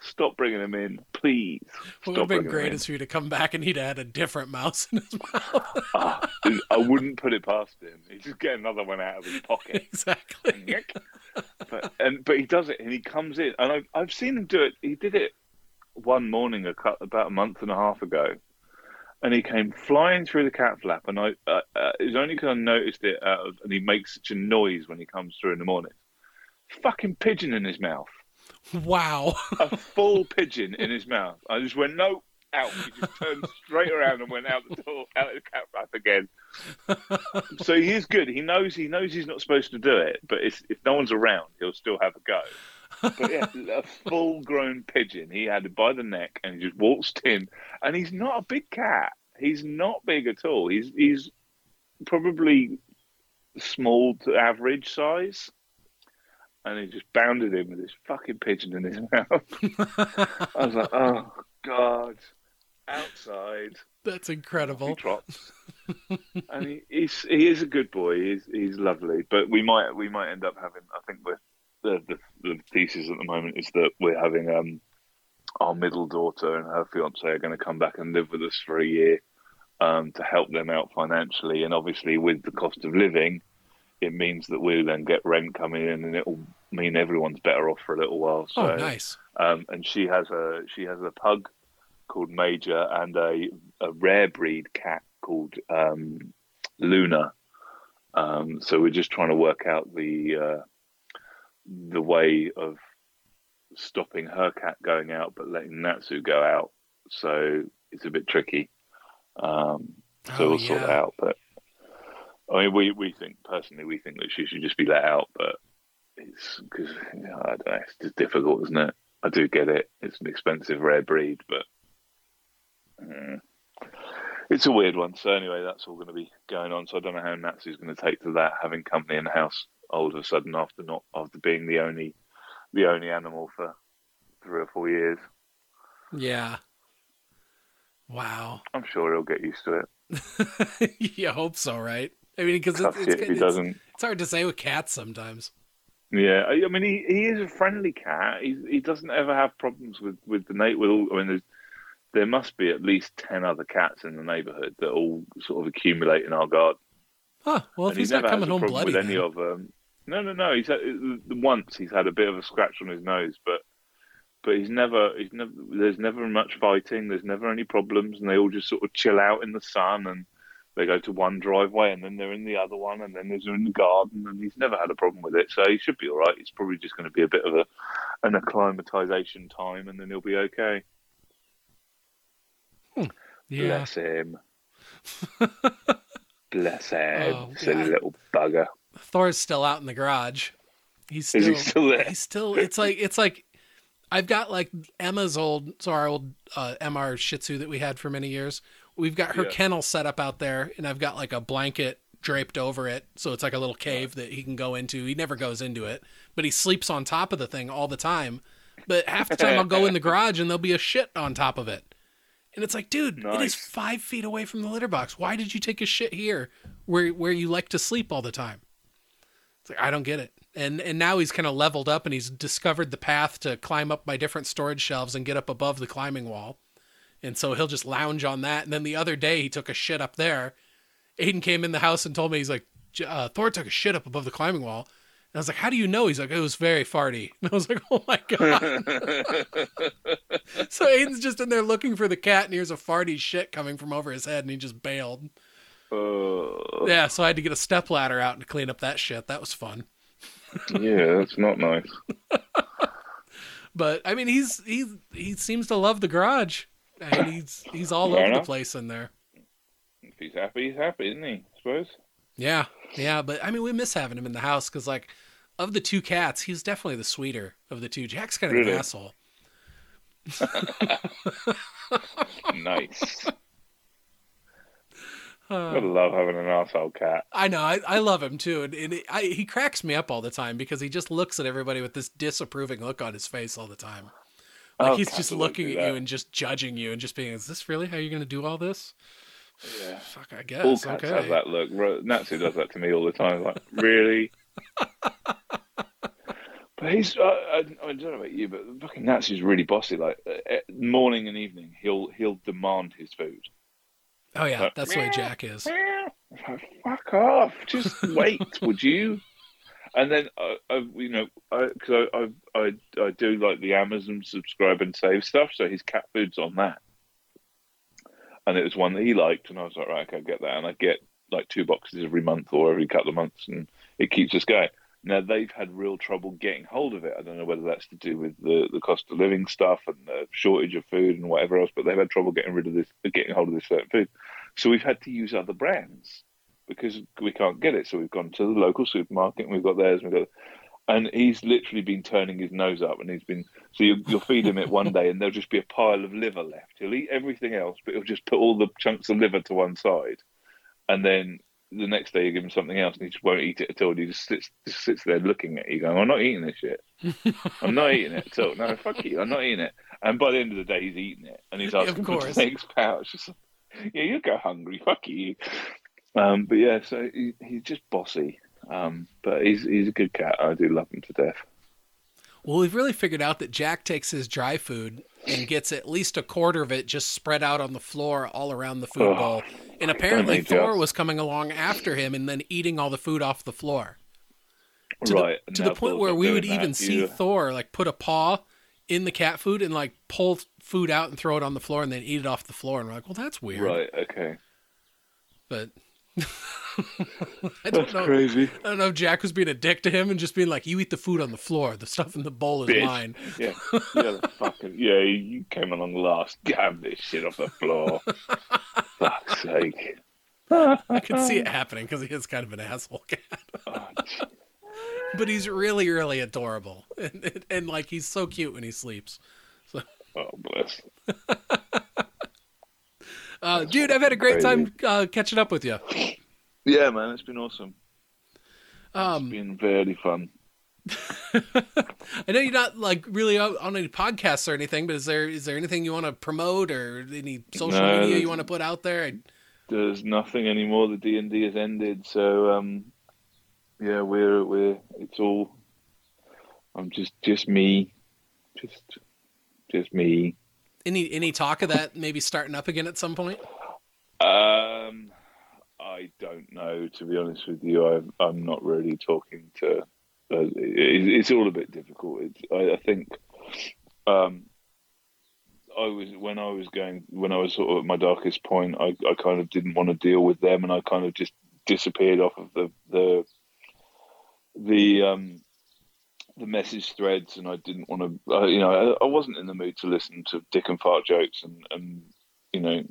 stop bringing him in, please. What would Stop have been great is for you to come back and he'd had a different mouse in his mouth. Ah, I wouldn't put it past him. He'd just get another one out of his pocket. exactly. but and but he does it and he comes in and I've I've seen him do it. He did it one morning a about a month and a half ago, and he came flying through the cat flap. And I uh, uh, it was only because I noticed it out of, and he makes such a noise when he comes through in the morning. Fucking pigeon in his mouth, Wow. a full pigeon in his mouth. I just went no. Out. He just turned straight around and went out the door, out of the cat flap again. so he is good. He knows he knows he's not supposed to do it, but if, if no one's around, he'll still have a go. But yeah, a full-grown pigeon. He had it by the neck, and he just waltzed in. And he's not a big cat. He's not big at all. He's he's probably small to average size. And he just bounded in with this fucking pigeon in his mouth. I was like, oh god, outside. That's He incredible. trots, and he, he's he is a good boy. He's he's lovely, but we might we might end up having. I think we're, the the the thesis at the moment is that we're having um our middle daughter and her fiance are going to come back and live with us for a year um to help them out financially, and obviously with the cost of living, it means that we'll then get rent coming in, and it'll mean everyone's better off for a little while. So Oh, nice. um, and she has a she has a pug called Major and a, a rare breed cat called um, Luna. Um, so we're just trying to work out the uh, the way of stopping her cat going out, but letting Natsu go out. So it's a bit tricky. Um, so Oh, we'll sort it out. But I mean, we we think personally, we think that she should just be let out, but it's because you know, I don't know, it's just difficult, isn't it? I do get it. It's an expensive rare breed, but mm, it's a weird one. So anyway, that's all going to be going on. So I don't know how Natsu's going to take to that, having company in the house all of a sudden after not after being the only the only animal for three or four years. Yeah. Wow. I'm sure he'll get used to it. you hope so, right? I mean, because it's, it's, it's, it's hard to say with cats sometimes. Yeah, I, I mean, he, he is a friendly cat. He he doesn't ever have problems with with the neighbor. With all, I mean, there's, there must be at least ten other cats in the neighborhood that all sort of accumulate in our garden. Huh. Well, if and he's not never coming a home bloody, with any then- of them. No, no, no. He's had, once he's had a bit of a scratch on his nose, but but he's never he's never there's never much fighting. There's never any problems, and they all just sort of chill out in the sun and. They go to one driveway and then they're in the other one and then they're in the garden and he's never had a problem with it. So he should be all right. It's probably just going to be a bit of a an acclimatization time and then he'll be okay. yeah. Bless him. Bless him. Oh, Silly God. little bugger. Thor's still out in the garage. He's Is still, he still there? He's still. It's like it's like I've got like Emma's old, so our old uh, MR Shih Tzu that we had for many years. We've got her Yeah. kennel set up out there, and I've got like a blanket draped over it, so it's like a little cave that he can go into. He never goes into it, but he sleeps on top of the thing all the time. But half the time I'll go in the garage and there'll be a shit on top of it. And it's like, dude, it is five feet away from the litter box. Why did you take a shit here where where you like to sleep all the time? It's like I don't get it. And and now he's kind of leveled up and he's discovered the path to climb up my different storage shelves and get up above the climbing wall. And so he'll just lounge on that. And then the other day he took a shit up there. Aiden came in the house and told me he's like, uh, Thor took a shit up above the climbing wall. And I was like, how do you know? He's like, it was very farty. And I was like, oh my god. so Aiden's just in there looking for the cat and here's a farty shit coming from over his head and he just bailed. Uh, Yeah, so I had to get a step ladder out and clean up that shit. That was fun. yeah, that's not nice. But I mean, he's he he seems to love the garage. I mean, he's he's all Fair over the place in there. If he's happy, he's happy, isn't he? I suppose. Yeah, yeah. But I mean, we miss having him in the house because, like, of the two cats, he's definitely the sweeter of the two. Jack's kind of Really? an asshole. nice. Uh, Gotta love having an asshole cat. I know. I, I love him too, and, and it, I, he cracks me up all the time because he just looks at everybody with this disapproving look on his face all the time. Like Oh, he's just looking at you and just judging you and just being, "Is this really how you're going to do all this?" Yeah. Fuck, I All guess. cats Okay. have that look. Natsu does that to me all the time. Like, really? but he's, uh, I, I don't know about you, but fucking Natsu's really bossy. Like, uh, uh, morning and evening, he'll he'll demand his food. Oh yeah, Uh, that's the way Jack is. Like, Fuck off! Just wait, would you? And then, uh, I, you know, because I, I, I, I do like the Amazon subscribe and save stuff, so his cat food's on that. And it was one that he liked, and I was like, right, okay, I'll get that. And I get like two boxes every month or every couple of months, and it keeps us going. Now they've had real trouble getting hold of it. I don't know whether that's to do with the, the cost of living stuff and the shortage of food and whatever else, but they've had trouble getting rid of this, getting hold of this certain food. So we've had to use other brands because we can't get it. So we've gone to the local supermarket and we've got theirs. And we've got, and he's literally been turning his nose up, and he's been. So you, you'll feed him it one day, and there'll just be a pile of liver left. He'll eat everything else, but he'll just put all the chunks of liver to one side, and then the next day you give him something else, and he just won't eat it at all. He just sits, just sits there looking at you, going, "I'm not eating this shit. I'm not eating it at all. No, fuck you. I'm not eating it." And by the end of the day, he's eating it, and he's Of asking for course. the next pouch. Yeah, you go hungry. Fuck you. Um, but yeah, so he, he's just bossy. Um, but he's he's a good cat. I do love him to death. Well, we've really figured out that Jack takes his dry food and gets at least a quarter of it just spread out on the floor all around the food Oh, bowl. And apparently Thor just? was coming along after him and then eating all the food off the floor. To the- to the point where we would that. even see You- Thor like put a paw in the cat food and like pull food out and throw it on the floor and then eat it off the floor. And we're like, well, that's weird. Right. Okay. But I don't That's know. crazy. I don't know if Jack was being a dick to him and just being like, "You eat the food on the floor. The stuff in the bowl is Bitch. mine." Yeah. Yeah. the fucking yeah. You came along last. Grab this shit off the floor. Fuck's sake. I can see it happening because he is kind of an asshole cat. Oh, but he's really, really adorable, and, and, and like he's so cute when he sleeps. oh bless. Uh, dude, I've had a great time uh, catching up with you. Yeah, man. It's been awesome. Um, it's been very fun. I know you're not like really on any podcasts or anything, but is there is there anything you want to promote or any social No, media you want to put out there? I, There's nothing anymore. The D and D has ended. So um, yeah, we're we're it's all I'm just just me, just just me. Any any talk of that maybe starting up again at some point? Um, I don't know. To be honest with you, I'm I'm not really talking to. Uh, it, it's all a bit difficult. I, I think. Um, I was when I was going when I was sort of at my darkest point. I, I kind of didn't want to deal with them, and I kind of just disappeared off of the the the um the message threads, and I didn't want to. Uh, you know, I, I, wasn't in the mood to listen to dick and fart jokes, and and you know.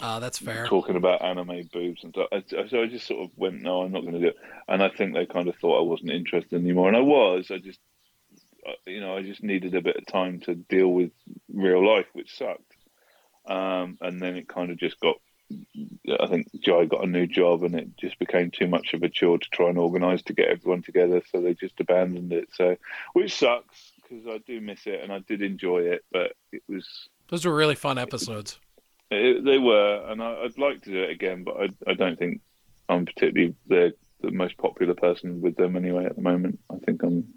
Uh, that's fair. Talking about anime boobs and stuff. So I just sort of went, no, I'm not going to do it. And I think they kind of thought I wasn't interested anymore. And I was. I just uh, you know, I just needed a bit of time to deal with real life, which sucked. Um, and then it kind of just got. I think Jai got a new job, and it just became too much of a chore to try and organise to get everyone together. So they just abandoned it. So, which sucks because I do miss it and I did enjoy it, but it was. Those were really fun episodes. It, they were, and I, would like to do it again, but I, I don't think I'm particularly the the most popular person with them anyway at the moment. I think I'm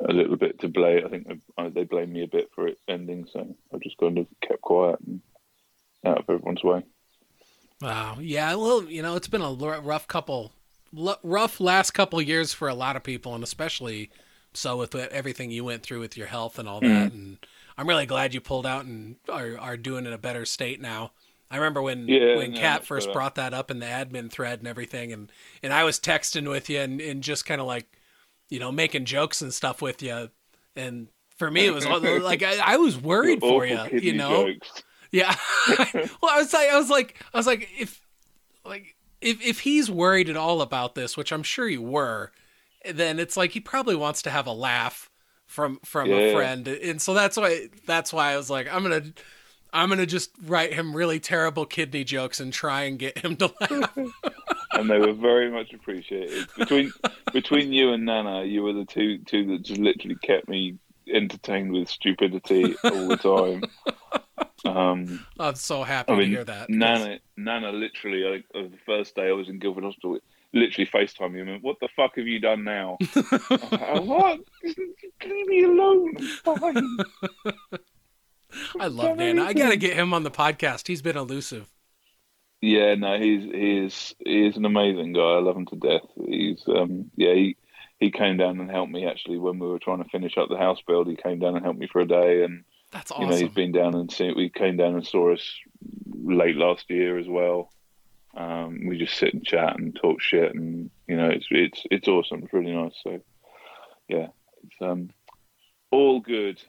a little bit to blame. I think they blame me a bit for it ending, so I just kind of kept quiet and out of everyone's way. Wow. Yeah. Well, you know, it's been a rough couple, rough last couple years for a lot of people, and especially so with everything you went through with your health and all that. Mm. And I'm really glad you pulled out and are, are doing in a better state now. I remember when yeah, when Kat first brought that up in the admin thread and everything, and and I was texting with you and, and just kind of like you know, making jokes and stuff with you. And for me, it was like I, I was worried for you, you know. Jokes. Yeah. well, I was like, I was like, I was like, if like if if he's worried at all about this, which I'm sure you were, then it's like he probably wants to have a laugh from from yeah. a friend, and so that's why that's why I was like, I'm gonna. I'm gonna just write him really terrible kidney jokes and try and get him to laugh and they were very much appreciated. Between between you and Nana, you were the two two that just literally kept me entertained with stupidity all the time. Um, I'm so happy I mean, to hear that. Nana, Nana, literally, like, the first day I was in Guildford Hospital, literally FaceTime me and went, "What the fuck have you done now?" like, what? Leave me alone. Fine. I love Nana. I gotta get him on the podcast. He's been elusive. Yeah, no, he's he's he's an amazing guy. I love him to death. He's um yeah he he came down and helped me actually when we were trying to finish up the house build. He came down and helped me for a day, and that's awesome. You know, he's been down and seen. We came down and saw us late last year as well. Um, we just sit and chat and talk shit, and you know, it's it's it's awesome. It's really nice. So yeah, it's um all good.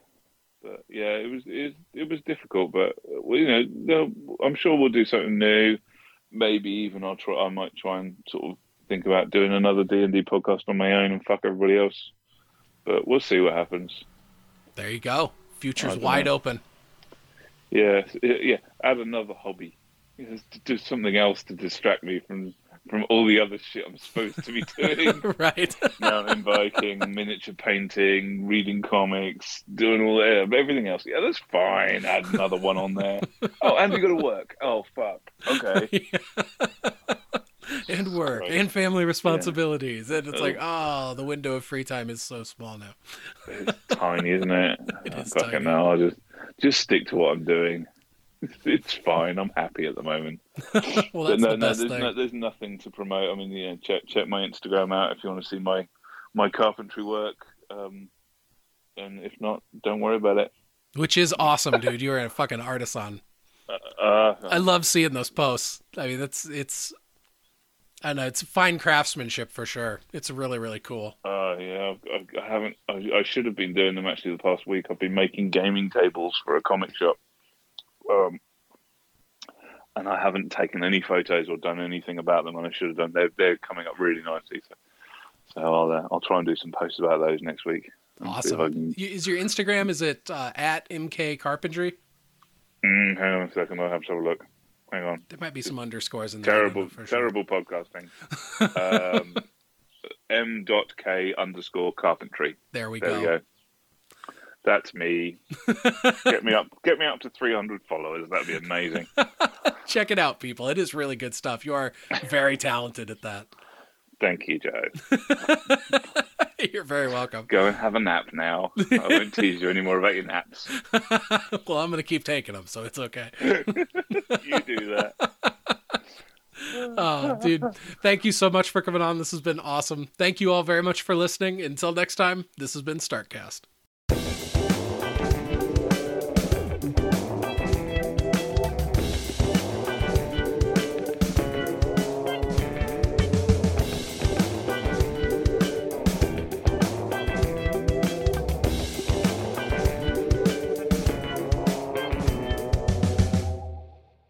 But yeah, it was it, it was difficult, but you know, I'm sure we'll do something new. Maybe even I'll try. I might try and sort of think about doing another D and D podcast on my own and fuck everybody else. But we'll see what happens. There you go. Future's wide know. open. Yeah, yeah. Add another hobby. Do something else to distract me from from all the other shit I'm supposed to be doing. right. Mountain biking, miniature painting, reading comics, doing all that, everything else. Yeah, that's fine. Add another one on there. Oh, and you got to work. Oh, fuck. Okay. And work right. and family responsibilities. Yeah. And it's oh. like, oh, the window of free time is so small now. it's tiny, isn't it? it is fucking tiny. I'll just just stick to what I'm doing. it's fine. I'm happy at the moment. well, that's no, the best no, there's, no, there's nothing to promote. I mean, yeah, check check my Instagram out if you want to see my my carpentry work. Um, and if not, don't worry about it. Which is awesome, dude. You're a fucking artisan. Uh, uh, I love seeing those posts. I mean, that's it's. I know it's fine craftsmanship for sure. It's really really cool. Uh, yeah, I've, I haven't. I, I should have been doing them actually the past week. I've been making gaming tables for a comic shop. Um, and I haven't taken any photos or done anything about them, and I should have done. They're they're coming up really nicely, so, so I'll uh, I'll try and do some posts about those next week. Awesome. Can... Is your Instagram is it uh, at mk carpentry? Mm, hang on a second, I'll have to have a look. Hang on. There might be some underscores in there. Terrible, terrible sure. podcasting. um, m.k underscore carpentry. There we there go. We go. That's me. get me up. Get me up to 300 followers. That'd be amazing. Check it out, people. It is really good stuff. You are very talented at that. Thank you, Joe. You're very welcome. Go and have a nap now. I won't tease you anymore about your naps. well, I'm going to keep taking them, so it's okay. you do that. Oh, dude. Thank you so much for coming on. This has been awesome. Thank you all very much for listening. Until next time, this has been Startcast.